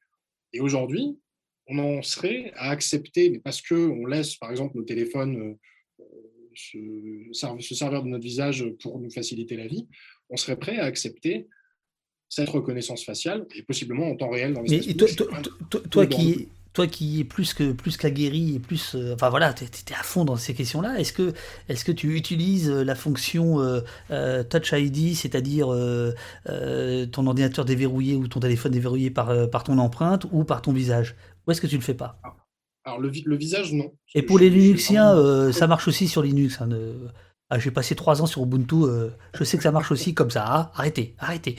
Et aujourd'hui, on en serait à accepter, mais parce qu'on laisse, par exemple, nos téléphones euh, se, servir de notre visage pour nous faciliter la vie, on serait prêt à accepter cette reconnaissance faciale et possiblement en temps réel dans l'espace. Mais toi, toi, qui, toi qui es plus que plus qu'aguerri et plus euh, enfin voilà tu à fond dans ces questions là est-ce que est-ce que tu utilises euh, la fonction euh, Touch ID c'est-à-dire ton ordinateur déverrouillé ou ton téléphone déverrouillé par par ton empreinte ou par ton visage? Ou est-ce que tu le fais pas? Alors le, le visage non et pour les Linuxiens ça marche aussi sur Linux hein, Ah, j'ai passé trois ans sur Ubuntu, je sais que ça marche aussi comme ça. Ah, arrêtez, arrêtez.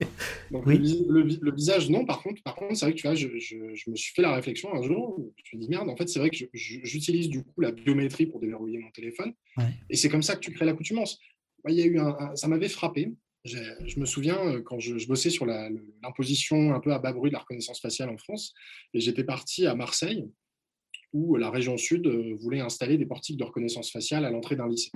oui. le, visage, non. Par contre, par contre c'est vrai que tu vois, je, me suis fait la réflexion un jour. Je me suis dit merde. En fait, c'est vrai que j'utilise du coup la biométrie pour déverrouiller mon téléphone. Et c'est comme ça que tu crées l'accoutumance. Il y a eu un, ça m'avait frappé. Je me souviens euh, quand je, bossais sur l'imposition un peu à bas bruit de la reconnaissance faciale en France, et j'étais parti à Marseille, où la région sud euh, voulait installer des portiques de reconnaissance faciale à l'entrée d'un lycée.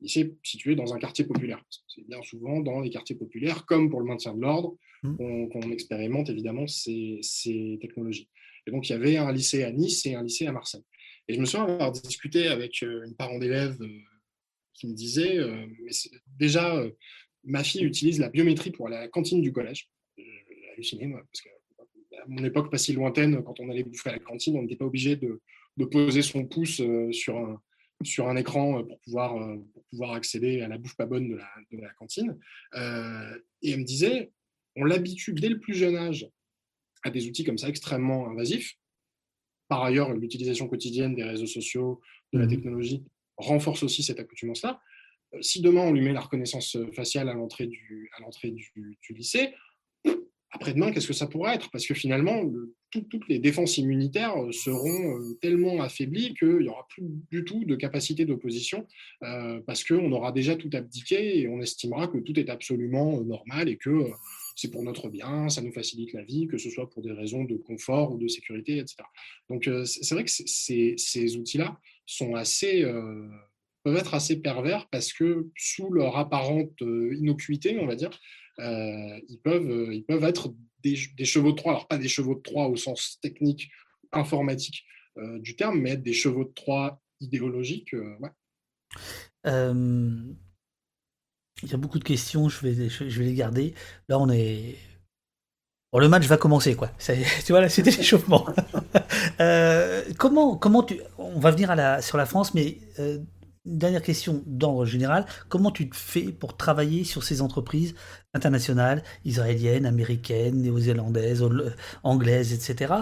Lycée situé dans un quartier populaire. C'est bien souvent dans les quartiers populaires, comme pour le maintien de l'ordre, mmh. qu'on expérimente évidemment ces, ces, technologies. Et donc il y avait un lycée à Nice et un lycée à Marseille. Et je me souviens avoir discuté avec euh, une parent d'élève qui me disait, mais déjà, ma fille utilise la biométrie pour aller à la cantine du collège. J'ai halluciné, moi, parce que à mon époque pas si lointaine, quand on allait bouffer à la cantine, on n'était pas obligé de, poser son pouce euh, sur un, sur un écran euh, pour pouvoir, euh, pour pouvoir accéder à la bouffe pas bonne de la, de la cantine. et elle me disait, on l'habitue dès le plus jeune âge à des outils comme ça extrêmement invasifs. Par ailleurs, l'utilisation quotidienne des réseaux sociaux, de la mmh technologie, renforce aussi cette accoutumance-là. Euh, si demain on lui met la reconnaissance euh, faciale à l'entrée du, à l'entrée du, lycée, après-demain, qu'est-ce que ça pourrait être? Parce que finalement, toutes les défenses immunitaires euh, seront tellement affaiblies qu'il n'y aura plus du tout de capacité d'opposition, parce qu'on aura déjà tout abdiqué et on estimera que tout est absolument normal et que c'est pour notre bien, ça nous facilite la vie, que ce soit pour des raisons de confort ou de sécurité, etc. Donc c'est vrai que ces, outils-là sont assez peuvent être assez pervers parce que sous leur apparente euh, innocuité, on va dire, euh, ils, peuvent, euh, ils peuvent être des, chevaux de Troie. Alors pas des chevaux de Troie au sens technique, informatique du terme, mais des chevaux de Troie idéologiques. Ouais. il y a beaucoup de questions, je vais, je vais les garder. Là, on est, le match va commencer, quoi. tu vois, là, c'était l'échauffement. comment, comment tu. On va venir à la, sur la France, mais dernière question d'ordre général. Comment tu te fais pour travailler sur ces entreprises internationales, israéliennes, américaines, néo-zélandaises, anglaises, etc.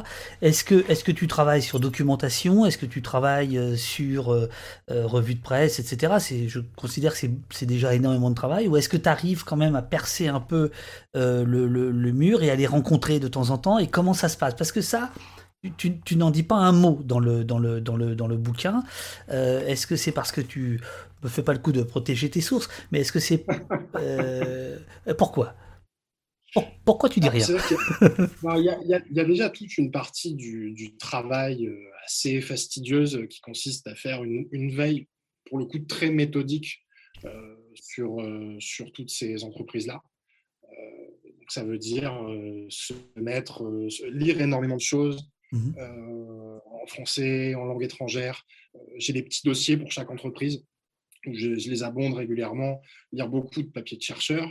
Est-ce que, est que tu travailles sur documentation? Est-ce que tu travailles euh, sur euh, euh, revue de presse, etc. Je considère que c'est déjà énormément de travail. Ou est-ce que tu arrives quand même à percer un peu le, le mur et à les rencontrer de temps en temps? Et comment ça se passe? Parce que ça, tu, n'en dis pas un mot dans le, dans le, dans le, dans le bouquin. Euh, est-ce que c'est parce que tu ne fais pas le coup de protéger tes sources? Mais est-ce que c'est. Euh, pourquoi? Pourquoi tu dis rien? Il y, a déjà toute une partie du, travail euh, assez fastidieuse qui consiste à faire une, veille, pour le coup, très méthodique sur, sur toutes ces entreprises-là. ça veut dire se mettre, lire énormément de choses, Mmh euh, en français, en langue étrangère. Euh, j'ai des petits dossiers pour chaque entreprise. Je, les abonde régulièrement, lire beaucoup de papiers de chercheurs,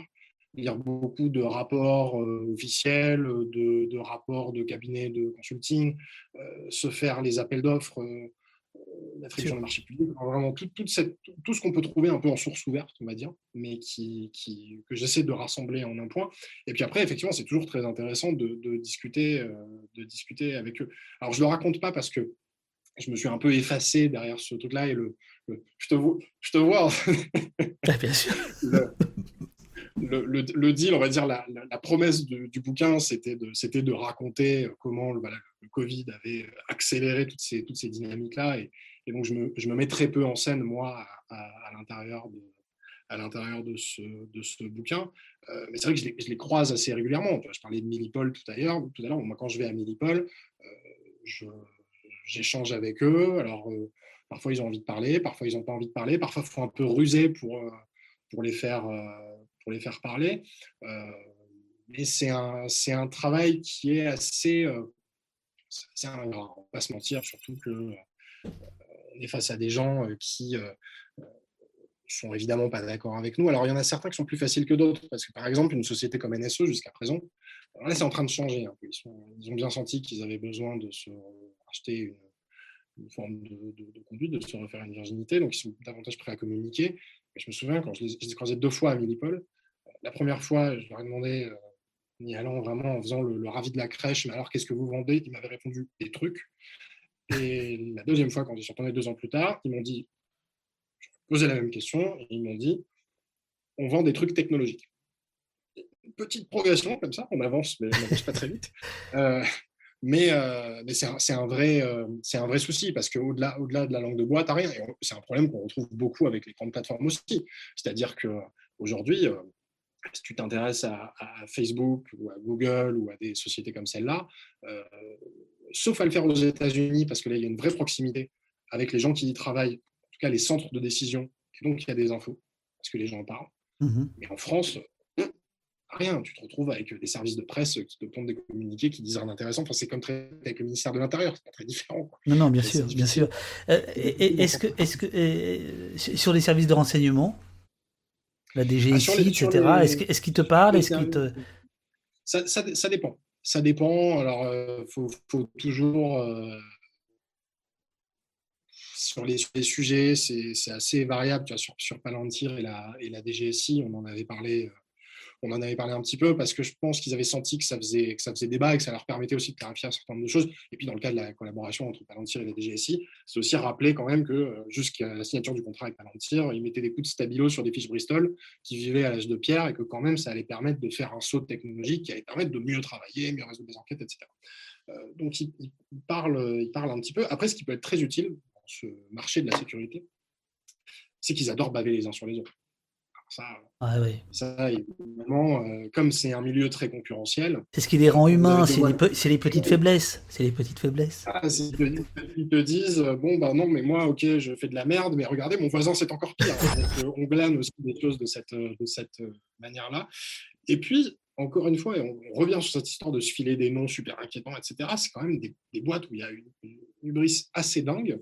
lire beaucoup de rapports euh, officiels, de, rapports de cabinets de consulting, se faire les appels d'offres l'attribution de marché public, vraiment tout, cette, tout ce qu'on peut trouver un peu en source ouverte, on va dire, mais qui, qui que j'essaie de rassembler en un point. Et puis après, effectivement, c'est toujours très intéressant de, de discuter, euh, de discuter avec eux. Alors, je ne le raconte pas parce que je me suis un peu effacé derrière ce truc-là et le, je, te vois, je te vois. Ah, bien sûr. Le, le, deal, on va dire, la, promesse du bouquin, c'était de, raconter comment le, Covid avait accéléré toutes ces, dynamiques-là. Et, donc, je me, mets très peu en scène, moi, à, l'intérieur de, ce, bouquin. Euh, mais c'est vrai que je les, croise assez régulièrement. Je parlais de Millipol tout à l'heure. Tout à l'heure, moi, quand je vais à Millipol, euh, j'échange avec eux. Alors, euh, parfois, ils ont envie de parler, parfois, ils n'ont pas envie de parler. Parfois, il faut un peu ruser pour, les, faire, pour les faire parler. mais c'est un, un travail qui est assez c'est un on va pas se mentir, surtout que euh, on est face à des gens euh, qui euh, sont évidemment pas d'accord avec nous. Alors il y en a certains qui sont plus faciles que d'autres, parce que par exemple une société comme NSE jusqu'à présent, là c'est en train de changer. Ils, ont bien senti qu'ils avaient besoin de se acheter une, forme de, conduite, de se refaire une virginité, donc ils sont davantage prêts à communiquer. je me souviens quand je les, ai croisés deux fois à Millipol, la première fois je leur ai demandé y allant vraiment en faisant le, ravi de la crèche, mais alors qu'est-ce que vous vendez? Ils m'avaient répondu des trucs. Et la deuxième fois, quand je suis retourné deux ans plus tard, ils m'ont dit posé la même question et ils m'ont dit on vend des trucs technologiques. petite progression comme ça, on avance, mais on n'avance pas très vite. Euh, mais, euh, mais c'est un, vrai, euh, un vrai souci parce qu'au-delà au -delà de la langue de bois, tu n'as rien. C'est un problème qu'on retrouve beaucoup avec les grandes plateformes aussi. C'est-à-dire qu'aujourd'hui, si tu t'intéresses à, Facebook ou à Google ou à des sociétés comme celle-là, sauf à le faire aux États-Unis, parce que là, il y a une vraie proximité avec les gens qui y travaillent, en tout cas les centres de décision, et donc il y a des infos, parce que les gens en parlent. Mmh Mais en France, rien. Tu te retrouves avec des services de presse qui te pondent des communiqués qui disent rien d'intéressant. Enfin, c'est comme avec le ministère de l'Intérieur, c'est très différent. Non, non, bien sûr, bien sûr. Euh, est-ce que, est-ce que euh, sur les services de renseignement, la DGSI, ah, etc., est-ce qu'ils te Est-ce te... ça, ça, dépend. Ça dépend. Alors, il euh, faut, faut, toujours sur les, sujets, c'est assez variable. Tu vois, sur, sur Palantir et la, et la DGSI, on en avait parlé. On en avait parlé un petit peu parce que je pense qu'ils avaient senti que ça, faisait, débat et que ça leur permettait aussi de clarifier un certain nombre de choses. Et puis, dans le cas de la collaboration entre Palantir et la DGSI, c'est aussi rappeler quand même que euh, jusqu'à la signature du contrat avec Palantir, ils mettaient des coups de stabilo sur des fiches Bristol qui vivaient à l'âge de pierre et que quand même, ça allait permettre de faire un saut technologique qui allait permettre de mieux travailler, mieux résoudre des enquêtes, etc. Euh, donc, ils parlent un petit peu. Après, ce qui peut être très utile, ce marché de la sécurité, c'est qu'ils adorent baver les uns sur les autres. Ça, ah ça évidemment, euh, comme c'est un milieu très concurrentiel. C'est ce qui les rend humains, c'est les, les, petites faiblesses. C'est les petites faiblesses. Ah, ils, te, disent, euh, bon, bah non, mais moi, ok, je fais de la merde, mais regardez, mon voisin, c'est encore pire. Euh, on glane aussi des choses de cette, de cette manière-là. Et puis, encore une fois, et on, revient sur cette histoire de se filer des noms super inquiétants, etc. C'est quand même des, boîtes où il y a une, une hubris assez dingue.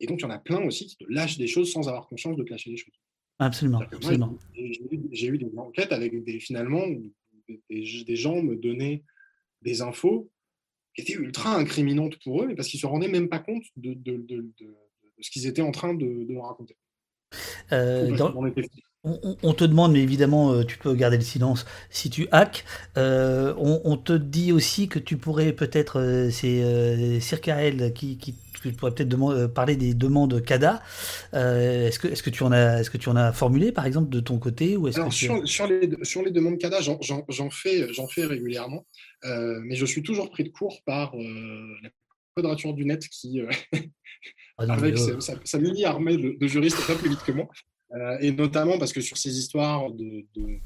Et donc, il y en a plein aussi qui te lâchent des choses sans avoir conscience de te lâcher des choses. Absolument. J'ai eu, des enquêtes avec des, finalement, des, gens me donnaient des infos qui étaient ultra incriminantes pour eux, mais parce qu'ils ne se rendaient même pas compte de, ce qu'ils étaient en train de, me raconter. Euh, on, te demande, mais évidemment, euh, tu peux garder le silence si tu hacks. Euh, on, te dit aussi que tu pourrais peut-être, euh, c'est Circael qui, qui tu pourrais peut-être parler des demandes CADA. est-ce que, est-ce que tu en as, est-ce que tu en as formulé, par exemple, de ton côté, ou est-ce que sur, sur, les, sur les demandes CADA, j'en, fais, j'en fais régulièrement, mais je suis toujours pris de court par la quadrature du net qui, ah avec sa, mini-armée de, de juristes, pas plus vite que moi. Euh, et notamment parce que sur ces histoires de, de,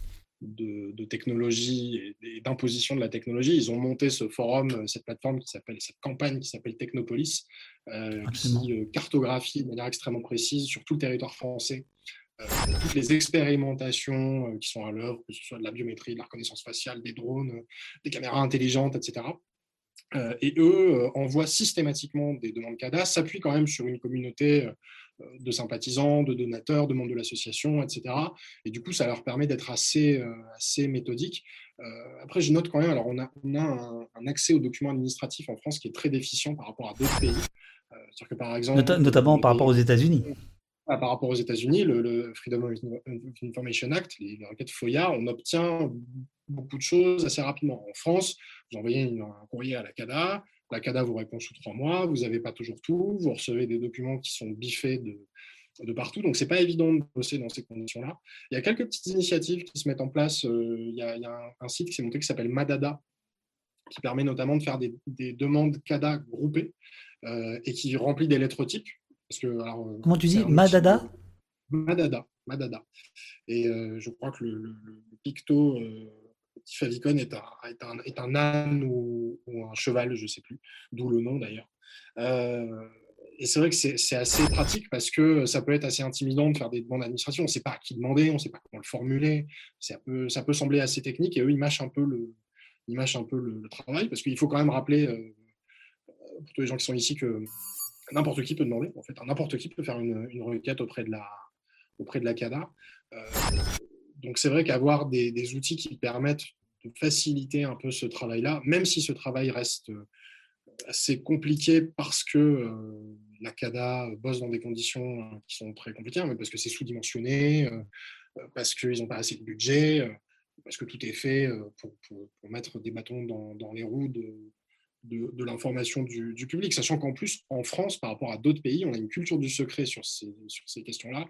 technologie et d'imposition de la technologie, ils ont monté ce forum, euh, cette plateforme qui s'appelle, cette campagne qui s'appelle Technopolis, euh, qui cartographie de manière extrêmement précise sur tout le territoire français toutes les expérimentations qui sont à l'œuvre, que ce soit de la biométrie, de la reconnaissance faciale, des drones, des caméras intelligentes, etc. et eux envoient systématiquement des demandes CADA, s'appuient quand même sur une communauté de sympathisants, de donateurs, de membres de l'association, etc. Et du coup, ça leur permet d'être assez, euh, assez méthodique. Euh, après, je note quand même, alors on a, on a un, accès aux documents administratifs en France qui est très déficient par rapport à d'autres pays. Euh, que par exemple, notamment par rapport aux États-Unis. Ah, par rapport aux États-Unis, le, Freedom of Information Act, les, requêtes FOIA, on obtient beaucoup de choses assez rapidement. En France, vous envoyez un courrier à la CADA, la CADA vous répond sous trois mois, vous n'avez pas toujours tout, vous recevez des documents qui sont biffés de, de partout. Donc, ce n'est pas évident de bosser dans ces conditions-là. Il y a quelques petites initiatives qui se mettent en place. Euh, il, y a, un, site qui s'est monté qui s'appelle Madada, qui permet notamment de faire des, demandes CADA groupées euh, et qui remplit des lettres types. Parce que, euh, Comment tu dis Madada Madada. Madada. Et je crois que le, le picto petit favicon est un, est un, est un âne ou, un cheval, je ne sais plus, d'où le nom d'ailleurs. Euh, et c'est vrai que c'est assez pratique parce que ça peut être assez intimidant de faire des demandes d'administration. On ne sait pas à qui demander, on ne sait pas comment le formuler. Ça peut, ça peut sembler assez technique et eux, ils mâchent un peu le, ils un peu le, travail parce qu'il faut quand même rappeler, euh, pour tous les gens qui sont ici, que n'importe qui peut demander. En fait, n'importe qui peut faire une, une, requête auprès de la, auprès de la CADA. Euh, donc c'est vrai qu'avoir des, outils qui permettent de faciliter un peu ce travail-là, même si ce travail reste euh, assez compliqué parce que euh, la CADA bosse dans des conditions euh, qui sont très compliquées, mais parce que c'est sous-dimensionné, parce qu'ils n'ont pas assez de budget, parce que tout est fait pour, mettre des bâtons dans, les roues de, l'information du, public, sachant qu'en plus, en France, par rapport à d'autres pays, on a une culture du secret sur ces questions-là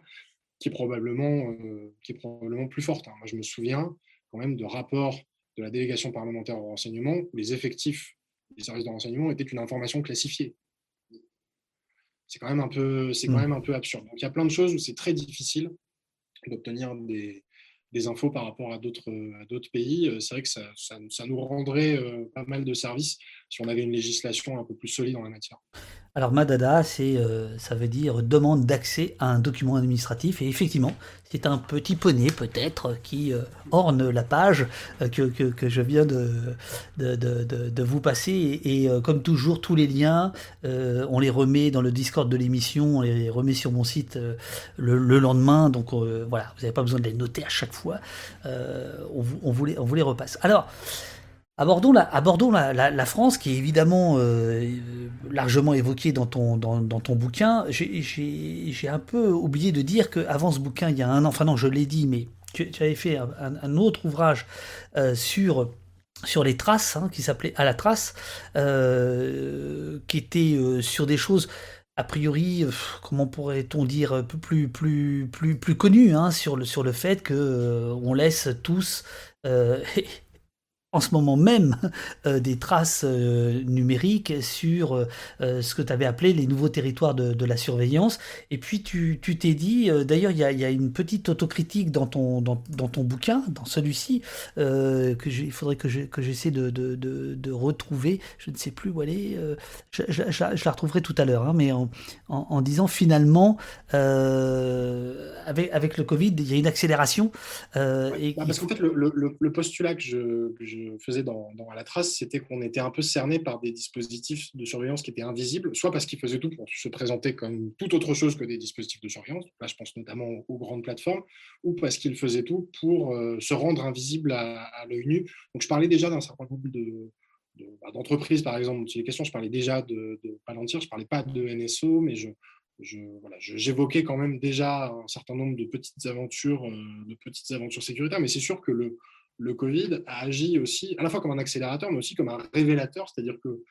qui est probablement, qui est probablement plus forte. Hein. Moi, je me souviens quand même de rapports de la délégation parlementaire au renseignement où les effectifs des services de renseignement étaient une information classifiée. C'est quand même un peu, c'est quand mmh. même un peu absurde. Donc il y a plein de choses où c'est très difficile d'obtenir des, des infos par rapport à d'autres pays. Euh, c'est vrai que ça, ça, nous rendrait euh, pas mal de services si on avait une législation un peu plus solide en la matière. Alors Madada, c'est, euh, ça veut dire demande d'accès à un document administratif. Et effectivement, c'est un petit poney peut-être qui euh, orne la page euh, que, que, je viens de, de, de, vous passer. Et, comme toujours, tous les liens, on les remet dans le Discord de l'émission, on les remet sur mon site le, le, lendemain. Donc voilà, vous n'avez pas besoin de les noter à chaque fois. on, vous, on, vous les, on vous les repasse. Alors, Abordons, la, la, France, qui est évidemment euh, largement évoquée dans ton, bouquin. J'ai un peu oublié de dire qu'avant ce bouquin, il y a un an, enfin non, je l'ai dit, mais tu, avais fait un, autre ouvrage euh, sur les traces, hein, qui s'appelait À la trace, euh, qui était sur des choses a priori, comment pourrait-on dire, plus plus plus connues hein, sur le sur le fait que on laisse tous en ce moment même euh, des traces euh, numériques sur euh, ce que tu avais appelé les nouveaux territoires de, la surveillance. Et puis tu t'es dit, d'ailleurs il y a, une petite autocritique dans ton, dans, ton bouquin, dans celui-ci, que il faudrait que j'essaie de, de, retrouver, je ne sais plus où elle est, je, la retrouverai tout à l'heure, hein, mais en, disant finalement, avec, avec le Covid, il y a une accélération. et, bah, parce qu'en fait, le, postulat que je faisait dans, À la trace, c'était qu'on était un peu cerné par des dispositifs de surveillance qui étaient invisibles, soit parce qu'ils faisaient tout pour se présenter comme tout autre chose que des dispositifs de surveillance, là je pense notamment aux grandes plateformes, ou parce qu'ils faisaient tout pour euh, se rendre invisibles à, l'œil nu. Donc je parlais déjà d'un certain nombre de, bah, d'entreprises, par exemple, les questions, je parlais déjà de, de Palantir, je ne parlais pas de NSO, mais je, j'évoquais quand même déjà un certain nombre de petites aventures, euh, de petites aventures sécuritaires, mais c'est sûr que le, le Covid a agi aussi à la fois comme un accélérateur, mais aussi comme un révélateur, c'est-à-dire que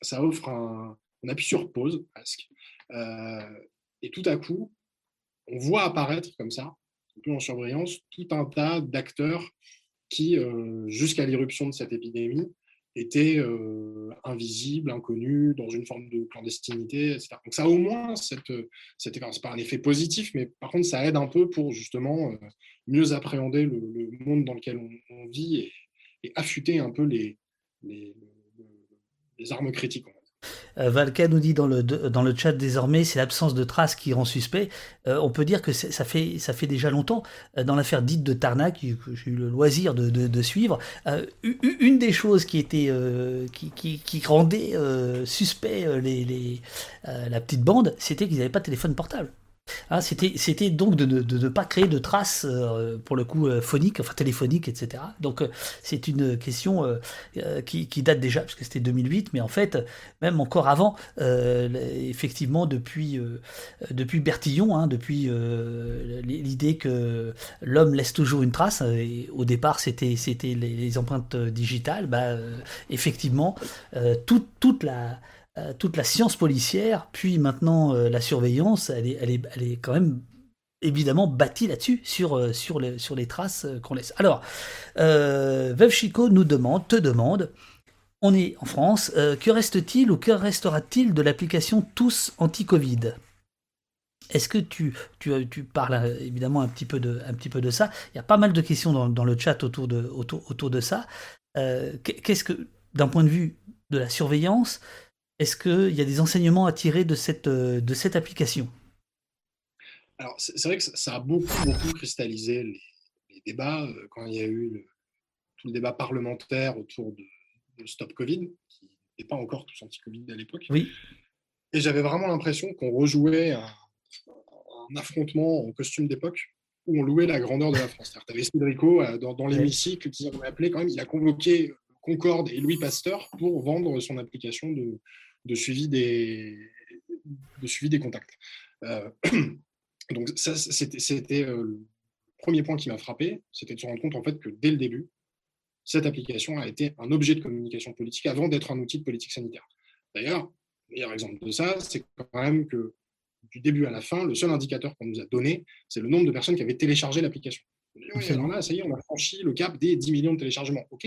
ça offre un, on appuie sur pause presque, euh, et tout à coup, on voit apparaître comme ça, un peu en surveillance, tout un tas d'acteurs qui, euh, jusqu'à l'irruption de cette épidémie, était euh, invisible, inconnu, dans une forme de clandestinité, etc. Donc ça au moins cette, cette pas un effet positif, mais par contre ça aide un peu pour justement euh, mieux appréhender le, monde dans lequel on, vit et, affûter un peu les, les, armes critiques. Valka nous dit dans le, dans chat désormais, c'est l'absence de traces qui rend suspect. Euh, on peut dire que ça fait, déjà longtemps, euh, dans l'affaire dite de Tarnac, que j'ai eu le loisir de, suivre, une des choses qui, était, rendait suspect la petite bande, c'était qu'ils n'avaient pas de téléphone portable. Ah, c'était donc de ne pas créer de traces, euh, pour le coup, euh, phoniques, enfin téléphoniques, etc. Donc euh, c'est une question qui, date déjà, parce que c'était 2008, mais en fait, même encore avant, effectivement, depuis, depuis Bertillon, hein, depuis l'idée que l'homme laisse toujours une trace, au départ c'était les, empreintes digitales, bah, effectivement, toute la euh, toute la science policière, puis maintenant euh, la surveillance, elle est, quand même évidemment bâtie là-dessus, sur, euh, les, traces qu'on laisse. Alors, Veuve Chico nous demande, te demande, on est en France, que reste-t-il ou que restera-t-il de l'application Tous Anti-Covid? Est-ce que tu, tu, parles évidemment un petit, peu de, ça? Il y a pas mal de questions dans, le chat autour de, autour, autour de ça. Qu'est-ce que, d'un point de vue de la surveillance, est-ce qu'il y a des enseignements à tirer de cette, euh, de cette application? Alors, c'est vrai que ça a beaucoup, beaucoup cristallisé les, débats euh, quand il y a eu tout le débat parlementaire autour de, Stop Covid, qui n'était pas encore tous anti-Covid à l'époque. Oui. Et j'avais vraiment l'impression qu'on rejouait un, affrontement en costume d'époque où on louait la grandeur de la France. Tu avais Cédrico euh, dans, dans l'hémicycle qui avait appelé quand même, il a convoqué Concorde et Louis Pasteur pour vendre son application de, suivi des contacts. Euh, donc ça, c'était euh, le premier point qui m'a frappé, c'était de se rendre compte en fait que dès le début, cette application a été un objet de communication politique avant d'être un outil de politique sanitaire. D'ailleurs, le meilleur exemple de ça, c'est quand même que du début à la fin, le seul indicateur qu'on nous a donné, c'est le nombre de personnes qui avaient téléchargé l'application. Là, ça y est, on a franchi le cap des 10 millions de téléchargements. OK,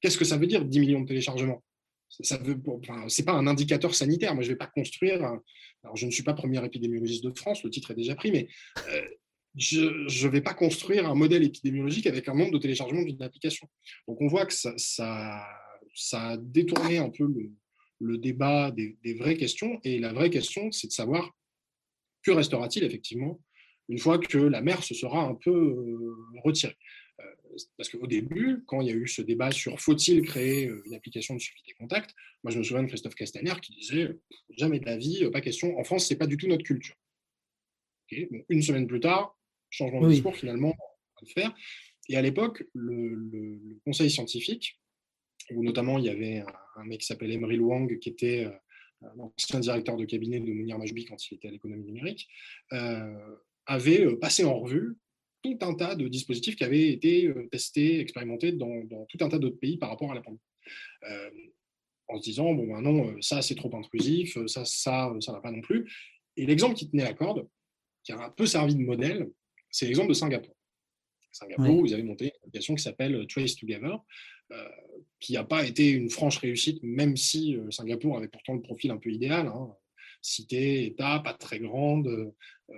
qu'est-ce que ça veut dire 10 millions de téléchargements? Ça veut, enfin, c'est pas un indicateur sanitaire. Moi, je vais pas construire. alors, je ne suis pas premier épidémiologiste de France, le titre est déjà pris, mais euh, je ne vais pas construire un modèle épidémiologique avec un nombre de téléchargements d'une application. Donc, on voit que ça, ça, ça a détourné un peu le, le débat des, vraies questions. Et la vraie question, c'est de savoir que restera-t-il effectivement une fois que la mer se sera un peu euh, retirée. Euh, parce qu'au début, quand il y a eu ce débat sur faut-il créer euh, une application de suivi des contacts, moi je me souviens de Christophe Castaner qui disait jamais de la vie, pas question. En France, c'est pas du tout notre culture. une semaine plus tard, changement de discours finalement, on va le faire. Et à l'époque, le, conseil scientifique où notamment il y avait un, mec qui s'appelle Emery Wang, qui était euh, l'ancien directeur de cabinet de Mounir Majbi quand il était à l'économie numérique, euh, avait euh, passé en revue tout un tas de dispositifs qui avaient été testés, expérimentés dans, tout un tas d'autres pays par rapport à la pandémie. en se disant, bon, ben non, ça c'est trop intrusif, ça, ça, ça va pas non plus. Et l'exemple qui tenait la corde, qui a un peu servi de modèle, c'est l'exemple de Singapour. Singapour, vous avez monté une application qui s'appelle Trace Together, euh, qui n'a pas été une franche réussite, même si euh, Singapour avait pourtant le profil un peu idéal. Hein. Cité, État, pas très grande, euh,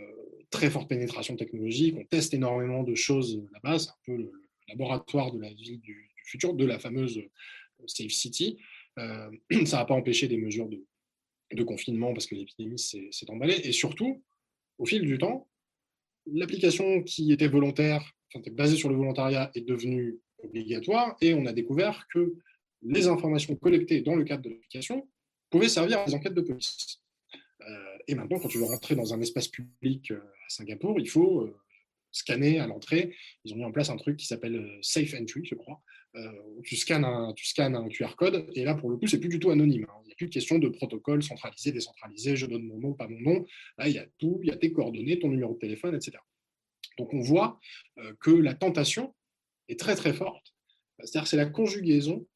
très forte pénétration technologique. On teste énormément de choses là-bas. C'est un peu le, laboratoire de la ville du, futur, de la fameuse Safe City. ça n'a pas empêché des mesures de, confinement parce que l'épidémie s'est emballée. Et surtout, au fil du temps, l'application qui était volontaire, basée sur le volontariat, est devenue obligatoire et on a découvert que les informations collectées dans le cadre de l'application pouvaient servir à des enquêtes de police. Euh, et maintenant, quand tu veux rentrer dans un espace public euh, à Singapour, il faut euh, scanner à l'entrée. Ils ont mis en place un truc qui s'appelle Safe Entry, je crois, tu scannes, un, tu scannes un QR code. Et là, pour le coup, c'est plus du tout anonyme. Hein. Il n'y a plus de question de protocole centralisé, décentralisé, je donne mon nom, pas mon nom. Là, il y a tout, il y a tes coordonnées, ton numéro de téléphone, etc. Donc, on voit que la tentation est très très forte. C'est-à-dire c'est la conjugaison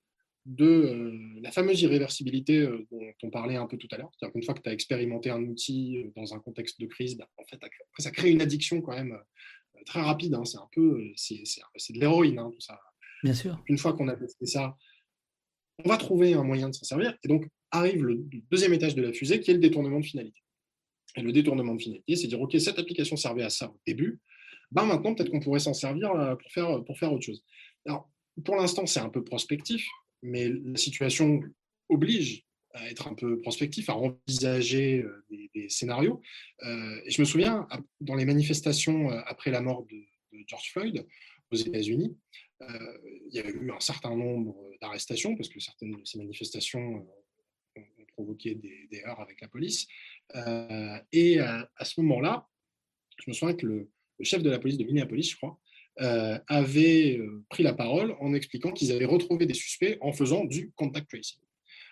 de euh, la fameuse irréversibilité euh, dont on parlait un peu tout à l'heure. C'est-à-dire qu'une fois que tu as expérimenté un outil euh, dans un contexte de crise, bah, en fait, ça crée une addiction quand même très rapide. Hein. C'est un peu, c'est de l'héroïne, hein, tout ça. Bien sûr. Une fois qu'on a testé ça, on va trouver un moyen de s'en servir. Et donc arrive le deuxième étage de la fusée, qui est le détournement de finalité. Et le détournement de finalité, c'est dire, OK, cette application servait à ça au début, ben maintenant, peut-être qu'on pourrait s'en servir pour faire, pour faire autre chose. Alors, pour l'instant, c'est un peu prospectif, mais la situation oblige à être un peu prospectif, à envisager euh, des, scénarios. Euh, et je me souviens, dans les manifestations après la mort de, George Floyd aux États-Unis, il y a eu un certain nombre d'arrestations, parce que certaines de ces manifestations ont, provoqué des, des, heurts avec la police. et à, à ce moment-là, je me souviens que le, le chef de la police de Minneapolis, je crois, euh, avait euh, pris la parole en expliquant qu'ils avaient retrouvé des suspects en faisant du contact tracing.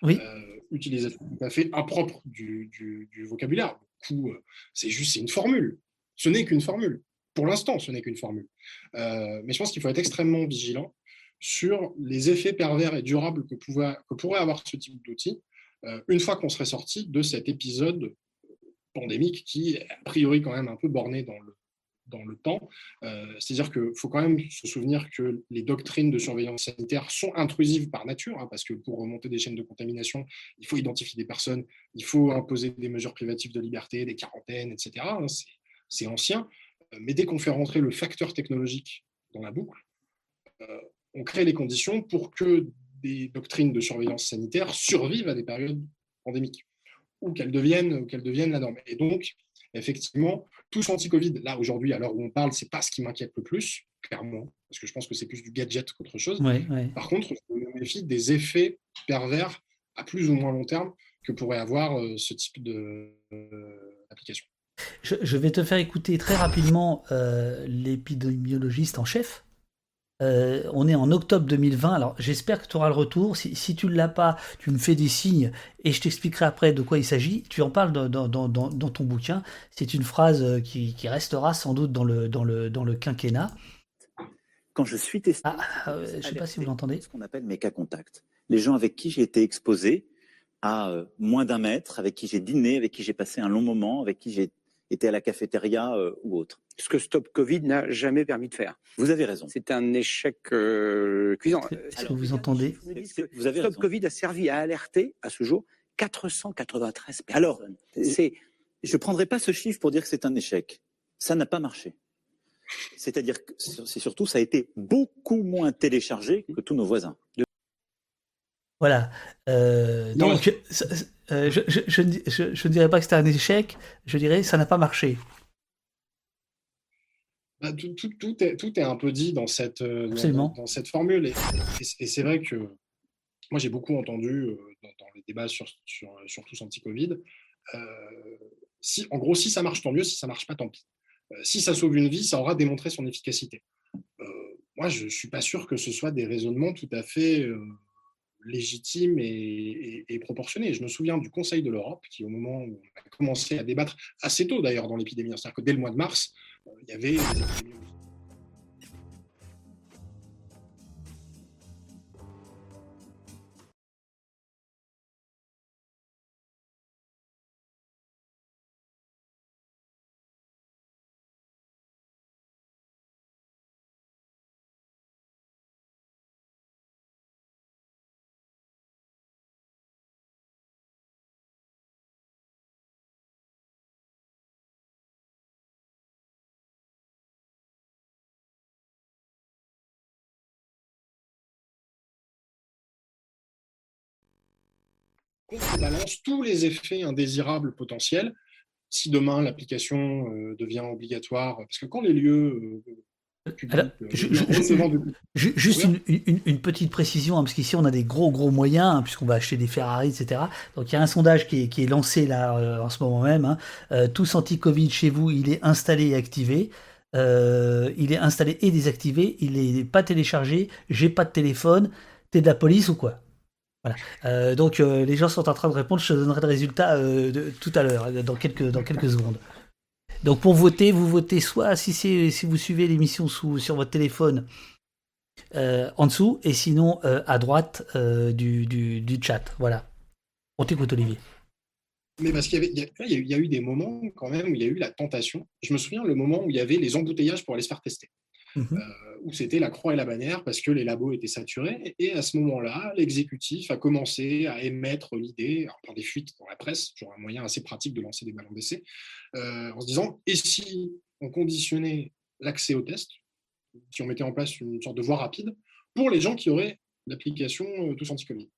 Oui. Euh, utilisation tout à fait impropre du, vocabulaire. c'est juste c'est une formule. Ce n'est qu'une formule. Pour l'instant, ce n'est qu'une formule. mais je pense qu'il faut être extrêmement vigilant sur les effets pervers et durables que, pouvait, que pourrait avoir ce type d'outil une fois qu'on serait sorti de cet épisode pandémique qui est a priori quand même un peu borné dans le, dans le temps. Euh, c'est-à-dire qu'il faut quand même se souvenir que les doctrines de surveillance sanitaire sont intrusives par nature, hein, parce que pour remonter des chaînes de contamination, il faut identifier des personnes, il faut imposer des mesures privatives de liberté, des quarantaines, etc. Hein, c'est ancien. Euh, mais dès qu'on fait rentrer le facteur technologique dans la boucle, euh, on crée les conditions pour que des doctrines de surveillance sanitaire survivent à des périodes pandémiques ou qu'elles deviennent, qu'elles deviennent la norme. Et donc, effectivement, tous anti-Covid, là aujourd'hui, à l'heure où on parle, c'est pas ce qui m'inquiète le plus, clairement, parce que je pense que c'est plus du gadget qu'autre chose. Par contre, je me méfie des effets pervers à plus ou moins long terme que pourrait avoir euh, ce type d'application. Euh, je, vais te faire écouter très rapidement euh, l'épidémiologiste en chef, euh, on est en octobre 2020, alors j'espère que tu auras le retour. Si, tu ne l'as pas, tu me fais des signes et je t'expliquerai après de quoi il s'agit. Tu en parles dans, ton bouquin. C'est une phrase euh, qui, restera sans doute dans le, dans le, dans le quinquennat. Quand je suis testé, ah, euh, je ne sais pas si vous l'entendez. Ce qu'on appelle mes cas contacts. Les gens avec qui j'ai été exposé à euh, moins d'un mètre, avec qui j'ai dîné, avec qui j'ai passé un long moment, avec qui j'ai été à la cafétéria ou autre. Ce que Stop Covid n'a jamais permis de faire. Vous avez raison. C'est un échec euh, cuisant. Est-ce que vous entendez Vous avez Stop Covid a servi à alerter, à ce jour, 493 personnes. Alors, c'est, je ne prendrai pas ce chiffre pour dire que c'est un échec. Ça n'a pas marché. C'est-à-dire que c'est surtout, ça a été beaucoup moins téléchargé que tous nos voisins. Voilà. Euh, donc, euh, je, je, ne dirais pas que c'était un échec, je dirais ça n'a pas marché. Bah, tout, tout, est, tout, est, un peu dit dans cette, euh, dans, cette formule. Et, c'est vrai que moi, j'ai beaucoup entendu dans, les débats sur, sur, sur tous anti-Covid. si, en gros, si ça marche, tant mieux. Si ça marche pas, tant pis. si ça sauve une vie, ça aura démontré son efficacité. moi, je ne suis pas sûr que ce soit des raisonnements tout à fait légitime et, proportionné. Je me souviens du Conseil de l'Europe, qui au moment où on a commencé à débattre, assez tôt d'ailleurs dans l'épidémie, c'est-à-dire que dès le mois de mars, euh, il y avait balance tous les effets indésirables potentiels si demain l'application euh, devient obligatoire. Parce que quand les lieux juste une, petite précision, hein, parce qu'ici on a des gros gros moyens, hein, puisqu'on va acheter des Ferrari, etc. Donc il y a un sondage qui est, lancé là euh, en ce moment même. Hein. Euh, tous anti-Covid chez vous, il est installé et activé. il est installé et désactivé. Il n'est pas téléchargé. J'ai pas de téléphone. T'es de la police ou quoi? Euh, donc euh, les gens sont en train de répondre, je donnerai le résultat euh, tout à l'heure, dans quelques, dans quelques secondes. Donc pour voter, vous votez soit si, si vous suivez l'émission sur votre téléphone en dessous, et sinon à droite du, du, chat. Voilà. On t'écoute Olivier. Mais parce qu'il y, y, a eu des moments quand même où il y a eu la tentation. Je me souviens le moment où il y avait les embouteillages pour aller se faire tester. Mhm. C'était la croix et la bannière parce que les labos étaient saturés. Et à ce moment-là, l'exécutif a commencé à émettre l'idée, par des fuites dans la presse, genre un moyen assez pratique de lancer des ballons d'essai, euh, en se disant et si on conditionnait l'accès aux tests, si on mettait en place une sorte de voie rapide pour les gens qui auraient l'application euh, Tous Anti-Covid.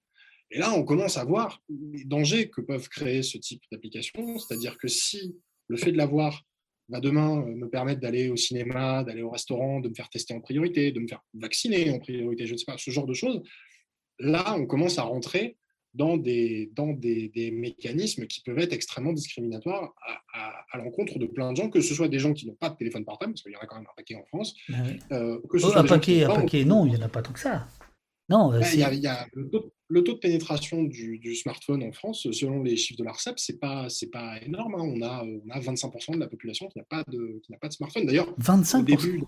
Et là, on commence à voir les dangers que peuvent créer ce type d'application, c'est-à-dire que si le fait de l'avoir va demain euh, me permettre d'aller au cinéma, d'aller au restaurant, de me faire tester en priorité, de me faire vacciner en priorité, je ne sais pas, ce genre de choses. Là, on commence à rentrer dans des, dans des, mécanismes qui peuvent être extrêmement discriminatoires à, l'encontre de plein de gens, que ce soit des gens qui n'ont pas de téléphone portable, parce qu'il y en a quand même un paquet en France. Bah euh, que ce oh, soit un paquet, un paquet, non, il n'y en a pas tant que ça. Non, euh, il y, a, le, taux, de pénétration du, smartphone en France, selon les chiffres de l'ARCEP, c'est pas c'est pas énorme. Hein. On a on a 25% de la population qui n'a pas de qui n'a pas de smartphone. D'ailleurs, au début,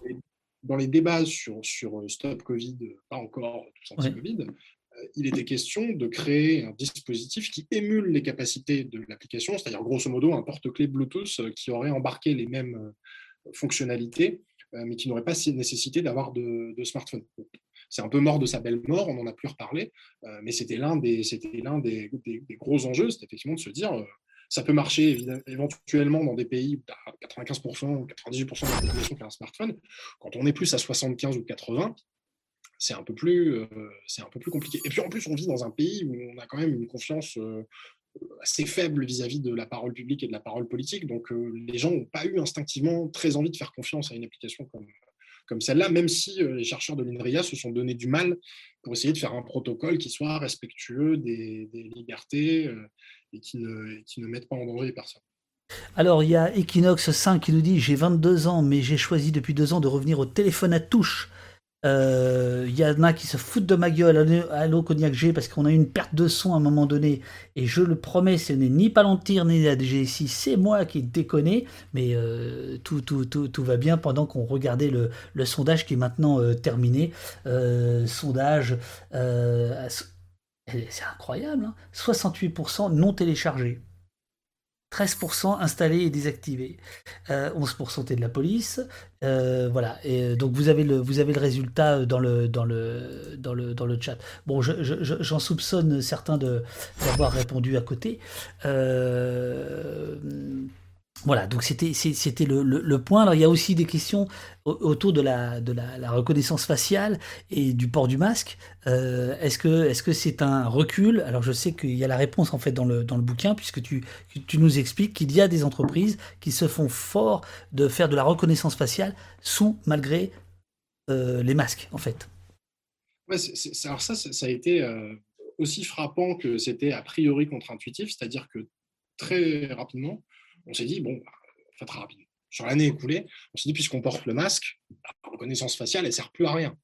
dans les débats sur sur euh, Stop Covid, pas encore tout Covid, euh, il était question de créer un dispositif qui émule les capacités de l'application, c'est-à-dire grosso modo un porte-clés Bluetooth qui aurait embarqué les mêmes fonctionnalités, mais qui n'aurait pas nécessité d'avoir de, de smartphone c'est un peu mort de sa belle mort, on n'en a plus reparlé, euh, mais c'était l'un des, gros enjeux, c'était effectivement de se dire, euh, ça peut marcher éventuellement dans des pays où 95% ou 98% de la population qui a un smartphone. Quand on est plus à 75 ou 80, c'est un peu plus, euh, c'est un peu plus compliqué. Et puis en plus, on vit dans un pays où on a quand même une confiance assez faible vis-à-vis de la parole publique et de la parole politique. Donc les gens n'ont pas eu instinctivement très envie de faire confiance à une application comme, comme celle-là, même si euh, les chercheurs de l'INRIA se sont donné du mal pour essayer de faire un protocole qui soit respectueux des, libertés euh, et qui ne, qui ne mette pas en danger les personnes. Alors, il y a Equinox 5 qui nous dit J'ai 22 ans, mais j'ai choisi depuis deux ans de revenir au téléphone à touche il euh, y en a qui se foutent de ma gueule, allô Cognac G, parce qu'on a eu une perte de son à un moment donné. Et je le promets, ce n'est ni Palantir ni la DGSI, c'est moi qui déconne. Mais euh, tout, tout, tout, tout, va bien pendant qu'on regardait le, sondage qui est maintenant euh, terminé. sondage c'est incroyable, 68% hein. non téléchargés. 13% installés et désactivés. 11% euh, de la police. Euh, voilà. Euh, donc vous avez le, résultat dans le, chat. Bon, j'en soupçonne certains d'avoir répondu à côté. Voilà, donc c'était le, le, point. Alors il y a aussi des questions autour de la de la, reconnaissance faciale et du port du masque. Euh, est-ce que est-ce c'est un recul? Alors je sais qu'il y a la réponse en fait dans le dans le bouquin puisque tu tu nous expliques qu'il y a des entreprises qui se font fort de faire de la reconnaissance faciale sous malgré euh, les masques en fait. Alors ça, ça a été euh, aussi frappant que c'était a priori contre-intuitif, c'est-à-dire que très rapidement on s'est dit, bon, bah, fait très rapidement. Sur l'année écoulée, on s'est dit, puisqu'on porte le masque, la reconnaissance faciale, elle ne sert plus à rien.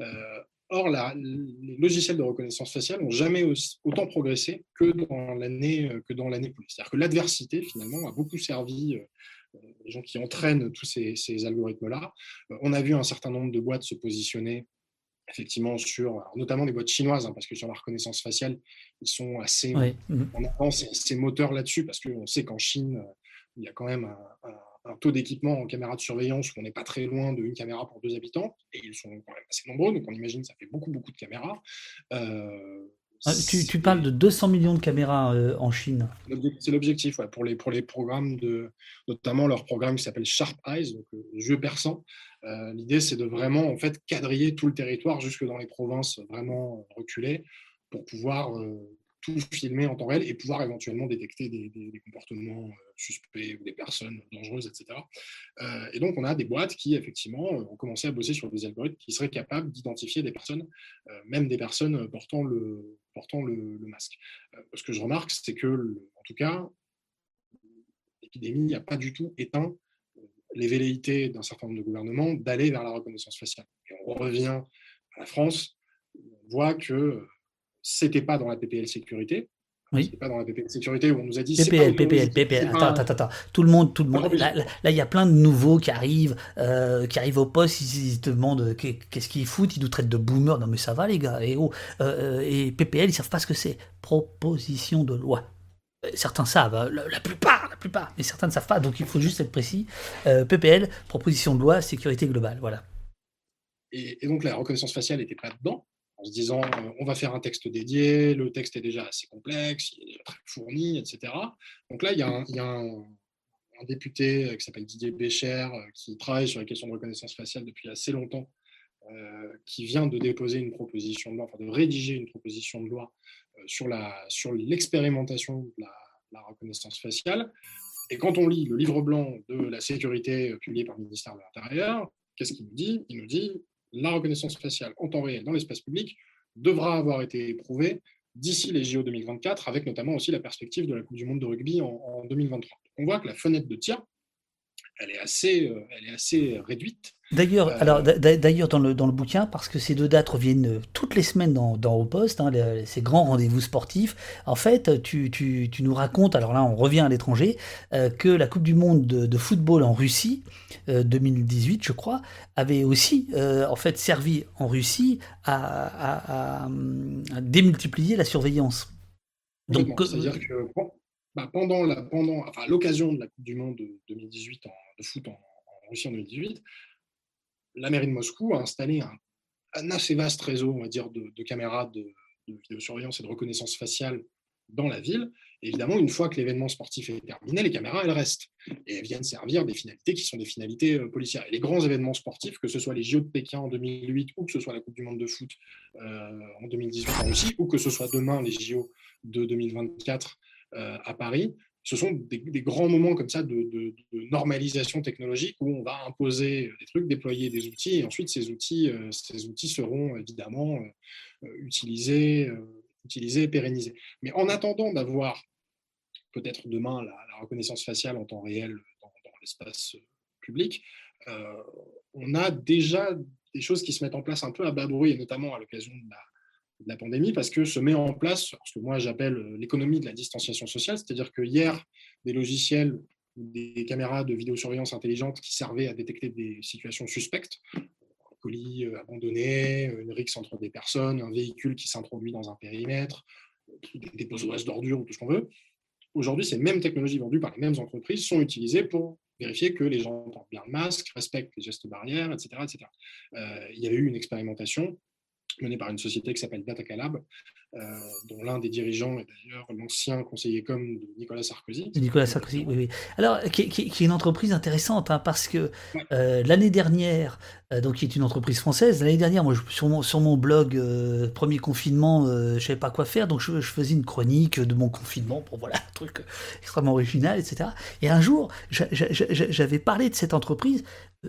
Euh, or, les logiciels de reconnaissance faciale n'ont jamais autant progressé que dans l'année que dans l'année écoulée. C'est-à-dire que l'adversité, finalement, a beaucoup servi euh, les gens qui entraînent tous ces, algorithmes-là. Euh, on a vu un certain nombre de boîtes se positionner effectivement sur, notamment des boîtes chinoises, hein, parce que sur la reconnaissance faciale, ils sont assez en avance, ces moteurs là-dessus, parce qu'on sait qu'en Chine, il y a quand même un, taux d'équipement en caméra de surveillance où on n'est pas très loin d'une caméra pour deux habitants, et ils sont quand même assez nombreux, donc on imagine que ça fait beaucoup, beaucoup de caméras. Euh, ah, tu, parles de 200 millions de caméras euh, en Chine. C'est l'objectif, ouais, pour, les, pour les programmes, de, notamment leur programme qui s'appelle Sharp Eyes, donc euh, yeux perçants. L'idée, c'est de vraiment en fait quadriller tout le territoire jusque dans les provinces vraiment reculées pour pouvoir tout filmer en temps réel et pouvoir éventuellement détecter des, comportements euh, suspects ou des personnes dangereuses, etc. Euh, et donc, on a des boîtes qui, effectivement, euh, ont commencé à bosser sur des algorithmes qui seraient capables d'identifier des personnes, même des personnes portant le, portant le, masque. ce que je remarque, c'est que, en tout cas, l'épidémie n'a pas du tout éteint les velléités d'un certain nombre de gouvernements d'aller vers la reconnaissance faciale. Et on revient à la France, on voit que c'était pas dans la PPL sécurité. Oui. C'était pas dans la PPL sécurité où on nous a dit. PPL, PPL, PPL. Attends, attends, attends. Tout le monde, tout le monde. Là, il y a plein de nouveaux qui arrivent, euh, qui arrivent au poste. Ils, te demandent qu'est-ce qu'ils foutent? Ils nous traitent de boomers. Non, mais ça va, les gars. Et, oh, euh, et PPL, ils savent pas ce que c'est. Proposition de loi. Euh, certains savent, hein. la, plupart, la plupart, mais certains ne savent pas, donc il faut juste être précis. PPL, proposition de loi, sécurité globale, voilà. Et, et donc la reconnaissance faciale était prête dedans en se disant euh, on va faire un texte dédié, le texte est déjà assez complexe, il est très fourni, etc. Donc là, il y a un, député euh, qui s'appelle Didier Bécher, euh, qui travaille sur la question de reconnaissance faciale depuis assez longtemps, qui vient de déposer une proposition de loi, enfin de rédiger une proposition de loi sur, sur l'expérimentation de la, la, reconnaissance faciale. Et quand on lit le livre blanc de la sécurité publié par le ministère de l'Intérieur, qu'est-ce qu'il nous dit? Il nous dit la reconnaissance faciale en temps réel dans l'espace public devra avoir été éprouvée d'ici les JO 2024, avec notamment aussi la perspective de la Coupe du Monde de rugby en, 2023. On voit que la fenêtre de tir, elle est assez, euh, elle est assez réduite. D'ailleurs, euh, alors d'ailleurs dans le, dans le bouquin, parce que ces deux dates reviennent euh, toutes les semaines dans, dans Au Poste, hein, ces grands rendez-vous sportifs, en fait, tu, tu, tu, nous racontes, alors là on revient à l'étranger, que la Coupe du Monde de, football en Russie, 2018 je crois, avait aussi en fait servi en Russie à, à, démultiplier la surveillance. Donc, c'est-à-dire que bah, pendant la, pendant, enfin, l'occasion de la Coupe du Monde de 2018 en, de foot en, en Russie en 2018, la mairie de Moscou a installé un, assez vaste réseau, on va dire, de, caméras de, vidéosurveillance et de reconnaissance faciale dans la ville. évidemment, une fois que l'événement sportif est terminé, les caméras, elles restent. Et elles viennent servir des finalités qui sont des finalités euh, policières. Et les grands événements sportifs, que ce soit les JO de Pékin en 2008 ou que ce soit la Coupe du Monde de foot euh, en 2018 en Russie, ou que ce soit demain les JO de 2024 euh, à Paris, ce sont des, grands moments comme ça de, normalisation technologique où on va imposer des trucs, déployer des outils, et ensuite ces outils, euh, ces outils seront évidemment euh, utilisés, euh, utilisés pérennisés. Mais en attendant d'avoir peut-être demain la, reconnaissance faciale en temps réel dans, l'espace public, on a déjà des choses qui se mettent en place un peu à bas bruit, et notamment à l'occasion de la, de la pandémie parce que se met en place ce que moi j'appelle euh, l'économie de la distanciation sociale, c'est-à-dire que hier, des logiciels des caméras de vidéosurveillance intelligente qui servaient à détecter des situations suspectes, colis abandonnés, une rixe entre des personnes, un véhicule qui s'introduit dans un périmètre, des déposoirs d'ordures ou tout ce qu'on veut. Aujourd'hui, ces mêmes technologies vendues par les mêmes entreprises sont utilisées pour vérifier que les gens portent bien le masque, respectent les gestes barrières, etc. etc. il y avait eu une expérimentation menée par une société qui s'appelle Datacalab, euh, dont l'un des dirigeants est d'ailleurs l'ancien conseiller com de Nicolas Sarkozy. Nicolas Sarkozy, oui, oui. Alors, qui, est une entreprise intéressante, hein, parce que euh, l'année dernière, euh, donc qui est une entreprise française, l'année dernière, moi, sur, mon, sur mon blog, premier confinement, je ne savais pas quoi faire, donc je, faisais une chronique de mon confinement, pour voilà, un truc extrêmement original, etc. Et un jour, j'avais parlé de cette entreprise,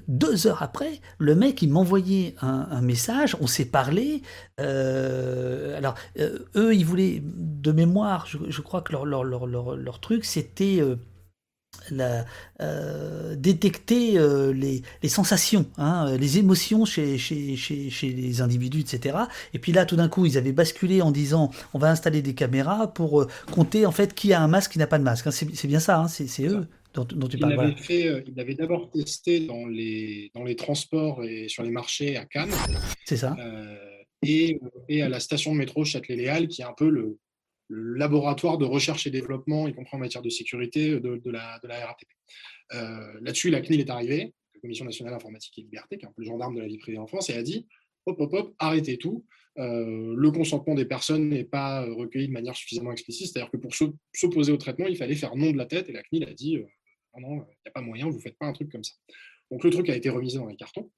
deux heures après, le mec, il m'envoyait un, message, on s'est parlé. Euh, alors, euh, eux, ils voulaient, de mémoire, je, crois que leur, leur, leur, leur truc, c'était euh, la, détecter les, les, sensations, hein, les émotions chez, chez, chez, chez, les individus, etc. Et puis là, tout d'un coup, ils avaient basculé en disant on va installer des caméras pour compter en fait qui a un masque, qui n'a pas de masque. Hein. C'est bien ça, hein, c'est eux il L'avait fait, euh, il l'avait d'abord testé dans les, dans les transports et sur les marchés à Cannes. C'est ça. Euh, et, à la station de métro Châtelet-Léal, qui est un peu le, laboratoire de recherche et développement, y compris en matière de sécurité, de, de la, RATP. Euh, là-dessus, la CNIL est arrivée, la Commission nationale informatique et liberté, qui est un peu le gendarme de la vie privée en France, et a dit hop, hop, hop, arrêtez tout. le consentement des personnes n'est pas recueilli de manière suffisamment explicite. C'est-à-dire que pour s'opposer au traitement, il fallait faire nom de la tête, et la CNIL a dit non, il n'y a pas moyen, vous ne faites pas un truc comme ça. Donc le truc a été remisé dans les cartons.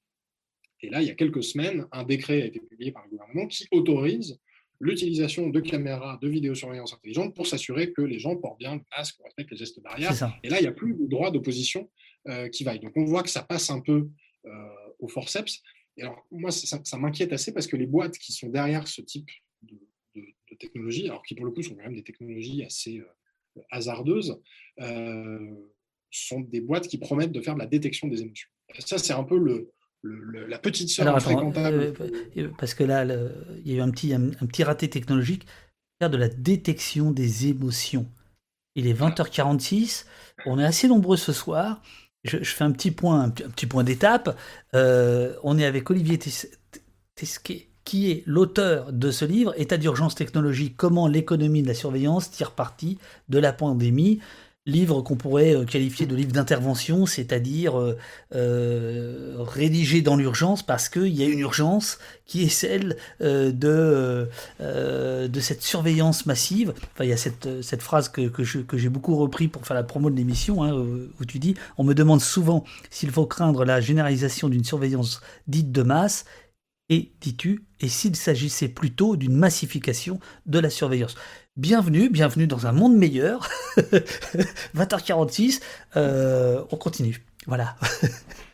Et là, il y a quelques semaines, un décret a été publié par le gouvernement qui autorise l'utilisation de caméras de vidéosurveillance intelligente pour s'assurer que les gens portent bien le masque, respectent les gestes barrières. Et là, il n'y a plus de droit d'opposition euh, qui vaille. Donc on voit que ça passe un peu euh, au forceps. Et alors, moi, ça, m'inquiète assez parce que les boîtes qui sont derrière ce type de, technologie, alors qui pour le coup sont quand même des technologies assez euh, hasardeuses, sont des boîtes qui promettent de faire de la détection des émotions. ça, c'est un peu le, la petite sœur infréquentable. Euh, euh, parce que là, il y a eu un petit, un, petit raté technologique, faire de la détection des émotions. Il est 20h46, on est assez nombreux ce soir. Je, fais un petit point, un, petit point d'étape. Euh, on est avec Olivier Tesquet, qui est l'auteur de ce livre, État d'urgence technologique, comment l'économie de la surveillance tire parti de la pandémie livre qu'on pourrait euh, qualifier de livre d'intervention, c'est-à-dire euh, euh, rédigé dans l'urgence parce qu'il y a une urgence qui est celle de, cette surveillance massive. Enfin, il y a cette, phrase que, que, j'ai beaucoup repris pour faire la promo de l'émission, hein, où tu dis, on me demande souvent s'il faut craindre la généralisation d'une surveillance dite de masse, et, dis-tu, et s'il s'agissait plutôt d'une massification de la surveillance bienvenue, bienvenue dans un monde meilleur. 20h46, euh, on continue. Voilà.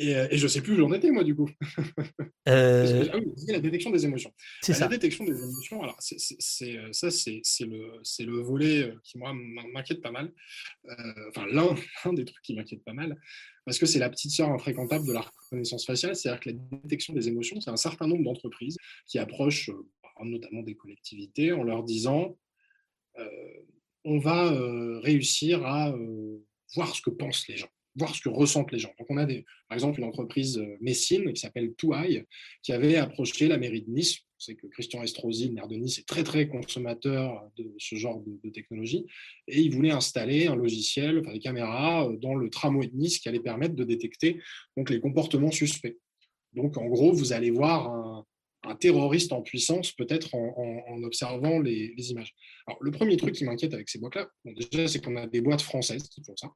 Euh, et, je ne sais plus où j'en étais, moi, du coup. Euh... Ah oui, la détection des émotions. C'est ça. La détection des émotions, alors, c'est, euh, ça, c'est, le, le volet qui, moi, m'inquiète pas mal. enfin, l'un, des trucs qui m'inquiète pas mal, parce que c'est la petite sœur infréquentable de la reconnaissance faciale, c'est-à-dire que la détection des émotions, c'est un certain nombre d'entreprises qui approchent notamment des collectivités, en leur disant euh, on va réussir à voir ce que pensent les gens, voir ce que ressentent les gens. Donc, on a par exemple une entreprise messine qui s'appelle Touaille, qui avait approché la mairie de Nice. C'est que Christian Estrosi, le maire de Nice, est très très consommateur de ce genre de, technologie, et il voulait installer un logiciel, enfin des caméras dans le tramway de Nice qui allait permettre de détecter donc les comportements suspects. Donc en gros, vous allez voir un, un terroriste en puissance, peut-être en, observant les, images. Alors, le premier truc qui m'inquiète avec ces boîtes-là, déjà, c'est qu'on a des boîtes françaises qui font ça.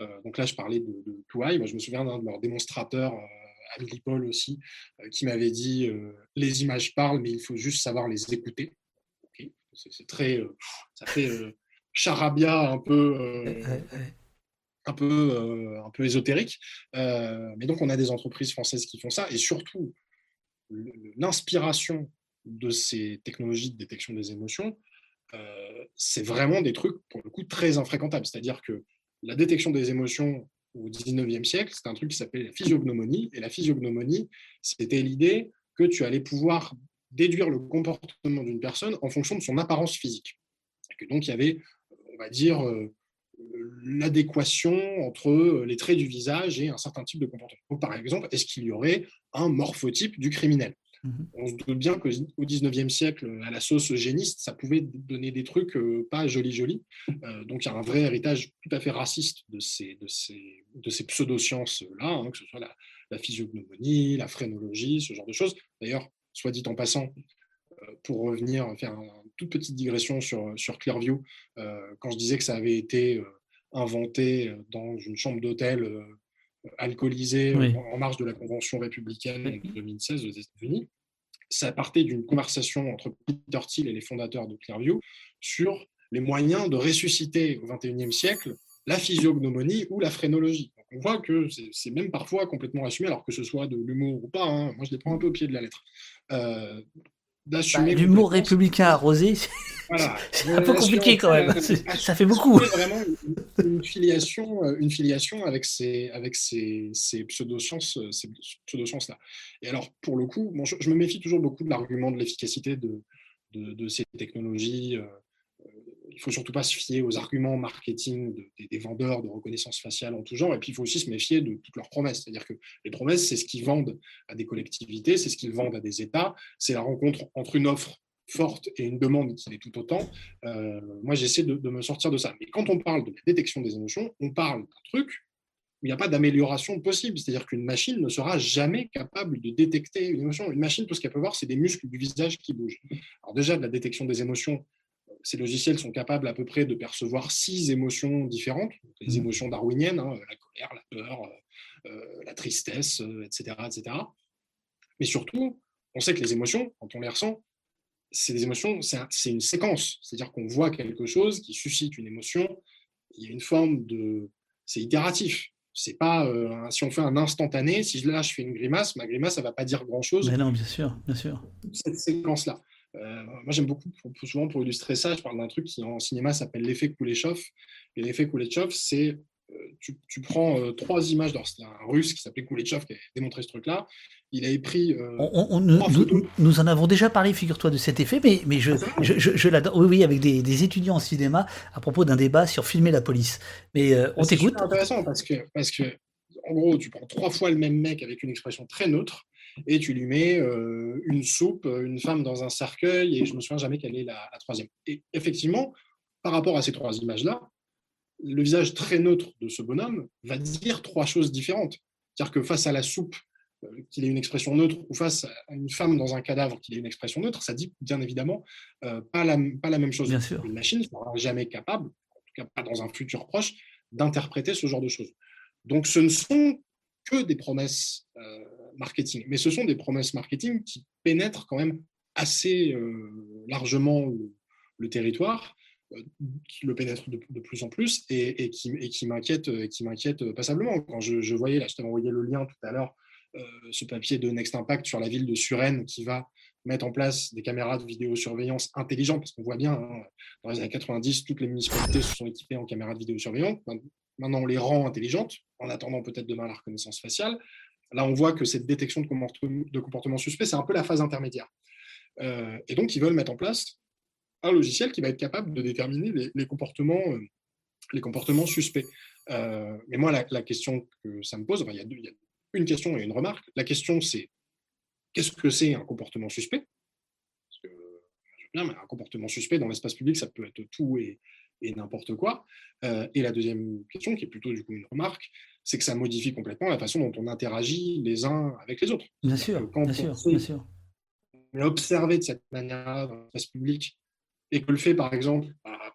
Euh, donc là, je parlais de, de Moi, je me souviens d'un de leurs démonstrateurs, euh, Paul aussi, euh, qui m'avait dit euh, les images parlent, mais il faut juste savoir les écouter. C'est très, ça fait charabia un peu. Un peu, un peu ésotérique. mais donc, on a des entreprises françaises qui font ça. Et surtout, l'inspiration de ces technologies de détection des émotions, euh, c'est vraiment des trucs, pour le coup, très infréquentables. C'est-à-dire que la détection des émotions au 19e siècle, c'est un truc qui s'appelait la physiognomonie. Et la physiognomonie, c'était l'idée que tu allais pouvoir déduire le comportement d'une personne en fonction de son apparence physique. Et que donc, il y avait, on va dire, euh, l'adéquation entre les traits du visage et un certain type de comportement. Par exemple, est-ce qu'il y aurait un morphotype du criminel? Mhm. On se doute bien qu'au 19e siècle, à la sauce eugéniste, ça pouvait donner des trucs euh, pas jolis jolis. Euh, donc il y a un vrai héritage tout à fait raciste de ces, de ces, de ces pseudosciences-là, hein, que ce soit la, physiognomonie, la phrénologie, ce genre de choses. D'ailleurs, soit dit en passant, euh, pour revenir faire une toute petite digression sur, sur Clearview, quand je disais que ça avait été inventé dans une chambre d'hôtel alcoolisé en marge de la Convention républicaine de 2016 aux États-Unis. Ça partait d'une conversation entre Peter Thiel et les fondateurs de Clearview sur les moyens de ressusciter au XXIe siècle la physiognomonie ou la phrénologie. on voit que c'est même parfois complètement assumé, alors que ce soit de l'humour ou pas. Hein. Moi, je les prends un peu au pied de la lettre. Euh, d'assumer. Bah, l'humour républicain arrosé, c'est un peu compliqué quand même. Ça fait beaucoup. vraiment une, filiation, euh, une filiation avec ces, avec ces, ces pseudosciences, euh, ces pseudosciences là. Et alors, pour le coup, je, me méfie toujours beaucoup de l'argument de l'efficacité de, de, de, ces technologies. Euh, il faut surtout pas se fier aux arguments marketing des, vendeurs de reconnaissance faciale en tout genre. Et puis, il faut aussi se méfier de toutes leurs promesses. C'est-à-dire que les promesses, c'est ce qu'ils vendent à des collectivités, c'est ce qu'ils vendent à des États. C'est la rencontre entre une offre forte et une demande qui est tout autant. Euh, moi, j'essaie de, me sortir de ça. Mais quand on parle de la détection des émotions, on parle d'un truc où il n'y a pas d'amélioration possible. C'est-à-dire qu'une machine ne sera jamais capable de détecter une émotion. Une machine, tout ce qu'elle peut voir, c'est des muscles du visage qui bougent. Alors déjà, de la détection des émotions, ces logiciels sont capables à peu près de percevoir six émotions différentes, les mmh. émotions darwiniennes, hein, la colère, la peur, euh, euh, la tristesse, etc., euh, etc. Mais surtout, on sait que les émotions, quand on les ressent, c'est des émotions, c'est une séquence. C'est-à-dire qu'on voit quelque chose qui suscite une émotion, il y a une forme de... C'est itératif. C'est pas si on fait un instantané, si là je fais une grimace, ma grimace ça va pas dire grand chose. Mais non, bien sûr, bien sûr. Cette séquence là. Euh, moi, j'aime beaucoup, souvent pour illustrer ça, je parle d'un truc qui en cinéma s'appelle l'effet Kuleshov. Et l'effet Kuleshov, c'est euh, tu, prends euh, trois images c'est un russe qui s'appelait Kuleshov qui a démontré ce truc-là. Il avait pris. On, nous, en avons déjà parlé, figure-toi, de cet effet, mais, mais je, ah, je, je, l'adore. Oui, oui, avec des, étudiants en cinéma à propos d'un débat sur filmer la police. Mais on t'écoute. C'est intéressant parce que, parce que, en gros, tu prends trois fois le même mec avec une expression très neutre et tu lui mets euh, une soupe, une femme dans un cercueil, et je me souviens jamais quelle est la, troisième. Et effectivement, par rapport à ces trois images-là, le visage très neutre de ce bonhomme va dire trois choses différentes. C'est-à-dire que face à la soupe, euh, qu'il ait une expression neutre, ou face à une femme dans un cadavre, qu'il ait une expression neutre, ça dit bien évidemment euh, pas, la, pas la même chose. Bien sûr. Une machine ne sera jamais capable, en tout cas pas dans un futur proche, d'interpréter ce genre de choses. Donc ce ne sont que des promesses marketing. Mais ce sont des promesses marketing qui pénètrent quand même assez euh, largement le, territoire, euh, qui le pénètrent de, plus en plus et, qui, et qui m'inquiètent passablement. Quand je, voyais, là, je t'avais envoyé le lien tout à l'heure, euh, ce papier de Next Impact sur la ville de Suresnes qui va mettre en place des caméras de vidéosurveillance intelligentes, parce qu'on voit bien, hein, dans les années 90, toutes les municipalités se sont équipées en caméras de vidéosurveillance. Maintenant, on les rend intelligentes, en attendant peut-être demain la reconnaissance faciale. Là, on voit que cette détection de comportement, de comportement suspect, c'est un peu la phase intermédiaire. Euh, et donc, ils veulent mettre en place un logiciel qui va être capable de déterminer les, comportements, euh, comportements suspects. Euh, mais moi, la, question que ça me pose, il, y a une question et une remarque. La question, c'est qu'est-ce que c'est un comportement suspect? Parce que, bien, un comportement suspect dans l'espace public, ça peut être tout et, et n'importe quoi. et la deuxième question, qui est plutôt du coup une remarque, c'est que ça modifie complètement la façon dont on interagit les uns avec les autres. Bien sûr, bien sûr, bien sûr. On observé de cette manière dans l'espace public et que le fait, par exemple, bah,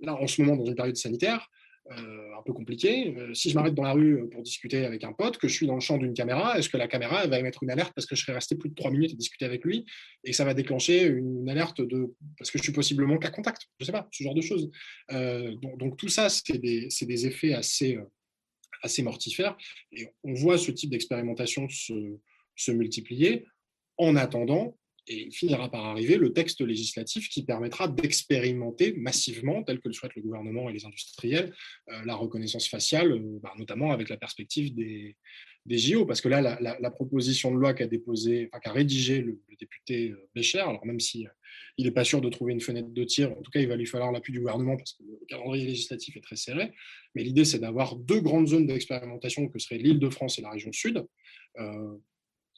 là en ce moment dans une période sanitaire, euh, un peu compliquée, euh, si je m'arrête dans la rue pour discuter avec un pote, que je suis dans le champ d'une caméra, est-ce que la caméra va émettre une alerte parce que je serais resté plus de trois minutes à discuter avec lui et ça va déclencher une alerte de parce que je suis possiblement qu'à contact Je ne sais pas, ce genre de choses. Euh, donc, tout ça, c'est des, effets assez assez mortifère. Et on voit ce type d'expérimentation se multiplier en attendant, et il finira par arriver, le texte législatif qui permettra d'expérimenter massivement, tel que le souhaitent le gouvernement et les industriels, euh, la reconnaissance faciale, euh, bah, notamment avec la perspective des, JO, parce que là, la, proposition de loi qu'a déposé, enfin, qu'a rédigé le, député euh, Bécher, alors même si n'est pas sûr de trouver une fenêtre de tir, en tout cas, il va lui falloir l'appui du gouvernement parce que le calendrier législatif est très serré. Mais l'idée, c'est d'avoir deux grandes zones d'expérimentation que seraient l'île de France et la région sud.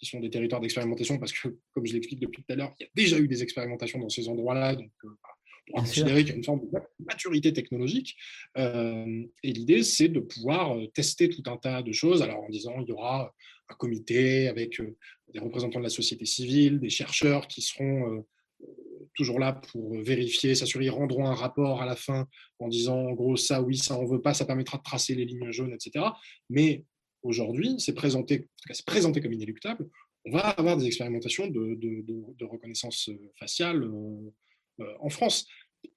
Qui sont des territoires d'expérimentation parce que, comme je l'explique depuis tout à l'heure, il y a déjà eu des expérimentations dans ces endroits-là, donc on considérer qu'il y a une forme de maturité technologique. Euh, et l'idée, c'est de pouvoir euh, tester tout un tas de choses, alors en disant il y aura un comité avec euh, des représentants de la société civile, des chercheurs qui seront toujours là pour vérifier, s'assurer, ils rendront un rapport à la fin en disant en gros ça oui, ça on veut pas, ça permettra de tracer les lignes jaunes, etc. Mais aujourd'hui, c'est présenté, présenté comme inéluctable. On va avoir des expérimentations de, de reconnaissance faciale euh, en France.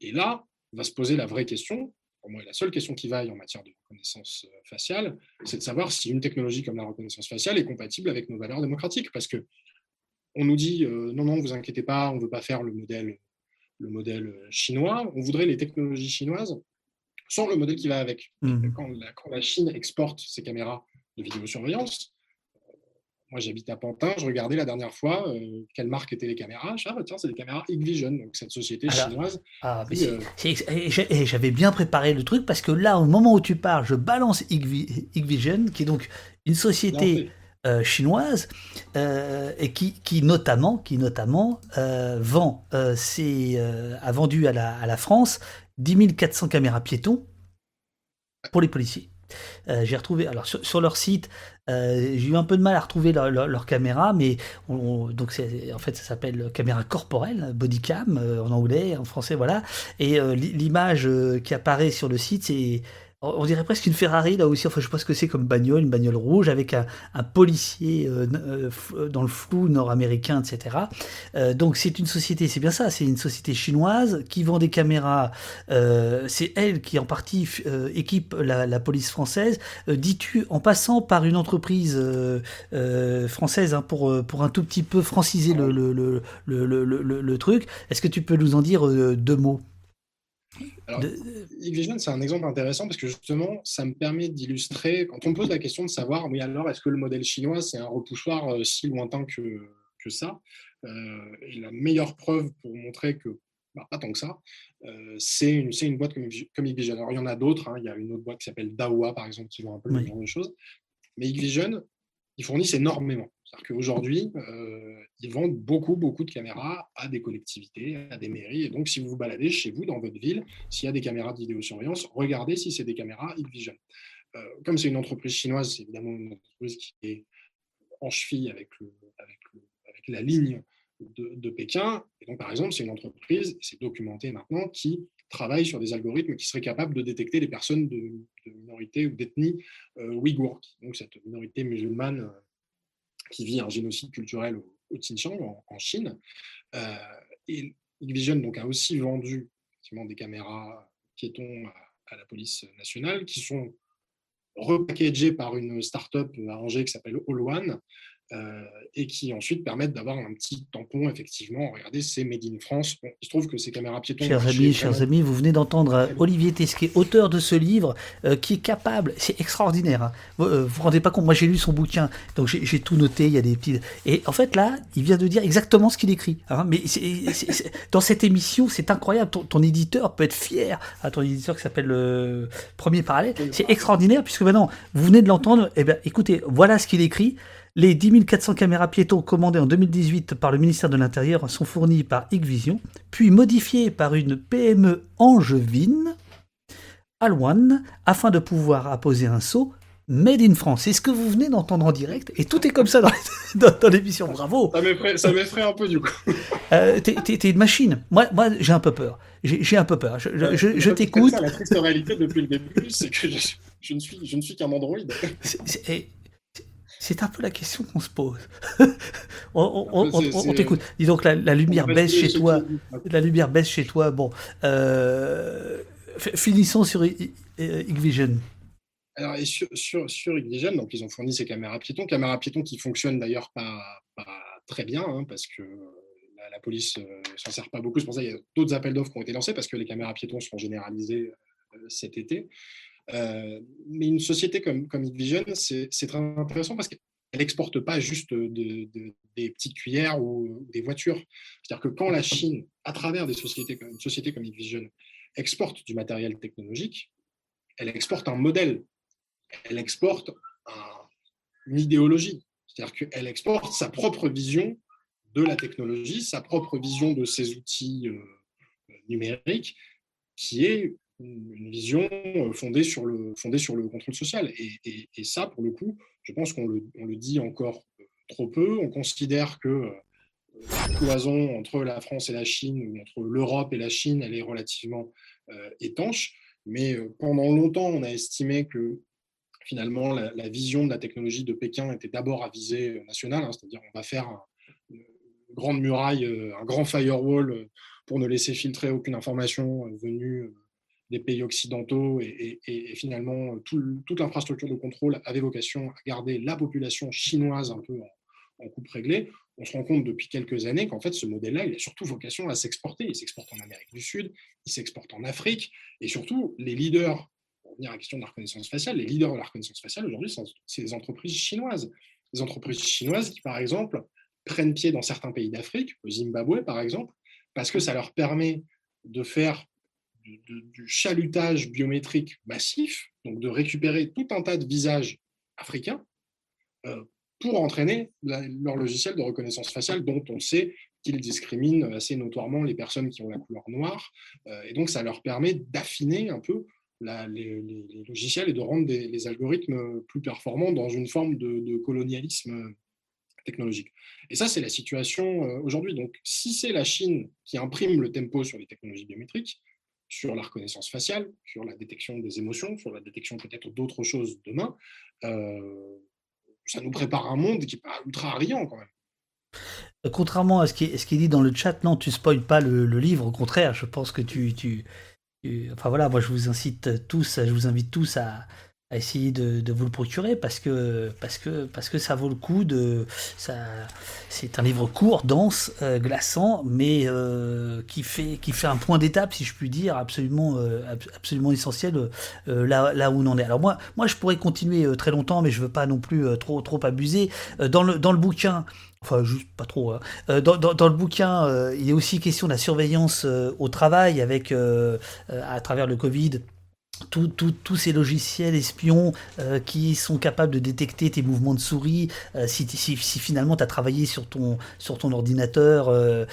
Et là, va se poser la vraie question, pour moi la seule question qui vaille en matière de reconnaissance euh, faciale, c'est de savoir si une technologie comme la reconnaissance faciale est compatible avec nos valeurs démocratiques. Parce que on nous dit euh, non, non, vous inquiétez pas, on ne veut pas faire le modèle, le modèle chinois, on voudrait les technologies chinoises sans le modèle qui va avec. Mmh. Quand, la, quand, la, Chine exporte ses caméras de vidéosurveillance, moi, j'habite à Pantin. Je regardais la dernière fois euh, quelle marque étaient les caméras. Ah, bah, tiens, c'est des caméras Hikvision, donc cette société chinoise. Ah, euh, et j'avais bien préparé le truc parce que là, au moment où tu parles, je balance Hikvision, qui est donc une société euh, chinoise et qui, qui, notamment, qui notamment vend, a vendu à la, à la France 10 400 caméras piétons pour les policiers. Euh, j'ai retrouvé, alors sur, leur site, euh, j'ai eu un peu de mal à retrouver leur, caméra, mais donc en fait ça s'appelle caméra corporelle, bodycam euh, en anglais, en français, voilà. Et l'image qui apparaît sur le site, c'est on dirait presque une Ferrari là aussi, enfin je sais pas ce que c'est comme bagnole, une bagnole rouge avec un, policier euh, euh, dans le flou nord-américain, etc. Euh, donc c'est une société, c'est bien ça, c'est une société chinoise qui vend des caméras, c'est elle qui en partie équipe la, police française, dis-tu en passant par une entreprise française hein, pour, pour un tout petit peu franciser le, le, le, le truc, est-ce que tu peux nous en dire deux mots? Alors, Vision, c'est un exemple intéressant parce que justement, ça me permet d'illustrer, quand on me pose la question de savoir, oui, alors, est-ce que le modèle chinois, c'est un repoussoir euh, si lointain que, que ça euh, Et la meilleure preuve pour montrer que, bah, pas tant que ça, euh, c'est une, une, boîte comme, comme Vision. Alors, il y en a d'autres, hein. il y a une autre boîte qui s'appelle Dahua, par exemple, qui vend un peu le même choses. Mais Vision, ils fournissent énormément. C'est-à-dire qu'aujourd'hui, ils vendent beaucoup, beaucoup de caméras à des collectivités, à des mairies. Et donc, si vous vous baladez chez vous, dans votre ville, s'il y a des caméras de vidéosurveillance, regardez si c'est des caméras Hikvision. Euh, comme c'est une entreprise chinoise, c'est évidemment une entreprise qui est en cheville avec, la ligne de, Pékin. Et donc, par exemple, c'est une entreprise, c'est documenté maintenant, qui travaille sur des algorithmes qui seraient capables de détecter les personnes de, minorité ou d'ethnie euh, ouïghour, donc cette minorité musulmane euh, qui vit un génocide culturel Xinjiang, en, Chine. Euh, et Vision donc, a aussi vendu des caméras piétons à, à, la police nationale qui sont repackagées par une start-up à Angers qui s'appelle All One euh, et qui ensuite permettent d'avoir un petit tampon, effectivement. Regardez, c'est Made in France. il se trouve que ces caméras piétons. Chers amis, chers amis, vous venez d'entendre euh, Olivier Tesquet, auteur de ce livre, euh, qui est capable, c'est extraordinaire. Hein. Vous ne vous rendez pas compte, moi j'ai lu son bouquin, donc j'ai tout noté, il y a des petits. Et en fait, là, il vient de dire exactement ce qu'il écrit. Hein. Mais dans cette émission, c'est incroyable. Ton, éditeur peut être fier. à ton éditeur qui s'appelle le Premier Parallèle. C'est extraordinaire, puisque maintenant, vous venez de l'entendre. Eh bien, écoutez, voilà ce qu'il écrit. Les 10 400 caméras piétons commandées en 2018 par le ministère de l'Intérieur sont fournies par Hikvision, puis modifiées par une PME angevine, Alwan, afin de pouvoir apposer un sceau Made in France. C'est ce que vous venez d'entendre en direct, et tout est comme ça dans, l'émission. Bravo. Ça m'effraie un peu du coup. Euh, T'es une machine. Moi, moi j'ai un peu peur. J'ai un peu peur. Je, je, t'écoute. La triste réalité depuis le début, c'est que je, ne suis, je ne suis qu'un androïde. C'est un peu la question qu'on se pose. on, t'écoute. Dis donc, la, lumière baisse chez toi. La lumière baisse chez toi. Bon. Euh, finissons sur Hikvision. Alors, sur, sur, sur donc ils ont fourni ces caméras piétons, caméras piétons qui fonctionnent d'ailleurs pas, très bien, hein, parce que la, police ne euh, s'en sert pas beaucoup. C'est pour ça qu'il y a d'autres appels d'offres qui ont été lancés, parce que les caméras piétons sont généralisées euh, cet été. Mais une société comme, comme Vision, c'est très intéressant parce qu'elle n'exporte pas juste des petites cuillères ou des voitures. C'est-à-dire que quand la Chine, à travers des sociétés, une société comme Vision, exporte du matériel technologique, elle exporte un modèle, elle exporte une idéologie. C'est-à-dire qu'elle exporte sa propre vision de la technologie, sa propre vision de ses outils euh, numériques, qui est une vision euh, fondée sur le, fondée sur le contrôle social. Et, ça, pour le coup, je pense qu'on le, le, dit encore trop peu. On considère que euh, la cloison entre la France et la Chine, ou entre l'Europe et la Chine, elle est relativement étanche. Mais pendant longtemps, on a estimé que finalement, la, vision de la technologie de Pékin était d'abord à visée nationale, hein, c'est-à-dire on va faire une grande muraille, un grand firewall pour ne laisser filtrer aucune information venue des pays occidentaux et, finalement toute l'infrastructure de contrôle avait vocation à garder la population chinoise un peu en, coupe réglée. On se rend compte depuis quelques années qu'en fait ce modèle-là, il a surtout vocation à s'exporter. Il s'exporte en Amérique du Sud, il s'exporte en Afrique et surtout les leaders, pour revenir à la question de la reconnaissance faciale, les leaders de la reconnaissance faciale aujourd'hui, c'est les entreprises chinoises. Les entreprises chinoises qui, par exemple, prennent pied dans certains pays d'Afrique, au Zimbabwe par exemple, parce que ça leur permet de faire du, chalutage biométrique massif, donc de récupérer tout un tas de visages africains euh, pour entraîner leur logiciel de reconnaissance faciale dont on sait qu'ils discriminent assez notoirement les personnes qui ont la couleur noire. Euh, et donc, ça leur permet d'affiner un peu les, logiciels et de rendre les algorithmes plus performants dans une forme de colonialisme technologique. Et ça, c'est la situation euh, aujourd'hui. Donc, si c'est la Chine qui imprime le tempo sur les technologies biométriques, sur la reconnaissance faciale, sur la détection des émotions, sur la détection peut-être d'autres choses demain, euh, ça nous prépare un monde qui n'est pas ultra riant quand même. Euh, contrairement à ce qui, est, ce qui est dit dans le chat, non, tu spoiles pas le, livre, au contraire, je pense que tu, tu, Enfin voilà, moi je vous incite tous, je vous invite tous à, à essayer de, vous le procurer parce que parce que parce que ça vaut le coup de ça c'est un livre court dense euh, glaçant mais euh, qui fait qui fait un point d'étape si je puis dire absolument euh, absolument essentiel là là où on en est alors moi moi je pourrais continuer très longtemps mais je veux pas non plus trop trop abuser dans le dans le bouquin Enfin, juste pas trop. Hein. Dans, dans, le bouquin, il est aussi question de la surveillance au travail avec, à travers le Covid, tous ces logiciels espions euh, qui sont capables de détecter tes mouvements de souris, euh, si, finalement tu as travaillé sur ton, sur ton ordinateur euh,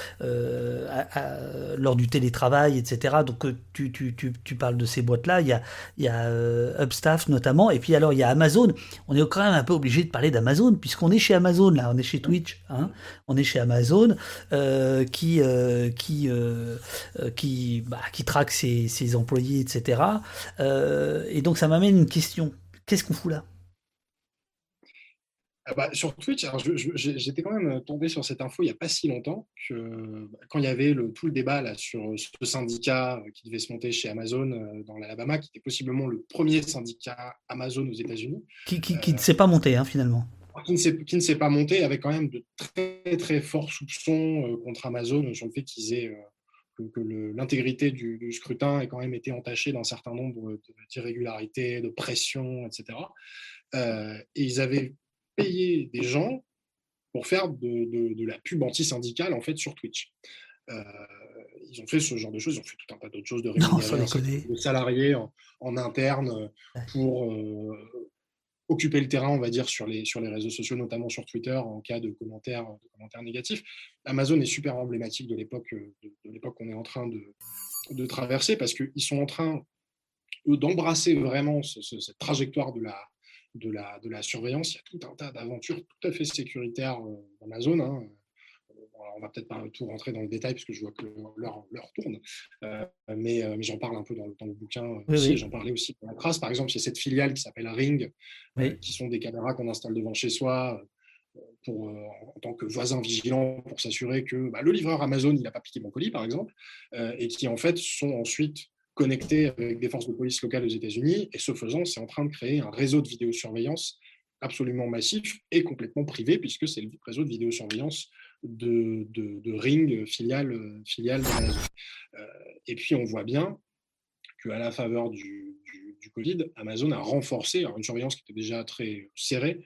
lors du télétravail, etc. Donc tu, tu, tu, tu parles de ces boîtes-là, il y a, y a Upstaff notamment, et puis alors il y a Amazon. On est quand même un peu obligé de parler d'Amazon, puisqu'on est chez Amazon, là, on est chez Twitch, hein, on est chez Amazon, qui, qui, qui, bah, qui traque ses employés, etc. Euh, et donc ça m'amène une question. Qu'est-ce qu'on fout là? Ah bah, sur Twitch, j'étais quand même tombé sur cette info il n'y a pas si longtemps, que, bah, quand il y avait le, tout le débat là, sur ce syndicat qui devait se monter chez Amazon euh, dans l'Alabama, qui était possiblement le premier syndicat Amazon aux États-Unis. Qui, ne s'est pas monté hein, finalement. Qui ne s'est pas monté, avec quand même de très très forts soupçons euh, contre Amazon sur le fait qu'ils aient que, l'intégrité du, scrutin ait quand même été entachée d'un certain nombre d'irrégularités, de pressions, etc. Euh, et ils avaient payé des gens pour faire de, la pub anti-syndicale en fait sur Twitch. Euh, ils ont fait ce genre de choses, ils ont fait tout un tas d'autres choses de rémunération de salariés en, interne pour euh, occuper le terrain, on va dire, sur les, réseaux sociaux, notamment sur Twitter, en cas de commentaires, négatifs. Amazon est super emblématique de l'époque euh, de, qu'on est en train de, traverser, parce qu'ils sont en train d'embrasser vraiment cette trajectoire de la, surveillance. Il y a tout un tas d'aventures tout à fait sécuritaires. Euh, hein on va peut-être pas tout rentrer dans le détail parce que je vois que l'heure tourne, euh, mais, euh, mais j'en parle un peu dans, le bouquin aussi. J'en parlais aussi pour la trace. Par exemple, il y a cette filiale qui s'appelle Ring, euh, qui sont des caméras qu'on installe devant chez soi pour, en tant que voisin vigilant pour s'assurer que bah, le livreur Amazon n'a pas piqué mon colis, par exemple, et qui en fait sont ensuite connectés avec des forces de police locales aux États-Unis. Et ce faisant, c'est en train de créer un réseau de vidéosurveillance absolument massif et complètement privé, puisque c'est le réseau de vidéosurveillance de, Ring, filiale, filiale de euh, et puis on voit bien qu'à la faveur du, Covid, Amazon a renforcé une surveillance qui était déjà très serrée,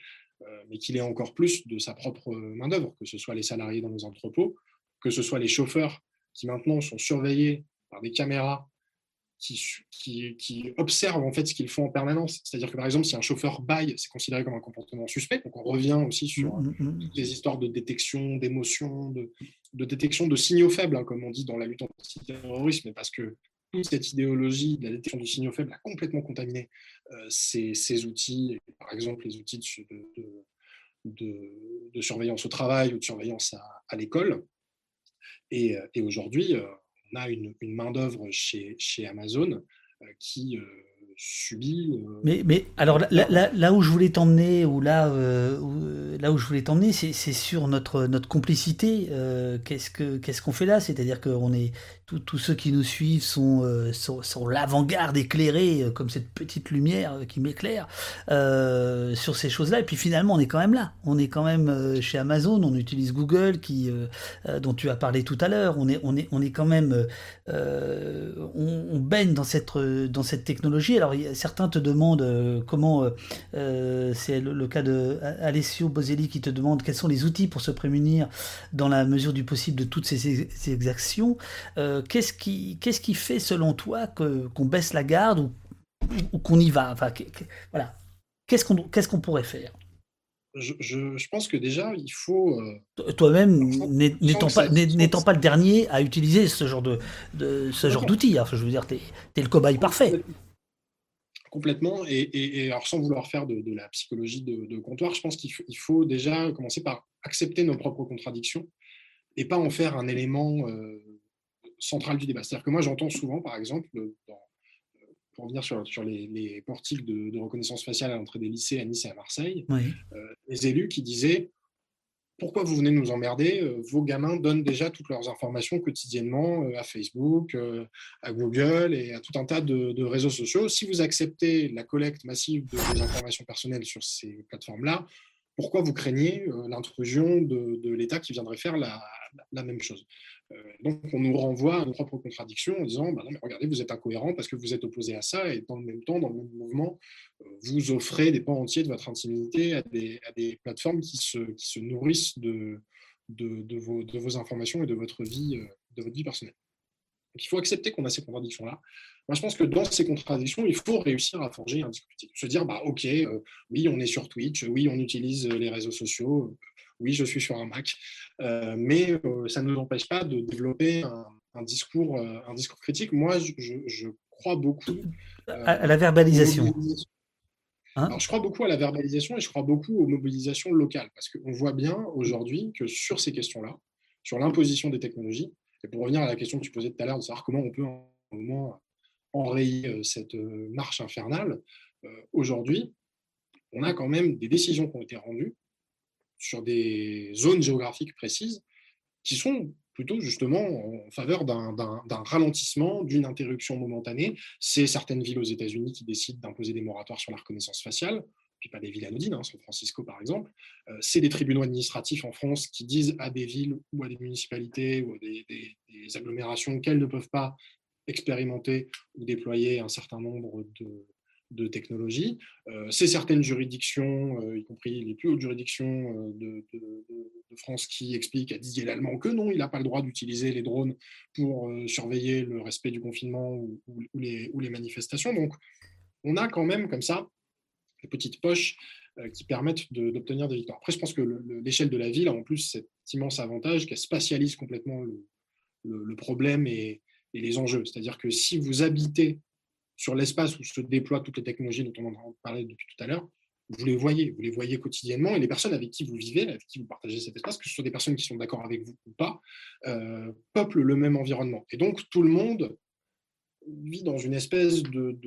mais qu'il est encore plus de sa propre main-d'œuvre, que ce soit les salariés dans les entrepôts, que ce soit les chauffeurs qui maintenant sont surveillés par des caméras qui, qui, observent en fait ce qu'ils font en permanence. C'est-à-dire que par exemple, si un chauffeur baille, c'est considéré comme un comportement suspect. Donc on revient aussi sur mmh, mmh, mmh. les histoires de détection d'émotions, de, détection de signaux faibles, hein, comme on dit dans la lutte anti-terrorisme, parce que toute cette idéologie de la détection du signaux faibles a complètement contaminé euh, ces, outils, par exemple les outils de, de, surveillance au travail ou de surveillance à, l'école. Et, euh, et aujourd'hui, euh, on a une, main-d'œuvre chez, chez Amazon qui subit. Euh, mais, mais alors là, là, où je voulais t'emmener, ou là, euh, où, là où je voulais t'emmener, c'est sur notre, notre complicité. Euh, qu'est-ce que qu'est-ce qu'on fait là? C'est-à-dire que on est tous ceux qui nous suivent sont, sont, l'avant-garde éclairée, comme cette petite lumière qui m'éclaire sur ces choses-là. Et puis finalement, on est quand même là. On est quand même chez Amazon. On utilise Google, qui dont tu as parlé tout à l'heure. On est on est on est quand même on, baigne dans cette dans cette technologie. Alors certains te demandent euh, comment, euh, euh, c'est le, cas de Alessio Boselli qui te demande quels sont les outils pour se prémunir dans la mesure du possible de toutes ces, exactions. Qu'est-ce qui, qu'est-ce qui fait selon toi qu'on baisse la garde ou, qu'on y va? Enfin, voilà. Qu'est-ce qu'on, qu'est-ce qu'on pourrait faire? Je, pense que déjà, il faut. Toi-même, n'étant pas, n'étant pas le dernier à utiliser ce genre de, ce genre d'outils, hein. je veux dire, tu es, le cobaye parfait. Complètement. Et, alors, sans vouloir faire de, la psychologie de, comptoir, je pense qu'il faut, déjà commencer par accepter nos propres contradictions et pas en faire un élément euh, central du débat. C'est-à-dire que moi, j'entends souvent, par exemple, pour revenir sur, les, portiques de, reconnaissance faciale à l'entrée des lycées à Nice et à Marseille, euh, les élus qui disaient pourquoi vous venez nous emmerder euh, Vos gamins donnent déjà toutes leurs informations quotidiennement euh, à Facebook, euh, à Google et à tout un tas de, réseaux sociaux. Si vous acceptez la collecte massive de vos informations personnelles sur ces plateformes-là, pourquoi vous craignez l'intrusion de, l'État qui viendrait faire la, même chose? euh, donc, on nous renvoie à nos propres contradictions en disant bah regardez, vous êtes incohérent parce que vous êtes opposé à ça, et dans le même temps, dans le même mouvement, euh, vous offrez des pans entiers de votre intimité à des, plateformes qui se, nourrissent de, vos, informations et de votre vie, euh, de votre vie personnelle. Donc, il faut accepter qu'on a ces contradictions-là. Moi, je pense que dans ces contradictions, il faut réussir à forger un discours Se dire, bah, OK, oui, on est sur Twitch, oui, on utilise les réseaux sociaux, oui, je suis sur un Mac, euh, mais euh, ça ne nous empêche pas de développer un, discours, euh, un discours critique. Moi, je, crois beaucoup à, la verbalisation. Hein? Je crois beaucoup à la verbalisation et je crois beaucoup aux mobilisations locales parce qu'on voit bien aujourd'hui que sur ces questions-là, sur l'imposition des technologies, et pour revenir à la question que tu posais tout à l'heure de savoir comment on peut au moins enrayer cette marche infernale, aujourd'hui, on a quand même des décisions qui ont été rendues sur des zones géographiques précises qui sont plutôt justement en faveur d'un ralentissement, d'une interruption momentanée. C'est certaines villes aux États-Unis qui décident d'imposer des moratoires sur la reconnaissance faciale, puis pas des villes anodines, hein, San Francisco par exemple. Euh, c'est des tribunaux administratifs en France qui disent à des villes ou à des municipalités ou à des, des agglomérations qu'elles ne peuvent pas expérimenter ou déployer un certain nombre de, de technologie. Euh, c'est certaines juridictions, euh, y compris les plus hautes juridictions euh, de, France, qui expliquent à Didier Lallemand que non, il n'a pas le droit d'utiliser les drones pour surveiller le respect du confinement ou, les, manifestations. Donc, on a quand même comme ça des petites poches qui permettent d'obtenir des victoires. Après, je pense que l'échelle de la ville a en plus cet immense avantage qu'elle spatialise complètement le, problème et, et les enjeux. C'est-à-dire que si vous habitez sur l'espace où se déploient toutes les technologies dont on en parlait depuis tout à l'heure, vous les voyez, vous les voyez quotidiennement, et les personnes avec qui vous vivez, avec qui vous partagez cet espace, que ce soit des personnes qui sont d'accord avec vous ou pas, euh, peuplent le même environnement. Et donc tout le monde vit dans une espèce de,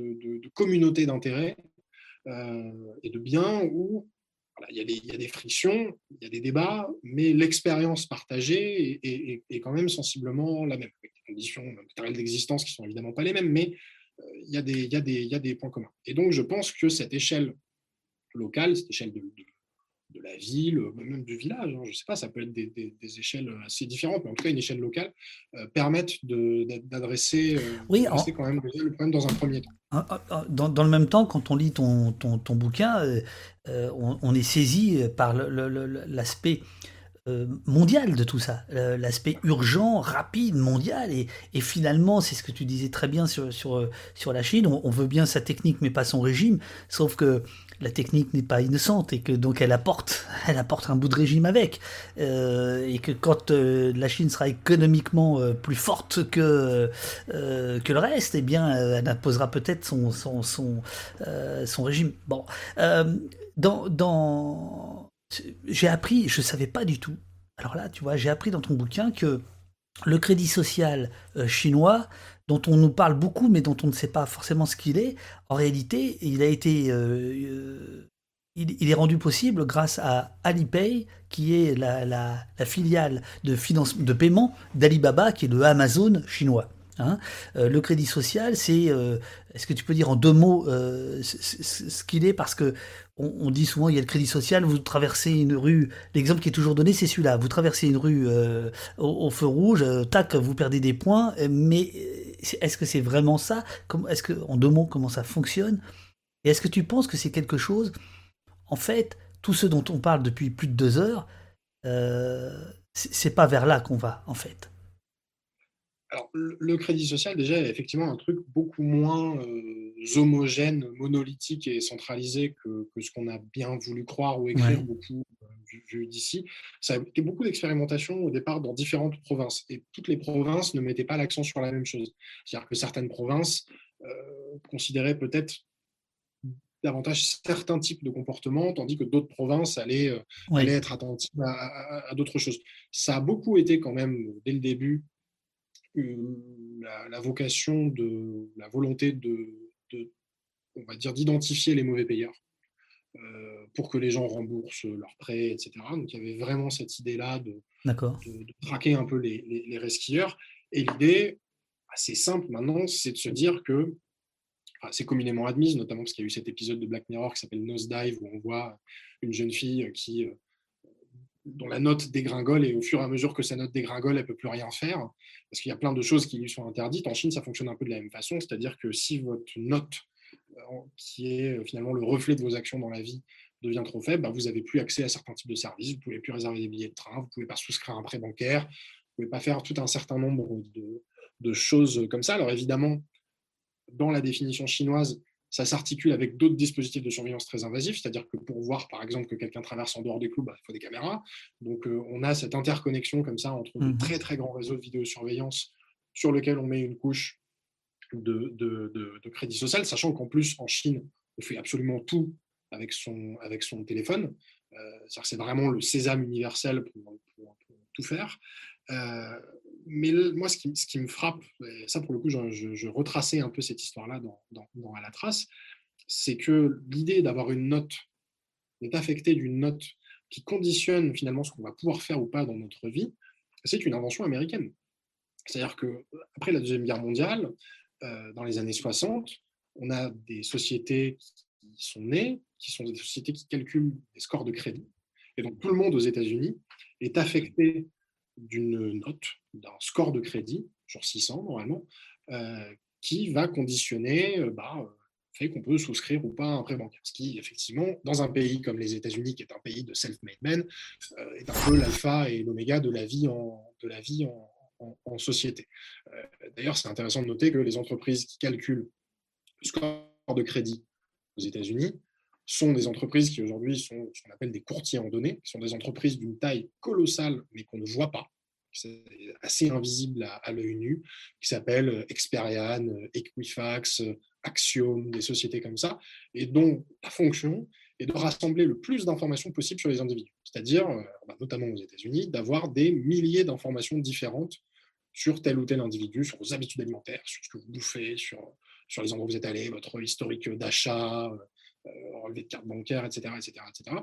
communauté d'intérêts euh, et de biens où il, y a des, frictions, il y a des débats, mais l'expérience partagée est, quand même sensiblement la même, avec des conditions matérielles d'existence qui sont évidemment pas les mêmes, mais il y, a des, y, a des, y a des points communs. Et donc, je pense que cette échelle locale, cette échelle de, de la ville, même du village, hein, je ne sais pas, ça peut être des, échelles assez différentes, mais en tout cas une échelle locale, permettent d'adresser oui, quand même le problème dans un premier temps. Ah, ah, ah, dans, le même temps, quand on lit ton, ton, bouquin, on, est saisi par l'aspect euh, mondial de tout ça, euh, l'aspect urgent, rapide, mondial, et, finalement, c'est ce que tu disais très bien sur, sur, euh, sur la Chine, on, veut bien sa technique mais pas son régime, sauf que la technique n'est pas innocente et que donc elle apporte, elle apporte un bout de régime avec, et que quand la Chine sera économiquement plus forte que, que le reste, eh bien, elle imposera peut-être son, son, son, son, régime. Bon, dans, dans j'ai appris, je ne savais pas du tout. Alors là, tu vois, j'ai appris dans ton bouquin que le crédit social euh, chinois, dont on nous parle beaucoup, mais dont on ne sait pas forcément ce qu'il est, en réalité, il a été, euh, euh, il, est rendu possible grâce à Alipay, qui est la, filiale de, finance, de paiement d'Alibaba, qui est le Amazon chinois. Hein. le crédit social, c'est, est-ce que tu peux dire en deux mots ce qu'il est? Parce que on, dit souvent il y a le crédit social, vous traversez une rue, l'exemple qui est toujours donné c'est celui-là, vous traversez une rue euh, au, feu rouge, euh, tac, vous perdez des points, euh, mais est-ce que c'est vraiment ça? Est-ce que, en deux mots, comment ça fonctionne? Et est-ce que tu penses que c'est quelque chose, en fait, tout ce dont on parle depuis plus de deux heures, c'est pas vers là qu'on va, en fait alors, le crédit social, déjà, est effectivement un truc beaucoup moins euh, homogène, monolithique et centralisé que, ce qu'on a bien voulu croire ou écrire beaucoup euh, vu, d'ici. Ça a été beaucoup d'expérimentation au départ dans différentes provinces. Et toutes les provinces ne mettaient pas l'accent sur la même chose. C'est-à-dire que certaines provinces euh, considéraient peut-être davantage certains types de comportements, tandis que d'autres provinces allaient, être attentives à d'autres choses. Ça a beaucoup été quand même, dès le début, la, vocation de la volonté de, on va dire d'identifier les mauvais payeurs euh, pour que les gens remboursent leurs prêts, etc. Donc il y avait vraiment cette idée-là de, de, traquer un peu les, les, resquilleurs. Et l'idée, assez simple maintenant, c'est de se dire que c'est communément admise, notamment parce qu'il y a eu cet épisode de Black Mirror qui s'appelle Nosedive, où on voit une jeune fille qui euh, dont la note dégringole et au fur et à mesure que sa note dégringole, elle ne peut plus rien faire parce qu'il y a plein de choses qui lui sont interdites. En Chine, ça fonctionne un peu de la même façon, c'est-à-dire que si votre note, euh, qui est euh, finalement le reflet de vos actions dans la vie, devient trop faible, bah, vous n'avez plus accès à certains types de services, vous ne pouvez plus réserver des billets de train, vous ne pouvez pas souscrire un prêt bancaire, vous ne pouvez pas faire tout un certain nombre de choses comme ça. Alors évidemment, dans la définition chinoise, ça s'articule avec d'autres dispositifs de surveillance très invasifs, c'est-à-dire que pour voir, par exemple, que quelqu'un traverse en dehors des clous, bah, il faut des caméras. Donc, euh, on a cette interconnexion comme ça entre de mmh très, très grands réseaux de vidéosurveillance sur lequel on met une couche de, de, crédit social, sachant qu'en plus, en Chine, on fait absolument tout avec son, avec son téléphone. Euh, c'est vraiment le sésame universel pour, tout faire. Euh, mais moi, ce qui, me frappe, et ça pour le coup, je, retraçais un peu cette histoire-là dans, dans, À la trace, c'est que l'idée d'avoir une note, d'être affecté d'une note qui conditionne finalement ce qu'on va pouvoir faire ou pas dans notre vie, c'est une invention américaine. C'est-à-dire que après la Deuxième Guerre mondiale, euh, dans les années 60, on a des sociétés qui sont nées, qui sont des sociétés qui calculent des scores de crédit. Et donc tout le monde aux États-Unis est affecté d'une note, d'un score de crédit, sur 600 normalement, euh, qui va conditionner euh, bah, le fait qu'on peut souscrire ou pas un prêt bancaire. Ce qui, effectivement, dans un pays comme les États-Unis, qui est un pays de self-made men, euh, est un peu l'alpha et l'oméga de la vie en, de la vie en, société. D'ailleurs, c'est intéressant de noter que les entreprises qui calculent le score de crédit aux États-Unis sont des entreprises qui aujourd'hui sont ce qu'on appelle des courtiers en données, qui sont des entreprises d'une taille colossale, mais qu'on ne voit pas, assez invisible à, l'œil nu, qui s'appellent euh, Experian, euh, Equifax, euh, Axiom, des sociétés comme ça, et dont la fonction est de rassembler le plus d'informations possible sur les individus. C'est-à-dire, bah, notamment aux États-Unis, d'avoir des milliers d'informations différentes sur tel ou tel individu, sur vos habitudes alimentaires, sur ce que vous bouffez, sur, sur les endroits où vous êtes allé, votre historique d'achat, euh, relevé de carte bancaire, etc., etc., etc.,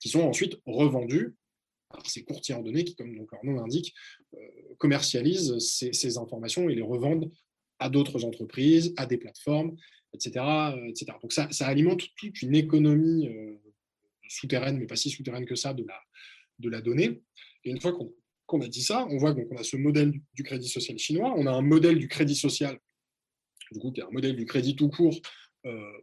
qui sont ensuite revendus par ces courtiers en données qui, comme leur nom l'indique, euh, commercialisent ces, informations et les revendent à d'autres entreprises, à des plateformes, etc. etc. Donc ça, alimente toute une économie euh, souterraine, mais pas si souterraine que ça, de la, de la donnée. Et une fois qu'on a dit ça, on voit qu'on a ce modèle du, crédit social chinois, on a un modèle du crédit social, du coup, qui est un modèle du crédit tout court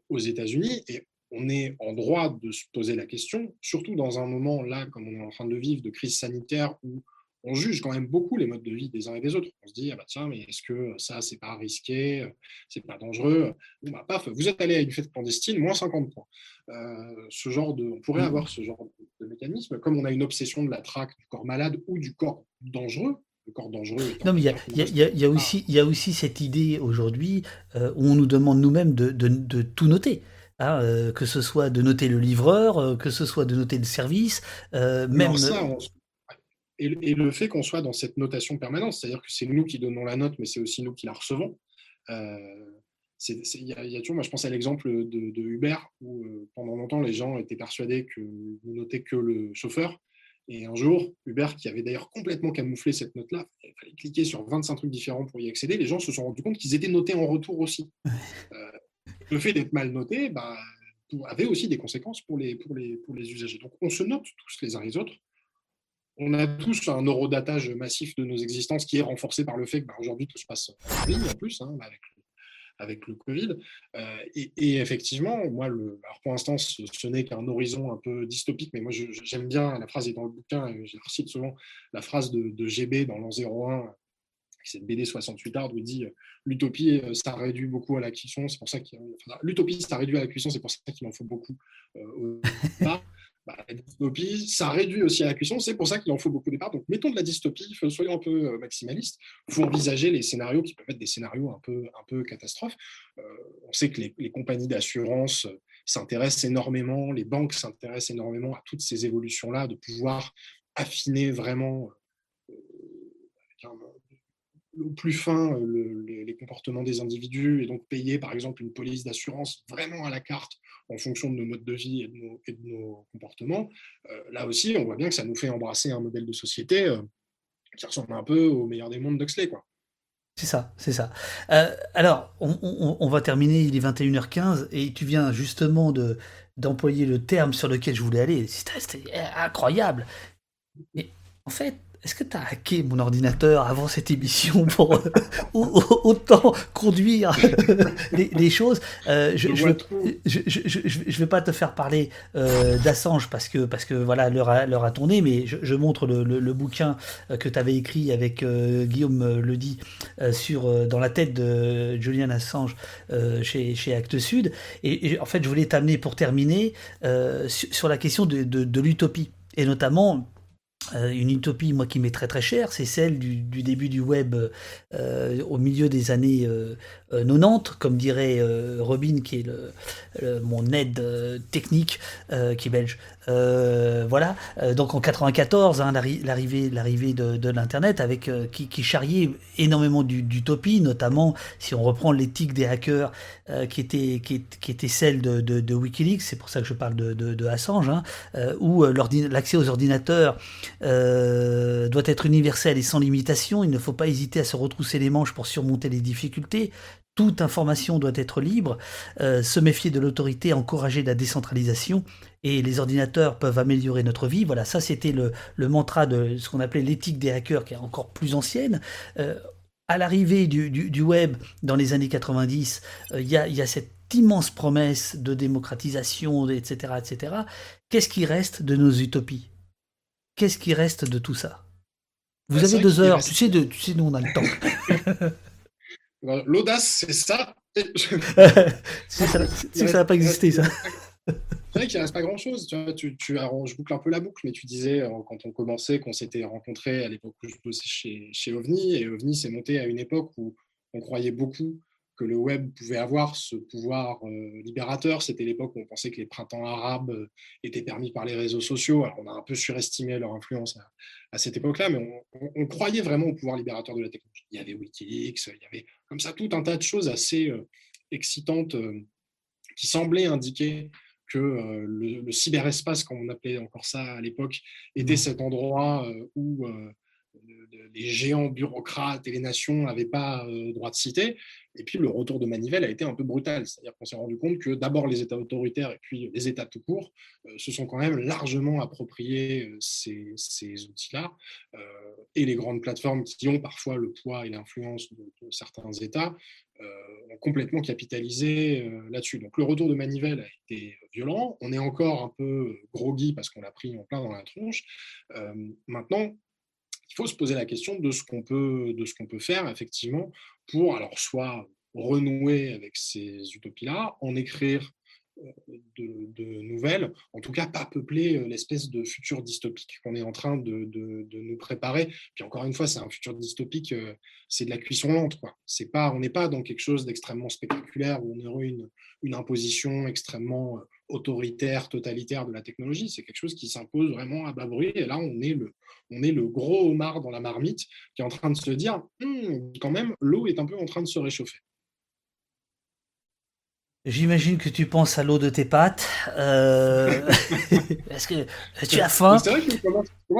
aux États-Unis, et on est en droit de se poser la question, surtout dans un moment là, comme on est en train de vivre, de crise sanitaire, où on juge quand même beaucoup les modes de vie des uns et des autres. On se dit, ah bah tiens, mais est-ce que ça, c'est pas risqué, c'est pas dangereux bon, bah, paf, vous êtes allé à une fête clandestine, moins 50 points. Euh, ce genre de, on pourrait mmh. avoir ce genre de mécanisme, comme on a une obsession de la traque du corps malade ou du corps dangereux, le corps dangereux. Non, mais il y, a, aussi, il y a aussi cette idée aujourd'hui euh, où on nous demande nous-mêmes de, tout noter. Hein, euh, que ce soit de noter le livreur, que ce soit de noter le service, même. Ça, et, le fait qu'on soit dans cette notation permanente, c'est-à-dire que c'est nous qui donnons la note, mais c'est aussi nous qui la recevons. Euh, il y, a toujours, moi je pense à l'exemple de, Uber, où euh, pendant longtemps les gens étaient persuadés que ne notait que le chauffeur. Et un jour, Uber, qui avait d'ailleurs complètement camouflé cette note-là, il fallait cliquer sur 25 trucs différents pour y accéder, les gens se sont rendus compte qu'ils étaient notés en retour aussi. Euh, le fait d'être mal noté bah, avait aussi des conséquences pour les, pour, les, pour les usagers. Donc on se note tous les uns les autres on a tous un neurodatage massif de nos existences qui est renforcé par le fait que bah, aujourd'hui tout se passe en ligne en plus, hein, avec, le, Covid. Euh, et, effectivement, moi, le, alors pour l'instant, ce, n'est qu'un horizon un peu dystopique, mais moi j'aime bien, la phrase est dans le bouquin, et je recite souvent la phrase de, GB dans l'an 01, cette BD 68 art où il dit euh, l'utopie euh, ça réduit beaucoup à la cuisson c'est pour ça qu'il l'utopie ça réduit à la cuisson c'est pour ça qu'il en faut beaucoup au bah, la dystopie, ça réduit aussi à la cuisson. C'est pour ça qu'il en faut beaucoup de parts. Donc, mettons de la dystopie, soyons un peu euh, maximalistes. Il faut envisager les scénarios qui peuvent être des scénarios un peu, un peu catastrophes. Euh, on sait que les, compagnies d'assurance euh, s'intéressent énormément, les banques s'intéressent énormément à toutes ces évolutions-là, de pouvoir affiner vraiment au plus fin les, comportements des individus et donc payer par exemple une police d'assurance vraiment à la carte en fonction de nos modes de vie et de nos, comportements, euh, là aussi, on voit bien que ça nous fait embrasser un modèle de société euh, qui ressemble un peu au meilleur des mondes d'Huxley. Quoi. C'est ça, c'est ça. Euh, alors, on, va terminer, il est 21h15, et tu viens justement de, d'employer le terme sur lequel je voulais aller. C'était, incroyable. Mais en fait, est-ce que tu as hacké mon ordinateur avant cette émission pour euh, autant conduire les, choses? Euh, Je ne vais pas te faire parler euh, d'Assange parce que, parce que voilà, l'heure a, tourné, mais je, montre le, bouquin que tu avais écrit avec Guillaume Ledy sur, dans la tête de Julian Assange chez, chez Actes Sud. Et, en fait, je voulais t'amener pour terminer sur, la question de, de l'utopie. Et notamment, euh, une utopie, moi, qui m'est très très chère, c'est celle du, début du web euh, au milieu des années 90, euh, comme dirait Robin, qui est mon aide technique, qui est belge. Euh, voilà, euh, donc en 94, hein, l'arrivée, l'arrivée de, l'internet avec euh, qui, qui, charriait énormément d'utopie, notamment si on reprend l'éthique des hackers qui était qui, était celle de, WikiLeaks, c'est pour ça que je parle de, Assange, hein, où l'accès aux ordinateurs doit être universel et sans limitation. Il ne faut pas hésiter à se retrousser les manches pour surmonter les difficultés toute information doit être libre, se méfier de l'autorité, encourager la décentralisation et les ordinateurs peuvent améliorer notre vie. Voilà, ça c'était le, mantra de ce qu'on appelait l'éthique des hackers, qui est encore plus ancienne. Euh, à l'arrivée du, web dans les années 90, euh, il y, a, cette immense promesse de démocratisation, etc. etc. Qu'est-ce qui reste de nos utopies? Qu'est-ce qui reste de tout ça? Vous avez deux heures, tu sais, de, tu sais, nous on a le temps. L'audace, c'est ça. ça n'a pas existé, ça. Vrai qu'il ne reste pas grand-chose. Tu, tu, je boucle un peu la boucle, mais tu disais euh, quand on commençait qu'on s'était rencontrés à l'époque où je bossais chez, chez OVNI, et OVNI s'est monté à une époque où on croyait beaucoup que le web pouvait avoir ce pouvoir euh, libérateur. C'était l'époque où on pensait que les printemps arabes euh, étaient permis par les réseaux sociaux. Alors, on a un peu surestimé leur influence à, cette époque-là, mais on, croyait vraiment au pouvoir libérateur de la technologie. Il y avait Wikileaks, il y avait comme ça tout un tas de choses assez excitantes qui semblaient indiquer que le, cyberespace, comme on appelait encore ça à l'époque, était mmh. cet endroit où les géants bureaucrates et les nations n'avaient pas droit de citer. Et puis le retour de Manivelle a été un peu brutal, c'est-à-dire qu'on s'est rendu compte que d'abord les États autoritaires et puis les États tout court se sont quand même largement appropriés ces, outils-là. et les grandes plateformes qui ont parfois le poids et l'influence de, certains États ont complètement capitalisé là-dessus. Donc le retour de Manivelle a été violent. On est encore un peu groggy parce qu'on l'a pris en plein dans la tronche. maintenant, il faut se poser la question de ce qu'on peut, de ce qu'on peut faire effectivement pour alors soit renouer avec ces utopies-là, en écrire de, nouvelles, en tout cas pas peupler euh, l'espèce de futur dystopique qu'on est en train de, nous préparer. Puis encore une fois, c'est un futur dystopique, euh, c'est de la cuisson lente. C'est pas, on n'est pas dans quelque chose d'extrêmement spectaculaire où on aurait une, une imposition extrêmement euh, autoritaire, totalitaire de la technologie. C'est quelque chose qui s'impose vraiment à bas. Et là, on est le, on est le gros homard dans la marmite qui est en train de se dire, hum, quand même, l'eau est un peu en train de se réchauffer. J'imagine que tu penses à l'eau de tes pâtes. Euh... Est-ce que tu as faim?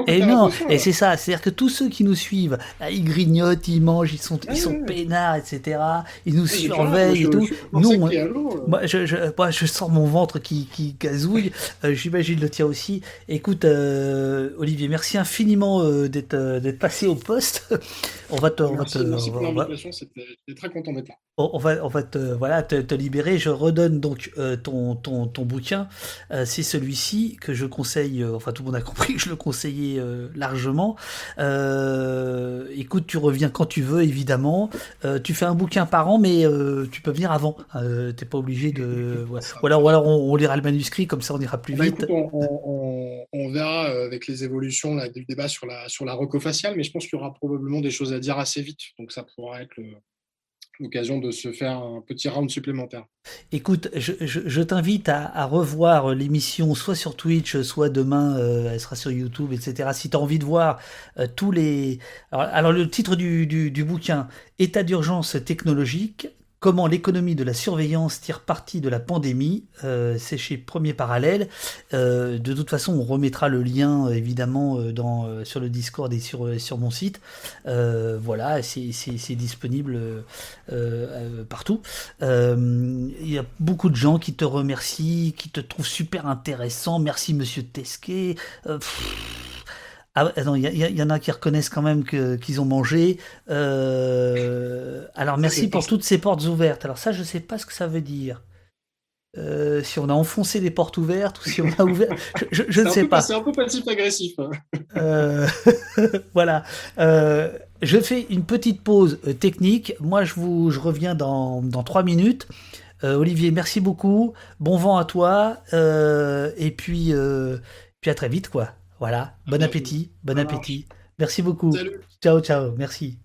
Et non, et c'est ça. C'est-à-dire que tous ceux qui nous suivent, ils grignotent, ils mangent, ils sont, ils sont peinards, etc. Ils nous surveillent et tout. Nous, moi, je, je, moi, je sens mon ventre qui, qui gazouille. Euh, j'imagine le tien aussi. Écoute, euh, Olivier, merci infiniment euh, d'être d'être passé au poste. on va te, on va te, merci pour l'invitation. J'étais très content d'être là. On va, on va te, voilà, te, te libérer. Je redonne donc euh, ton, ton, ton, bouquin. Euh, c'est celui-ci que je conseille, euh, enfin tout le monde a compris que je le conseillais largement. écoute, tu reviens quand tu veux, évidemment. tu fais un bouquin par an, mais tu peux venir avant. T'es pas obligé de... Ou alors, ou alors on, lira le manuscrit, comme ça on ira plus bah, vite. on, on, verra avec les évolutions là, du débat sur la, sur la rocofaciale, mais je pense qu'il y aura probablement des choses à dire assez vite. Donc ça pourra être le l'occasion de se faire un petit round supplémentaire. Écoute, je, t'invite à, revoir l'émission soit sur Twitch, soit demain, euh, elle sera sur YouTube, etc. Si tu as envie de voir euh, tous les... Alors, le titre du, du bouquin, État d'urgence technologique, Comment l'économie de la surveillance tire parti de la pandémie, euh, c'est chez Premier Parallèle. Euh, de toute façon, on remettra le lien évidemment euh, dans, sur le Discord et sur, sur mon site. voilà, c'est disponible partout. Il y a beaucoup de gens qui te remercient, qui te trouvent super intéressant. Merci Monsieur Tesquet. Ah, il y, en a qui reconnaissent quand même qu'ils ont mangé. Euh, alors merci pour toutes ces portes ouvertes. Alors ça, je ne sais pas ce que ça veut dire. Euh, si on a enfoncé les portes ouvertes ou si on a ouvert, je, ne sais pas. C'est un peu passif-agressif. Hein. Euh, voilà. je fais une petite pause technique. Moi, je, vous, je reviens dans, dans trois minutes. Olivier, merci beaucoup. Bon vent à toi. et puis, puis à très vite, quoi. Voilà, bon appétit, bon appétit. Merci beaucoup. Ciao, ciao, merci.